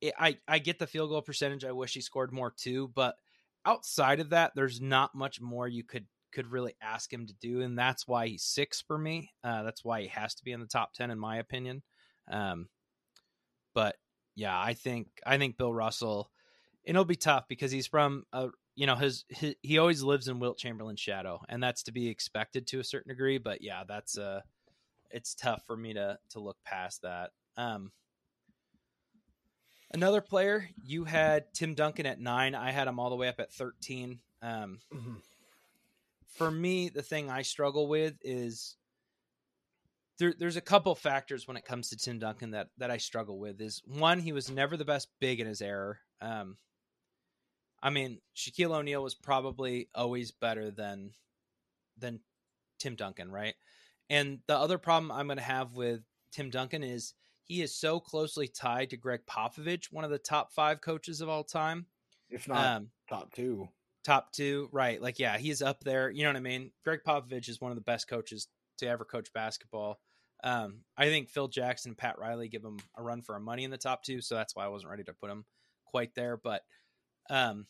It, I, I get the field goal percentage. I wish he scored more too, but outside of that, there's not much more you could could really ask him to do, and that's why he's six for me. Uh, that's why he has to be in the top ten, in my opinion. Um, but yeah, I think I think Bill Russell. It'll be tough because he's from a, you know his, his, he always lives in Wilt Chamberlain's shadow, and that's to be expected to a certain degree. But yeah, that's uh it's tough for me to to look past that. Um, another player you had Tim Duncan at nine. I had him all the way up at thirteen. Um, mm-hmm. For me, the thing I struggle with is there, there's a couple factors when it comes to Tim Duncan that that I struggle with. Is one, he was never the best big in his era. Um, I mean, Shaquille O'Neal was probably always better than than Tim Duncan, right? And the other problem I'm going to have with Tim Duncan is he is so closely tied to Gregg Popovich, one of the top five coaches of all time. if not um, top two. Top two, right? Like, yeah, he's up there. You know what I mean? Gregg Popovich is one of the best coaches to ever coach basketball. Um, I think Phil Jackson and Pat Riley give him a run for a money in the top two, so that's why I wasn't ready to put him quite there. But um,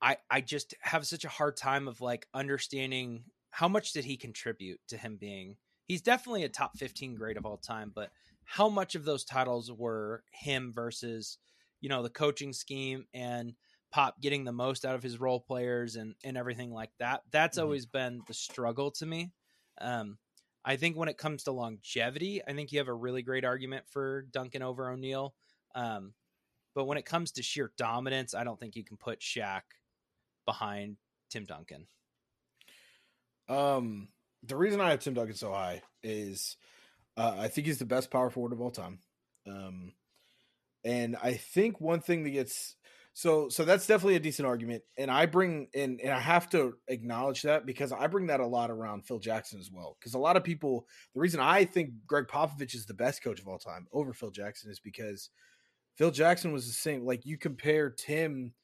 I I just have such a hard time of like understanding how much did he contribute to him being. He's definitely a top fifteen grade of all time, but how much of those titles were him versus you know the coaching scheme and Pop getting the most out of his role players and and everything like that. That's mm-hmm. always been the struggle to me. Um, I think when it comes to longevity, I think you have a really great argument for Duncan over O'Neal. Um, but when it comes to sheer dominance, I don't think you can put Shaq behind Tim Duncan. Um, the reason I have Tim Duncan so high is uh, I think he's the best power forward of all time. Um, and I think one thing that gets so so that's definitely a decent argument, and I bring in and I have to acknowledge that because I bring that a lot around Phil Jackson as well. Because a lot of people, the reason I think Gregg Popovich is the best coach of all time over Phil Jackson is because Phil Jackson was the same. Like you compare Tim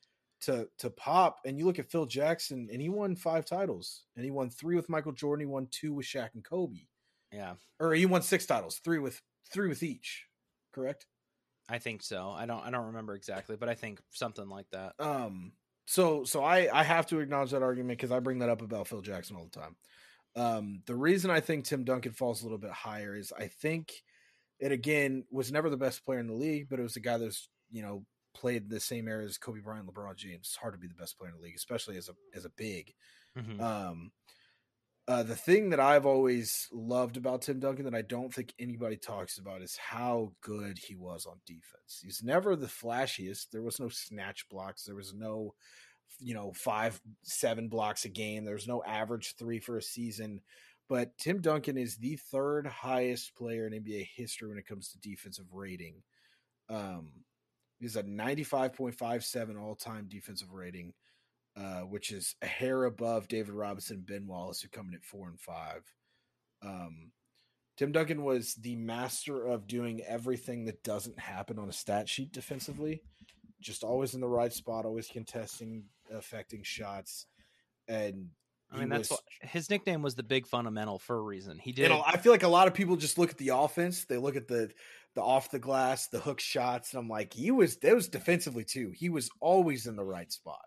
to to Pop, and you look at Phil Jackson, and he won five titles, and he won three with Michael Jordan, he won two with Shaq and Kobe. Yeah, or he won six titles, three with three with each. Correct. I think so. I don't I don't remember exactly, but I think something like that. Um so so I I have to acknowledge that argument because I bring that up about Phil Jackson all the time. Um the reason I think Tim Duncan falls a little bit higher is I think it again was never the best player in the league, but it was a guy that's, you know, played the same era as Kobe Bryant, LeBron James. It's hard to be the best player in the league, especially as a as a big. Mm-hmm. Um uh, the thing that I've always loved about Tim Duncan that I don't think anybody talks about is how good he was on defense. He's never the flashiest. There was no snatch blocks. There was no, you know, five, seven blocks a game. There was no average three for a season. But Tim Duncan is the third highest player in NBA history when it comes to defensive rating. Um, he's a 95.57 all time defensive rating uh, which is a hair above David Robinson and Ben Wallace, who come in at four and five. Um, Tim Duncan was the master of doing everything that doesn't happen on a stat sheet defensively. Just always in the right spot, always contesting, affecting shots, and I mean that's was, what his nickname was the big fundamental for a reason. He did. I feel like a lot of people just look at the offense. They look at the the off the glass, the hook shots, and I'm like, he was. That was defensively too. He was always in the right spot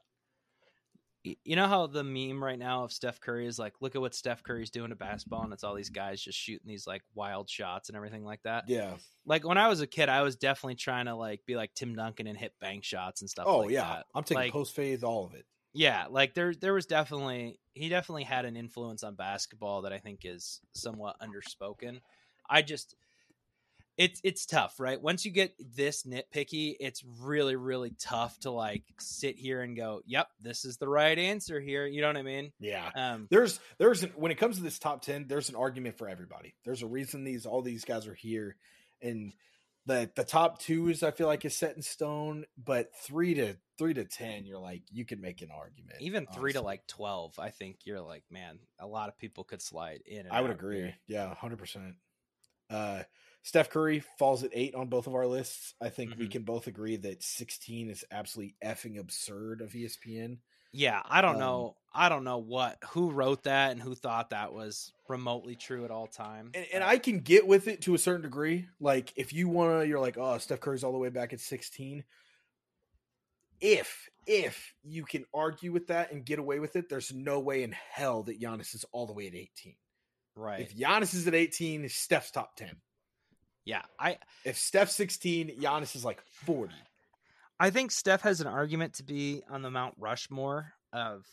you know how the meme right now of Steph Curry is like, look at what Steph Curry's doing to basketball, and it's all these guys just shooting these like wild shots and everything like that. Yeah. Like when I was a kid, I was definitely trying to like be like Tim Duncan and hit bank shots and stuff. Oh like yeah, that. I'm taking like, post fades, all of it. Yeah, like there there was definitely he definitely had an influence on basketball that I think is somewhat underspoken. I just it's it's tough, right? Once you get this nitpicky, it's really really tough to like sit here and go, "Yep, this is the right answer here." You know what I mean? Yeah. Um, there's there's when it comes to this top ten, there's an argument for everybody. There's a reason these all these guys are here, and the the top twos I feel like is set in stone, but three to three to ten, you're like you can make an argument. Even three honestly. to like twelve, I think you're like, man, a lot of people could slide in. I would agree. Here. Yeah, hundred percent. Uh Steph Curry falls at eight on both of our lists. I think mm-hmm. we can both agree that 16 is absolutely effing absurd of ESPN. Yeah, I don't um, know. I don't know what who wrote that and who thought that was remotely true at all time. And, and I can get with it to a certain degree. Like if you want to, you're like, oh, Steph Curry's all the way back at 16. If if you can argue with that and get away with it, there's no way in hell that Giannis is all the way at 18. Right. If Giannis is at 18, Steph's top 10. Yeah, I if Steph 16, Giannis is like 40. I think Steph has an argument to be on the Mount Rushmore of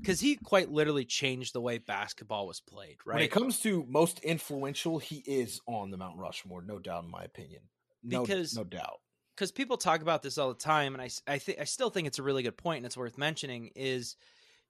because he quite literally changed the way basketball was played. Right. When it comes to most influential, he is on the Mount Rushmore, no doubt, in my opinion. No, because no doubt. Because people talk about this all the time, and I I think I still think it's a really good point, and it's worth mentioning. Is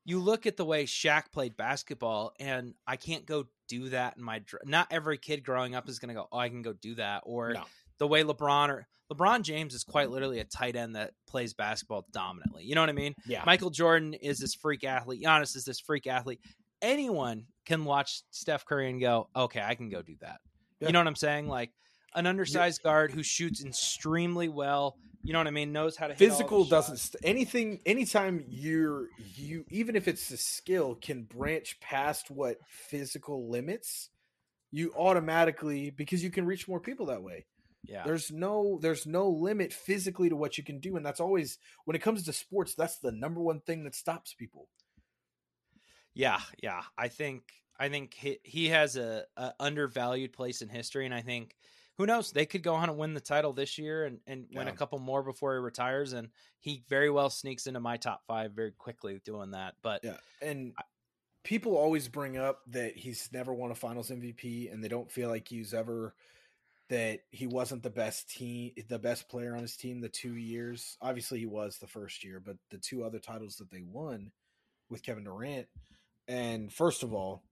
you look at the way Shaq played basketball, and I can't go do that in my. Not every kid growing up is going to go, "Oh, I can go do that," or no. the way LeBron or LeBron James is quite mm-hmm. literally a tight end that plays basketball dominantly. You know what I mean? Yeah. Michael Jordan is this freak athlete. Giannis is this freak athlete. Anyone can watch Steph Curry and go, "Okay, I can go do that." Yeah. You know what I'm saying? Like, an undersized guard who shoots extremely well. You know what I mean? Knows how to hit all the physical doesn't st- anything anytime you're you even if it's a skill can branch past what physical limits you automatically because you can reach more people that way Yeah, there's no there's no limit physically to what you can do and that's always when it comes to sports that's the number one thing that stops people yeah, yeah. I think I think he, he has a, a undervalued place in history, and I think who knows they could go on and win the title this year and, and win a couple more before he retires, and he very well sneaks into my top five very quickly doing that. But yeah and people always bring up that he's never won a finals mvp and they don't feel like he's ever that he wasn't the best team the best player on his team the two years obviously he was the first year but the two other titles that they won with kevin durant and first of all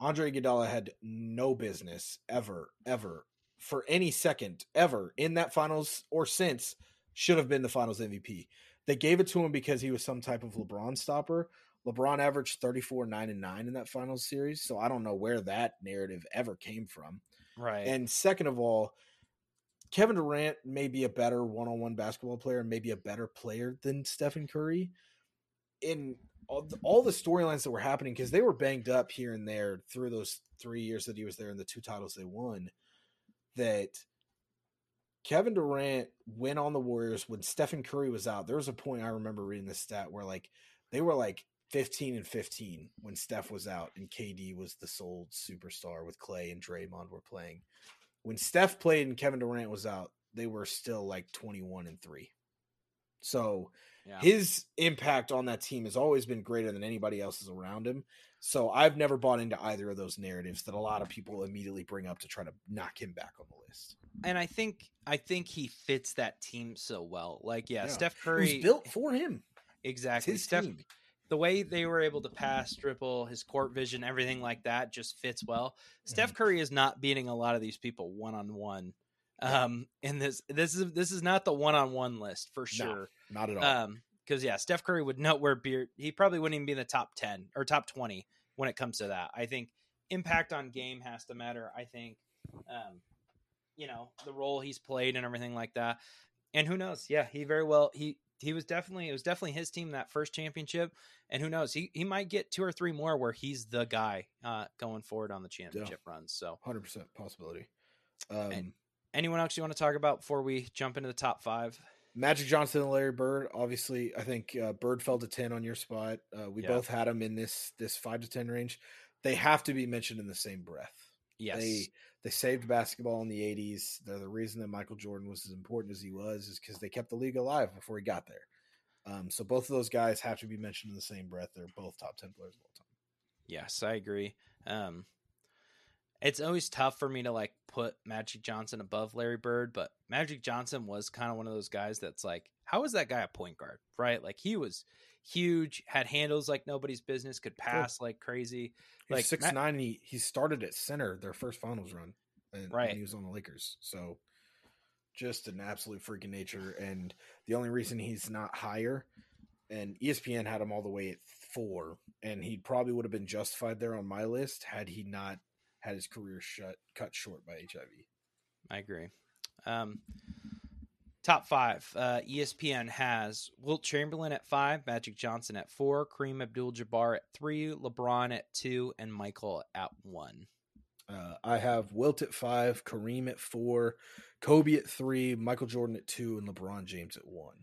andre Iguodala had no business ever ever for any second ever in that finals or since should have been the finals mvp they gave it to him because he was some type of lebron stopper LeBron averaged 34, 9, and 9 in that finals series. So I don't know where that narrative ever came from. right, And second of all, Kevin Durant may be a better one on one basketball player, and maybe a better player than Stephen Curry. In all the, all the storylines that were happening, because they were banged up here and there through those three years that he was there and the two titles they won, that Kevin Durant went on the Warriors when Stephen Curry was out. There was a point I remember reading this stat where like they were like 15 and 15 when Steph was out and KD was the sole superstar with Clay and Draymond were playing. When Steph played and Kevin Durant was out, they were still like 21 and 3. So yeah. his impact on that team has always been greater than anybody else's around him. So I've never bought into either of those narratives that a lot of people immediately bring up to try to knock him back on the list. and I think I think he fits that team so well. Like, yeah, Yeah. Steph Curry was built for him. Exactly. his Steph team. the way they were able to pass, dribble, his court vision, everything like that just fits well. Steph Curry is not beating a lot of these people one on one. Um, and this this is this is not the one on one list for sure. Not at all. Um, because yeah, Steph Curry would know where beer. He probably wouldn't even be in the top ten or top twenty when it comes to that. I think impact on game has to matter. I think, um, you know, the role he's played and everything like that. And who knows? Yeah, he very well he he was definitely it was definitely his team that first championship. And who knows? He he might get two or three more where he's the guy uh, going forward on the championship runs. So, Hundred percent possibility. Um, And- anyone else you want to talk about before we jump into the top five? Magic Johnson and Larry Bird. Obviously, I think uh, Bird fell to ten on your spot. Uh, we Yeah. both had him in this this five to ten range. They have to be mentioned in the same breath. Yes. They they saved basketball in the '80s. They're the reason that Michael Jordan was as important as he was is because they kept the league alive before he got there. Um, so both of those guys have to be mentioned in the same breath. They're both top ten players of all time. Yes, I agree. Um, it's always tough for me to like put Magic Johnson above Larry Bird, but Magic Johnson was kind of one of those guys that's like, how is that guy a point guard? Right? Like he was huge, had handles like nobody's business, could pass like crazy. He's Like, six Ma- nine. He he started at center their first finals run, and, and Right. he was on the Lakers. So just an absolute freaking nature. And the only reason he's not higher, and ESPN had him all the way at four, and he probably would have been justified there on my list had he not had his career shut cut short by HIV. I agree. Um, top five. Uh, ESPN has Wilt Chamberlain at five, Magic Johnson at four, Kareem Abdul-Jabbar at three, LeBron at two, and Michael at one. Uh, I have Wilt at five, Kareem at four, Kobe at three, Michael Jordan at two, and LeBron James at one.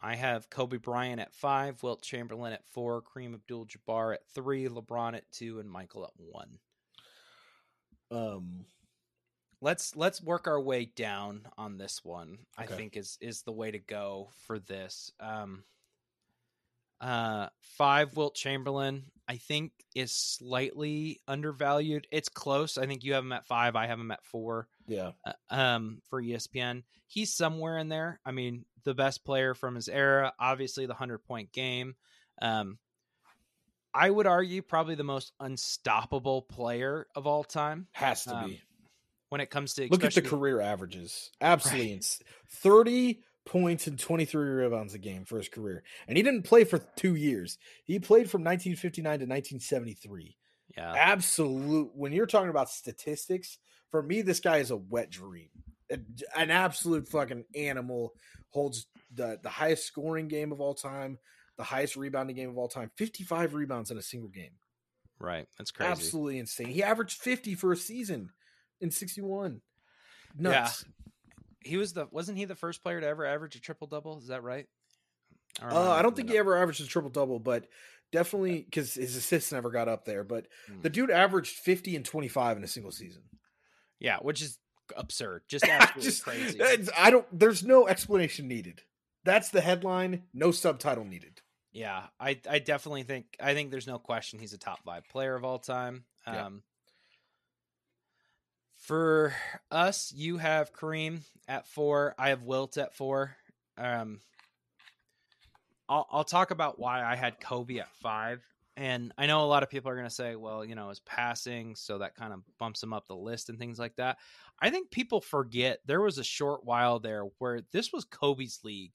I have Kobe Bryant at five, Wilt Chamberlain at four, Kareem Abdul Jabbar at three, LeBron at two, and Michael at one. Um, Let's let's work our way down on this one. I think is is the way to go for this. Um, uh, five Wilt Chamberlain, I think, is slightly undervalued. It's close. I think you have him at five. I have him at four. yeah, uh, um, for ESPN. He's somewhere in there. I mean, the best player from his era, obviously the 100 point game. Um, I would argue probably the most unstoppable player of all time has to Um, be. when it comes to Look at the career averages. Absolutely. ins- 30 points and 23 rebounds a game for his career. And he didn't play for two years. He played from 1959 to 1973. Yeah. Absolute. When you're talking about statistics, for me, this guy is a wet dream. An absolute fucking animal. Holds the the highest scoring game of all time, the highest rebounding game of all time. 55 rebounds in a single game. Right. That's crazy. Absolutely insane. He averaged 50 for a season in 61. Nuts. He was the wasn't he the first player to ever average a triple double? Is that right? I don't, uh, I don't think he ever averaged a triple double, but definitely because his assists never got up there. But the hmm. dude averaged 50 and 25 in a single season. Yeah, which is absurd. Just *laughs* absolutely Just, crazy. I don't. There's no explanation needed. That's the headline. No subtitle needed. Yeah, I I definitely think I think there's no question he's a top five player of all time. Um, yeah. For us, you have Kareem at four. I have Wilt at four. Um, I'll I'll talk about why I had Kobe at five. And I know a lot of people are going to say, well, you know, his passing, so that kind of bumps him up the list and things like that. I think people forget there was a short while there where this was Kobe's league.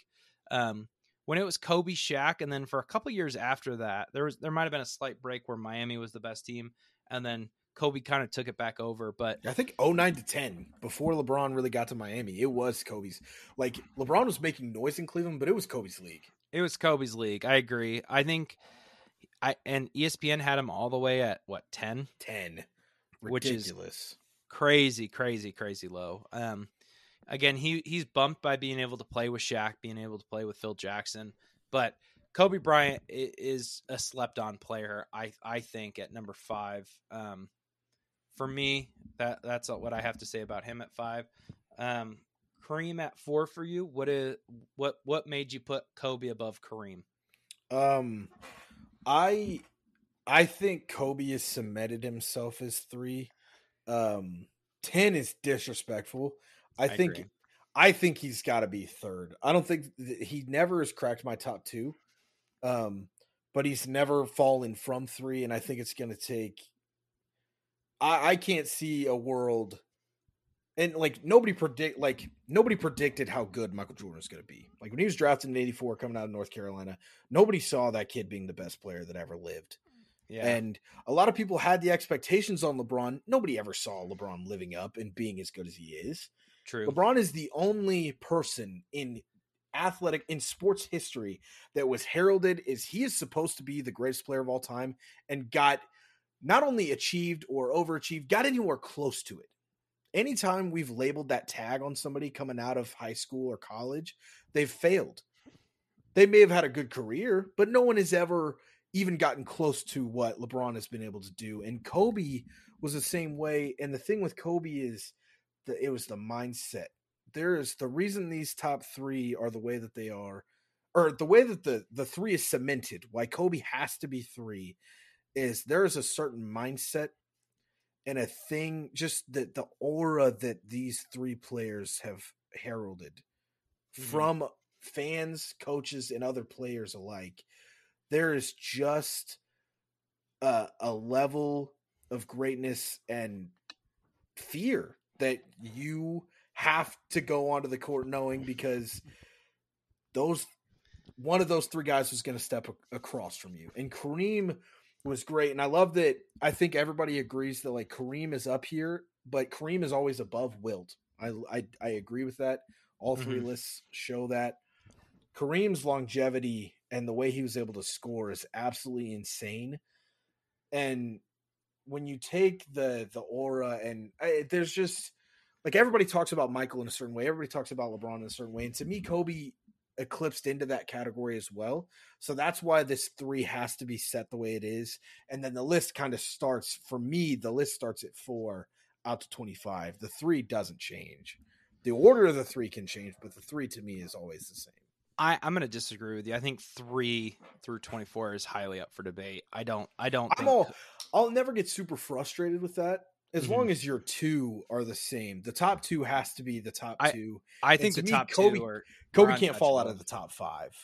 Um, when it was Kobe, Shaq, and then for a couple years after that, there was there might have been a slight break where Miami was the best team, and then Kobe kind of took it back over. But I think 09 to 10, before LeBron really got to Miami, it was Kobe's. Like LeBron was making noise in Cleveland, but it was Kobe's league. It was Kobe's league. I agree. I think I and ESPN had him all the way at what 10? 10. Ridiculous. Which is crazy, crazy, crazy low. Um again, he he's bumped by being able to play with Shaq, being able to play with Phil Jackson, but Kobe Bryant is a slept on player. I I think at number five. Um, for me, that that's what I have to say about him at five. Um, Kareem at four for you. What is what what made you put Kobe above Kareem? Um, I I think Kobe has cemented himself as three. Um, ten is disrespectful. I, I think agree. I think he's got to be third. I don't think he never has cracked my top two, um, but he's never fallen from three, and I think it's going to take. I, I can't see a world, and like nobody predict like nobody predicted how good Michael Jordan was going to be. Like when he was drafted in '84, coming out of North Carolina, nobody saw that kid being the best player that ever lived. Yeah. And a lot of people had the expectations on LeBron. Nobody ever saw LeBron living up and being as good as he is. True. LeBron is the only person in athletic in sports history that was heralded as he is supposed to be the greatest player of all time and got not only achieved or overachieved, got anywhere close to it. Anytime we've labeled that tag on somebody coming out of high school or college, they've failed. They may have had a good career, but no one has ever even gotten close to what LeBron has been able to do. And Kobe was the same way. And the thing with Kobe is the it was the mindset. There is the reason these top three are the way that they are, or the way that the the three is cemented. Why Kobe has to be three is there is a certain mindset and a thing, just that the aura that these three players have heralded mm-hmm. from fans, coaches, and other players alike. There is just a, a level of greatness and fear that you have to go onto the court knowing because those one of those three guys was going to step a- across from you. And Kareem was great, and I love that. I think everybody agrees that like Kareem is up here, but Kareem is always above Wilt. I I, I agree with that. All 3 mm-hmm. lists show that. Kareem's longevity and the way he was able to score is absolutely insane. And when you take the the aura and I, there's just like everybody talks about Michael in a certain way, everybody talks about LeBron in a certain way, and to me, Kobe eclipsed into that category as well. So that's why this three has to be set the way it is, and then the list kind of starts for me. The list starts at four out to twenty five. The three doesn't change. The order of the three can change, but the three to me is always the same. I, I'm going to disagree with you. I think three through 24 is highly up for debate. I don't. I don't. I'm all. I'll never get super frustrated with that as mm-hmm. long as your two are the same. The top two has to be the top two. I, I think the me, top Kobe, two are Kobe are can't fall out of the top five.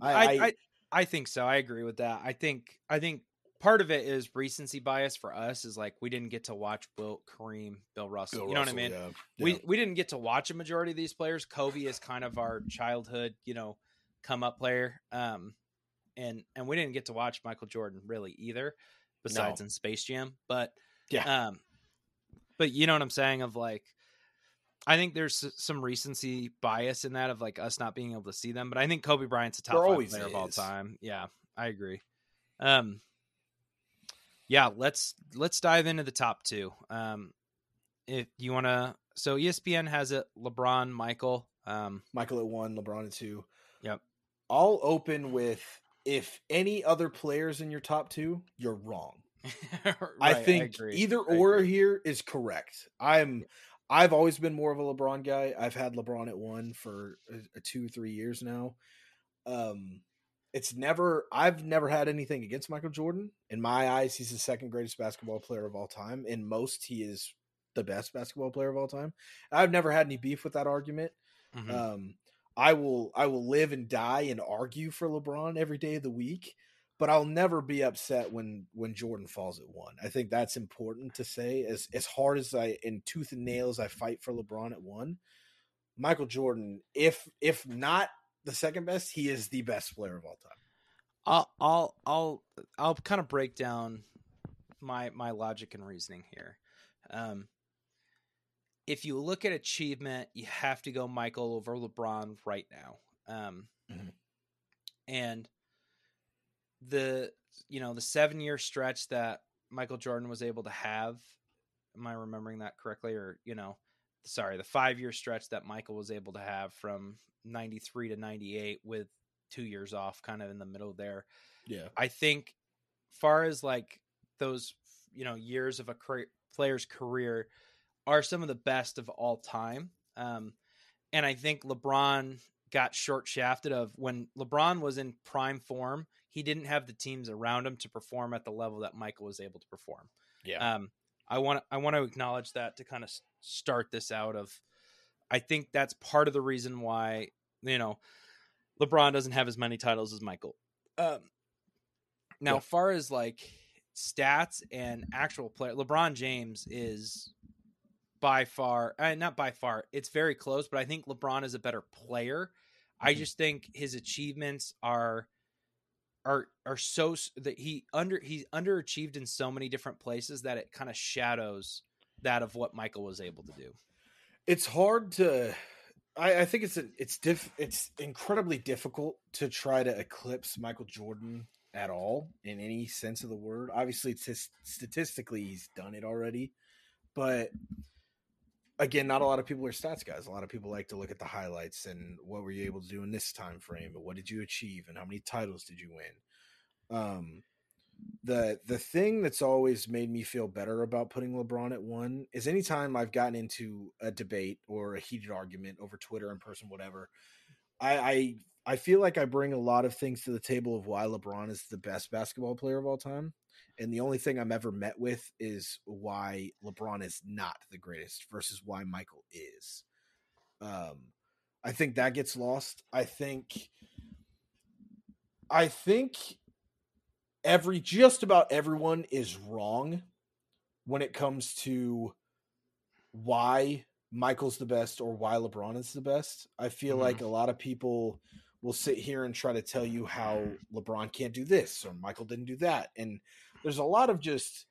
I I, I I think so. I agree with that. I think I think part of it is recency bias for us is like we didn't get to watch Wilt, Kareem, Bill Russell. Bill you know Russell, what I mean? Yeah. Yeah. We we didn't get to watch a majority of these players. Kobe is kind of our childhood, you know, come up player. Um, and and we didn't get to watch Michael Jordan really either. Besides No. in Space Jam. But Yeah. um, but you know what I'm saying? Of like, I think there's some recency bias in that of like us not being able to see them. But I think Kobe Bryant's a top There five player of all time. Yeah, I agree. Um, yeah, let's let's dive into the top two. Um, if you want to, so ESPN has it: LeBron, Michael. Um, Michael at one, LeBron at two. Yep. I'll open with if any other players in your top two, you're wrong. *laughs* I think agree. either or here is correct. I'm I've always been more of a LeBron guy. I've had LeBron at one for a, a two three years now. Um, it's never I've never had anything against Michael Jordan. In my eyes, he's the second greatest basketball player of all time. In most, he is the best basketball player of all time. I've never had any beef with that argument. Mhm. Um, I will I will live and die and argue for LeBron every day of the week, but I'll never be upset when when Jordan falls at one. I think that's important to say. As as hard as I in tooth and nails I fight for LeBron at one, Michael Jordan, if if not the second best, he is the best player of all time. I'll I'll I'll I'll kind of break down my my logic and reasoning here. Um, if you look at achievement, you have to go Michael over LeBron right now. Um, Mhm. and the you know the seven year stretch that Michael Jordan was able to have. Am I remembering that correctly? Or you know, sorry, the five year stretch that Michael was able to have from ninety three to ninety eight with two years off, kind of in the middle there. Yeah. I think, far as like those, you know, years of a cra- player's career are some of the best of all time. Um, and I think LeBron got short shafted of when LeBron was in prime form, he didn't have the teams around him to perform at the level that Michael was able to perform. Yeah. Um, I want I want to acknowledge that to kind of start this out of. I think that's part of the reason why you know LeBron doesn't have as many titles as Michael. Um, now, Yeah. far as like stats and actual player, LeBron James is by far, uh, not by far, it's very close, but I think LeBron is a better player. I Mhm. just think his achievements are are are so that he under he's underachieved in so many different places that it kind of shadows that of what Michael was able to do. it's hard to I, I think it's a, it's diff it's incredibly difficult to try to eclipse Michael Jordan at all in any sense of the word. Obviously, tis, statistically, he's done it already, but again, not a lot of people are stats guys. A lot of people like to look at the highlights and what were you able to do in this time frame, and what did you achieve, and how many titles did you win. Um, the the thing that's always made me feel better about putting LeBron at one is anytime I've gotten into a debate or a heated argument over Twitter in person, whatever, I, I I feel like I bring a lot of things to the table of why LeBron is the best basketball player of all time. And the only thing I'm ever met with is why LeBron is not the greatest versus why Michael is. Um, I think that gets lost. I think I think every just about everyone is wrong when it comes to why Michael's the best or why LeBron is the best. I feel Mhm. like a lot of people will sit here and try to tell you how LeBron can't do this or Michael didn't do that. And there's a lot of just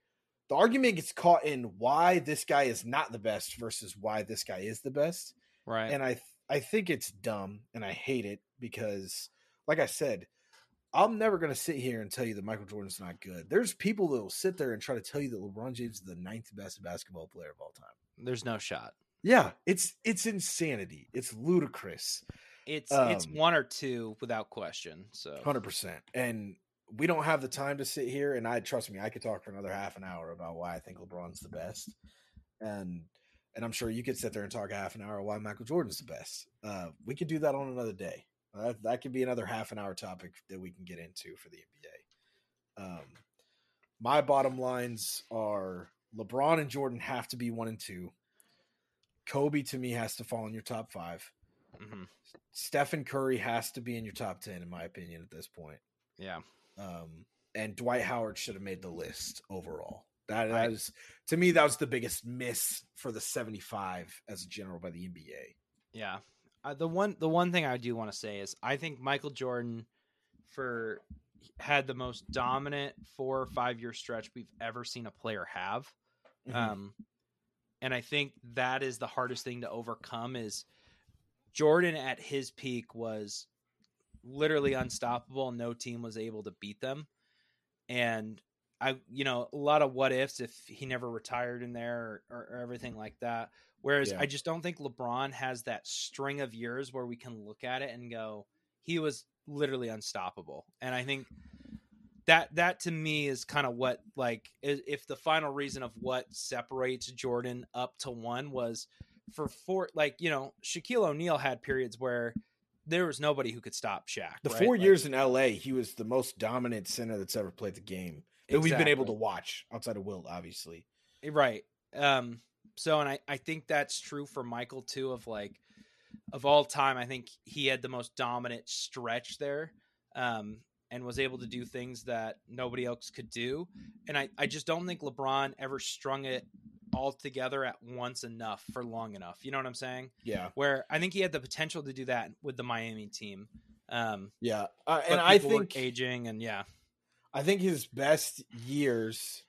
the argument gets caught in why this guy is not the best versus why this guy is the best Right. and I th- I think it's dumb and I hate it because, like I said, I'm never going to sit here and tell you that Michael Jordan's not good. There's people that will sit there and try to tell you that LeBron James is the ninth best basketball player of all time. There's no shot. Yeah, it's it's insanity. It's ludicrous, It's it's Um, one or two without question. So hundred percent. And we don't have the time to sit here. And I trust me, I could talk for another half an hour about why I think LeBron's the best. And and I'm sure you could sit there and talk a half an hour why Michael Jordan's the best. Uh, we could do that on another day. Uh, that could be another half an hour topic that we can get into for the NBA. Um, my bottom lines are LeBron and Jordan have to be one and two. Kobe to me has to fall in your top five. Mhm. Stephen Curry has to be in your top ten, in my opinion, at this point. yeah, Um, and Dwight Howard should have made the list overall. That, that Right. is to me that was the biggest miss for the 75 as a general by the NBA. yeah. Uh, the one the one thing I do want to say is I think Michael Jordan for had the most dominant four or five year stretch we've ever seen a player have. Mhm. Um, and I think that is the hardest thing to overcome is Jordan at his peak was literally unstoppable. No team was able to beat them. And I, you know, a lot of what ifs if he never retired in there or, or everything like that. Whereas Yeah. I just don't think LeBron has that string of years where we can look at it and go, he was literally unstoppable. And I think that that to me is kind of what like if the final reason of what separates Jordan up to one was for four like you know Shaquille O'Neal had periods where there was nobody who could stop Shaq. The right? four Like, years in LA, he was the most dominant center that's ever played the game that we've been able to watch outside of Wilt, obviously. right. Um. So and I I think that's true for Michael too. Of like of all time, I think he had the most dominant stretch there. Um. And was able to do things that nobody else could do. And I, I just don't think LeBron ever strung it all together at once enough for long enough. You know what I'm saying? Yeah, Where I think he had the potential to do that with the Miami team. Um, yeah, uh, and I think aging and yeah, I think his best years,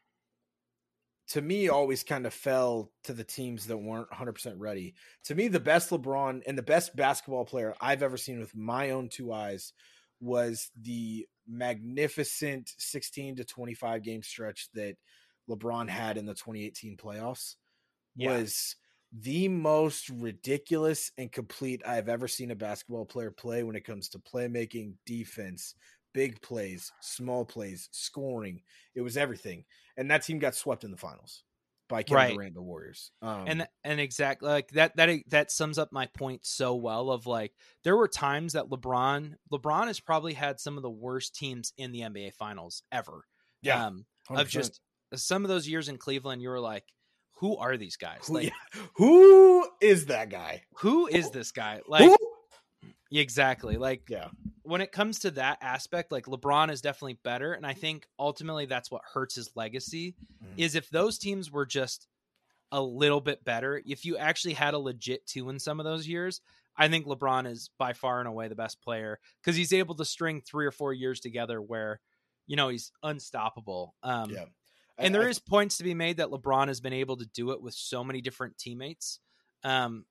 to me, always kind of fell to the teams that weren't 100 percent ready. To me, the best LeBron and the best basketball player I've ever seen with my own two eyes was the magnificent 16 to 25 game stretch that LeBron had in the 2018 playoffs. Yeah. Was the most ridiculous and complete I've ever seen a basketball player play when it comes to playmaking, defense, big plays, small plays, scoring. It was everything. And that team got swept in the finals by Kevin Right. Durant, the Warriors. Um, and and exactly like that that that sums up my point so well. Of like there were times that LeBron LeBron has probably had some of the worst teams in the NBA Finals ever. yeah, um, of just some of those years in Cleveland, you were like, who are these guys? Like, yeah. who is that guy? who is this guy? Like, who? exactly. Like, Yeah, when it comes to that aspect, like LeBron is definitely better, and I think ultimately that's what hurts his legacy. Mhm. Is if those teams were just a little bit better, if you actually had a legit two in some of those years, I think LeBron is by far and away the best player because he's able to string three or four years together where, you know, he's unstoppable. Um, yeah. And I- there I- is points to be made that LeBron has been able to do it with so many different teammates. Um,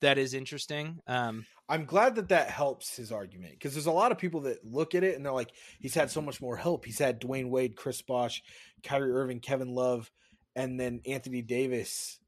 that is interesting. Um, I'm glad that that helps his argument because there's a lot of people that look at it and they're like, he's had so much more help. He's had Dwayne Wade, Chris Bosh, Kyrie Irving, Kevin Love, and then Anthony Davis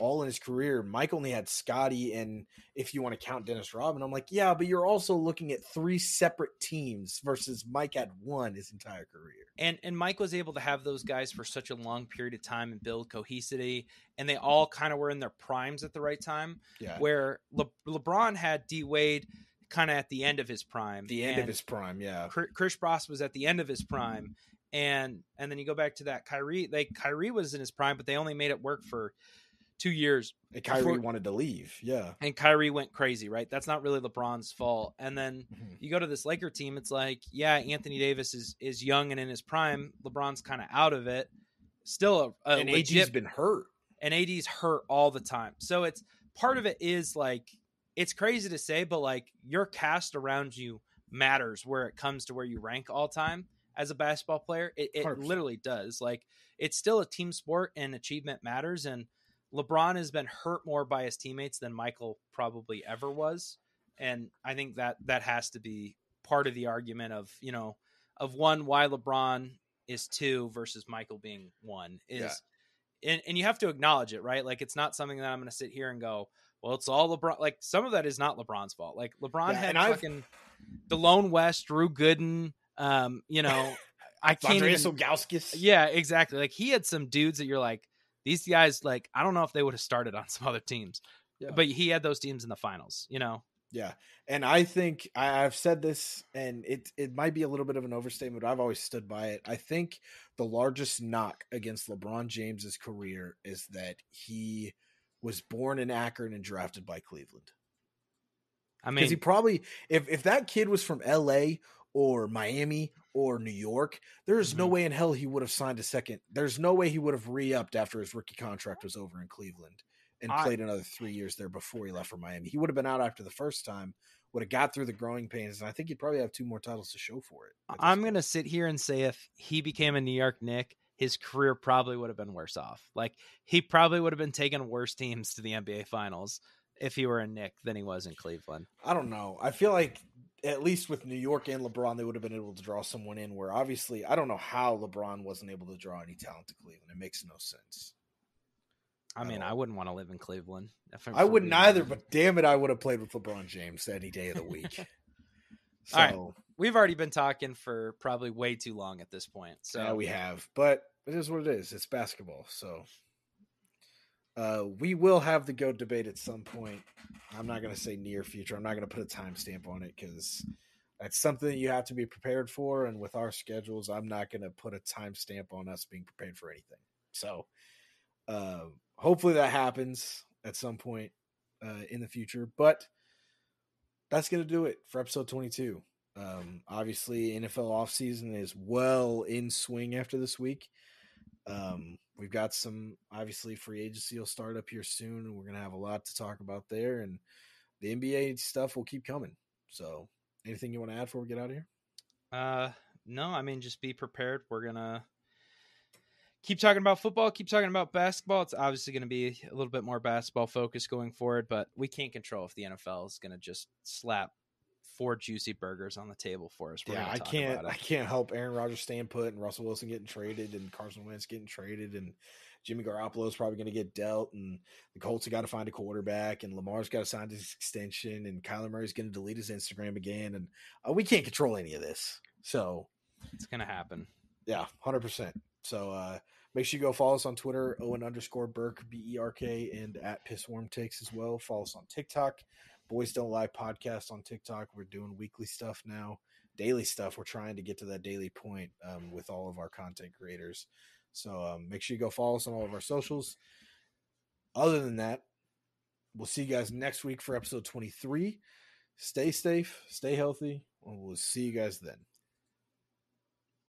all in his career. Mike only had Scottie, and if you want to count Dennis Rodman, I'm like, yeah, but you're also looking at three separate teams versus Mike had one his entire career. and and Mike was able to have those guys for such a long period of time and build cohesivity, and they all kind of were in their primes at the right time. Yeah, Where Le- LeBron had D Wade kind of at the end of his prime, the end of his prime. Yeah, Chris Bosh was at the end of his prime, and and then you go back to that Kyrie. Like Kyrie was in his prime, but they only made it work for two years, and Kyrie Before- wanted to leave. Yeah, and Kyrie went crazy. Right, that's not really LeBron's fault. And then Mhm. you go to this Laker team, it's like, yeah, Anthony Davis is is young and in his prime. LeBron's kind of out of it. Still a, a and legit, AD's been hurt. and AD's hurt all the time. So it's part of it is like it's crazy to say, but like your cast around you matters where it comes to where you rank all time as a basketball player. It, it literally does. Like it's still a team sport and achievement matters. And LeBron has been hurt more by his teammates than Michael probably ever was. And I think that that has to be part of the argument of, you know, of one, why LeBron is two versus Michael being one is Yeah. and, and you have to acknowledge it, right? Like it's not something that I'm going to sit here and go, well, it's all LeBron. Like some of that is not LeBron's fault. Like LeBron Yeah, had I've- fucking Delonte West, Drew Gooden. Um, you know, *laughs* I can't. Andreas Even, Ilgauskas. yeah, exactly. Like he had some dudes that you're like, these guys. Like I don't know if they would have started on *laughs* some other teams, Yeah. but he had those teams in the finals. You know, Yeah, and I think I, I've said this, and it it might be a little bit of an overstatement, but I've always stood by it. I think the largest knock against LeBron James's career is that he was born in Akron and drafted by Cleveland. I Because he probably, if if that kid was from L.A. or Miami or New York, there is no Mhm. way in hell he would have signed a second. There's no way he would have re-upped after his rookie contract was over in Cleveland and I- played another three years there before he left for Miami. He would have been out after the first time, would have got through the growing pains, and I think he'd probably have two more titles to show for it. I'm going to sit here and say if he became a New York Knick, his career probably would have been worse off. Like he probably would have been taking worse teams to the NBA finals if he were a Knick than he was in Cleveland. I don't know. I feel like at least with New York and LeBron, they would have been able to draw someone in. Where obviously, I don't know how LeBron wasn't able to draw any talent to Cleveland. It makes no sense. I mean. I wouldn't want to live in Cleveland. I wouldn't either, but damn it, I would have played with LeBron James any day of the week. *laughs* so All right. we've already been talking for probably way too long at this point. So yeah, we have, but it is what it is. It's basketball, so uh, we will have the goat debate at some point. I'm not going to say near future. I'm not going to put a timestamp on it because that's something that you have to be prepared for. And with our schedules, I'm not going to put a timestamp on us being prepared for anything. So uh, hopefully that happens at some point uh, in the future. But that's going to do it for episode 22. Um, obviously, NFL offseason is well in swing after this week. Um, we've got some obviously free agency will start up here soon, and we're gonna have a lot to talk about there. And the NBA stuff will keep coming. So, anything you want to add before we get out of here? Uh, no, I mean, just be prepared. We're gonna keep talking about football, keep talking about basketball. It's obviously going to be a little bit more basketball focused going forward, but we can't control if the NFL is going to just slap four juicy burgers on the table for us. We're yeah, I can't. I can't help Aaron Rodgers staying put and Russell Wilson getting traded and Carson Wentz getting traded and Jimmy Garoppolo is probably going to get dealt and the Colts have got to find a quarterback and Lamar's got to sign his extension and Kyler Murray's going to delete his Instagram again and uh, we can't control any of this. So It's going to happen. yeah, hundred percent. So uh, make sure you go follow us on Twitter, Owen underscore Berk B E R K, and at Pissworm Takes as well. Follow us on TikTok, Boys Don't Lie podcast on TikTok. We're doing weekly stuff now, daily stuff. We're trying to get to that daily point um, with all of our content creators. So um, make sure you go follow us on all of our socials. Other than that, we'll see you guys next week for episode twenty three. Stay safe, stay healthy, and we'll see you guys then.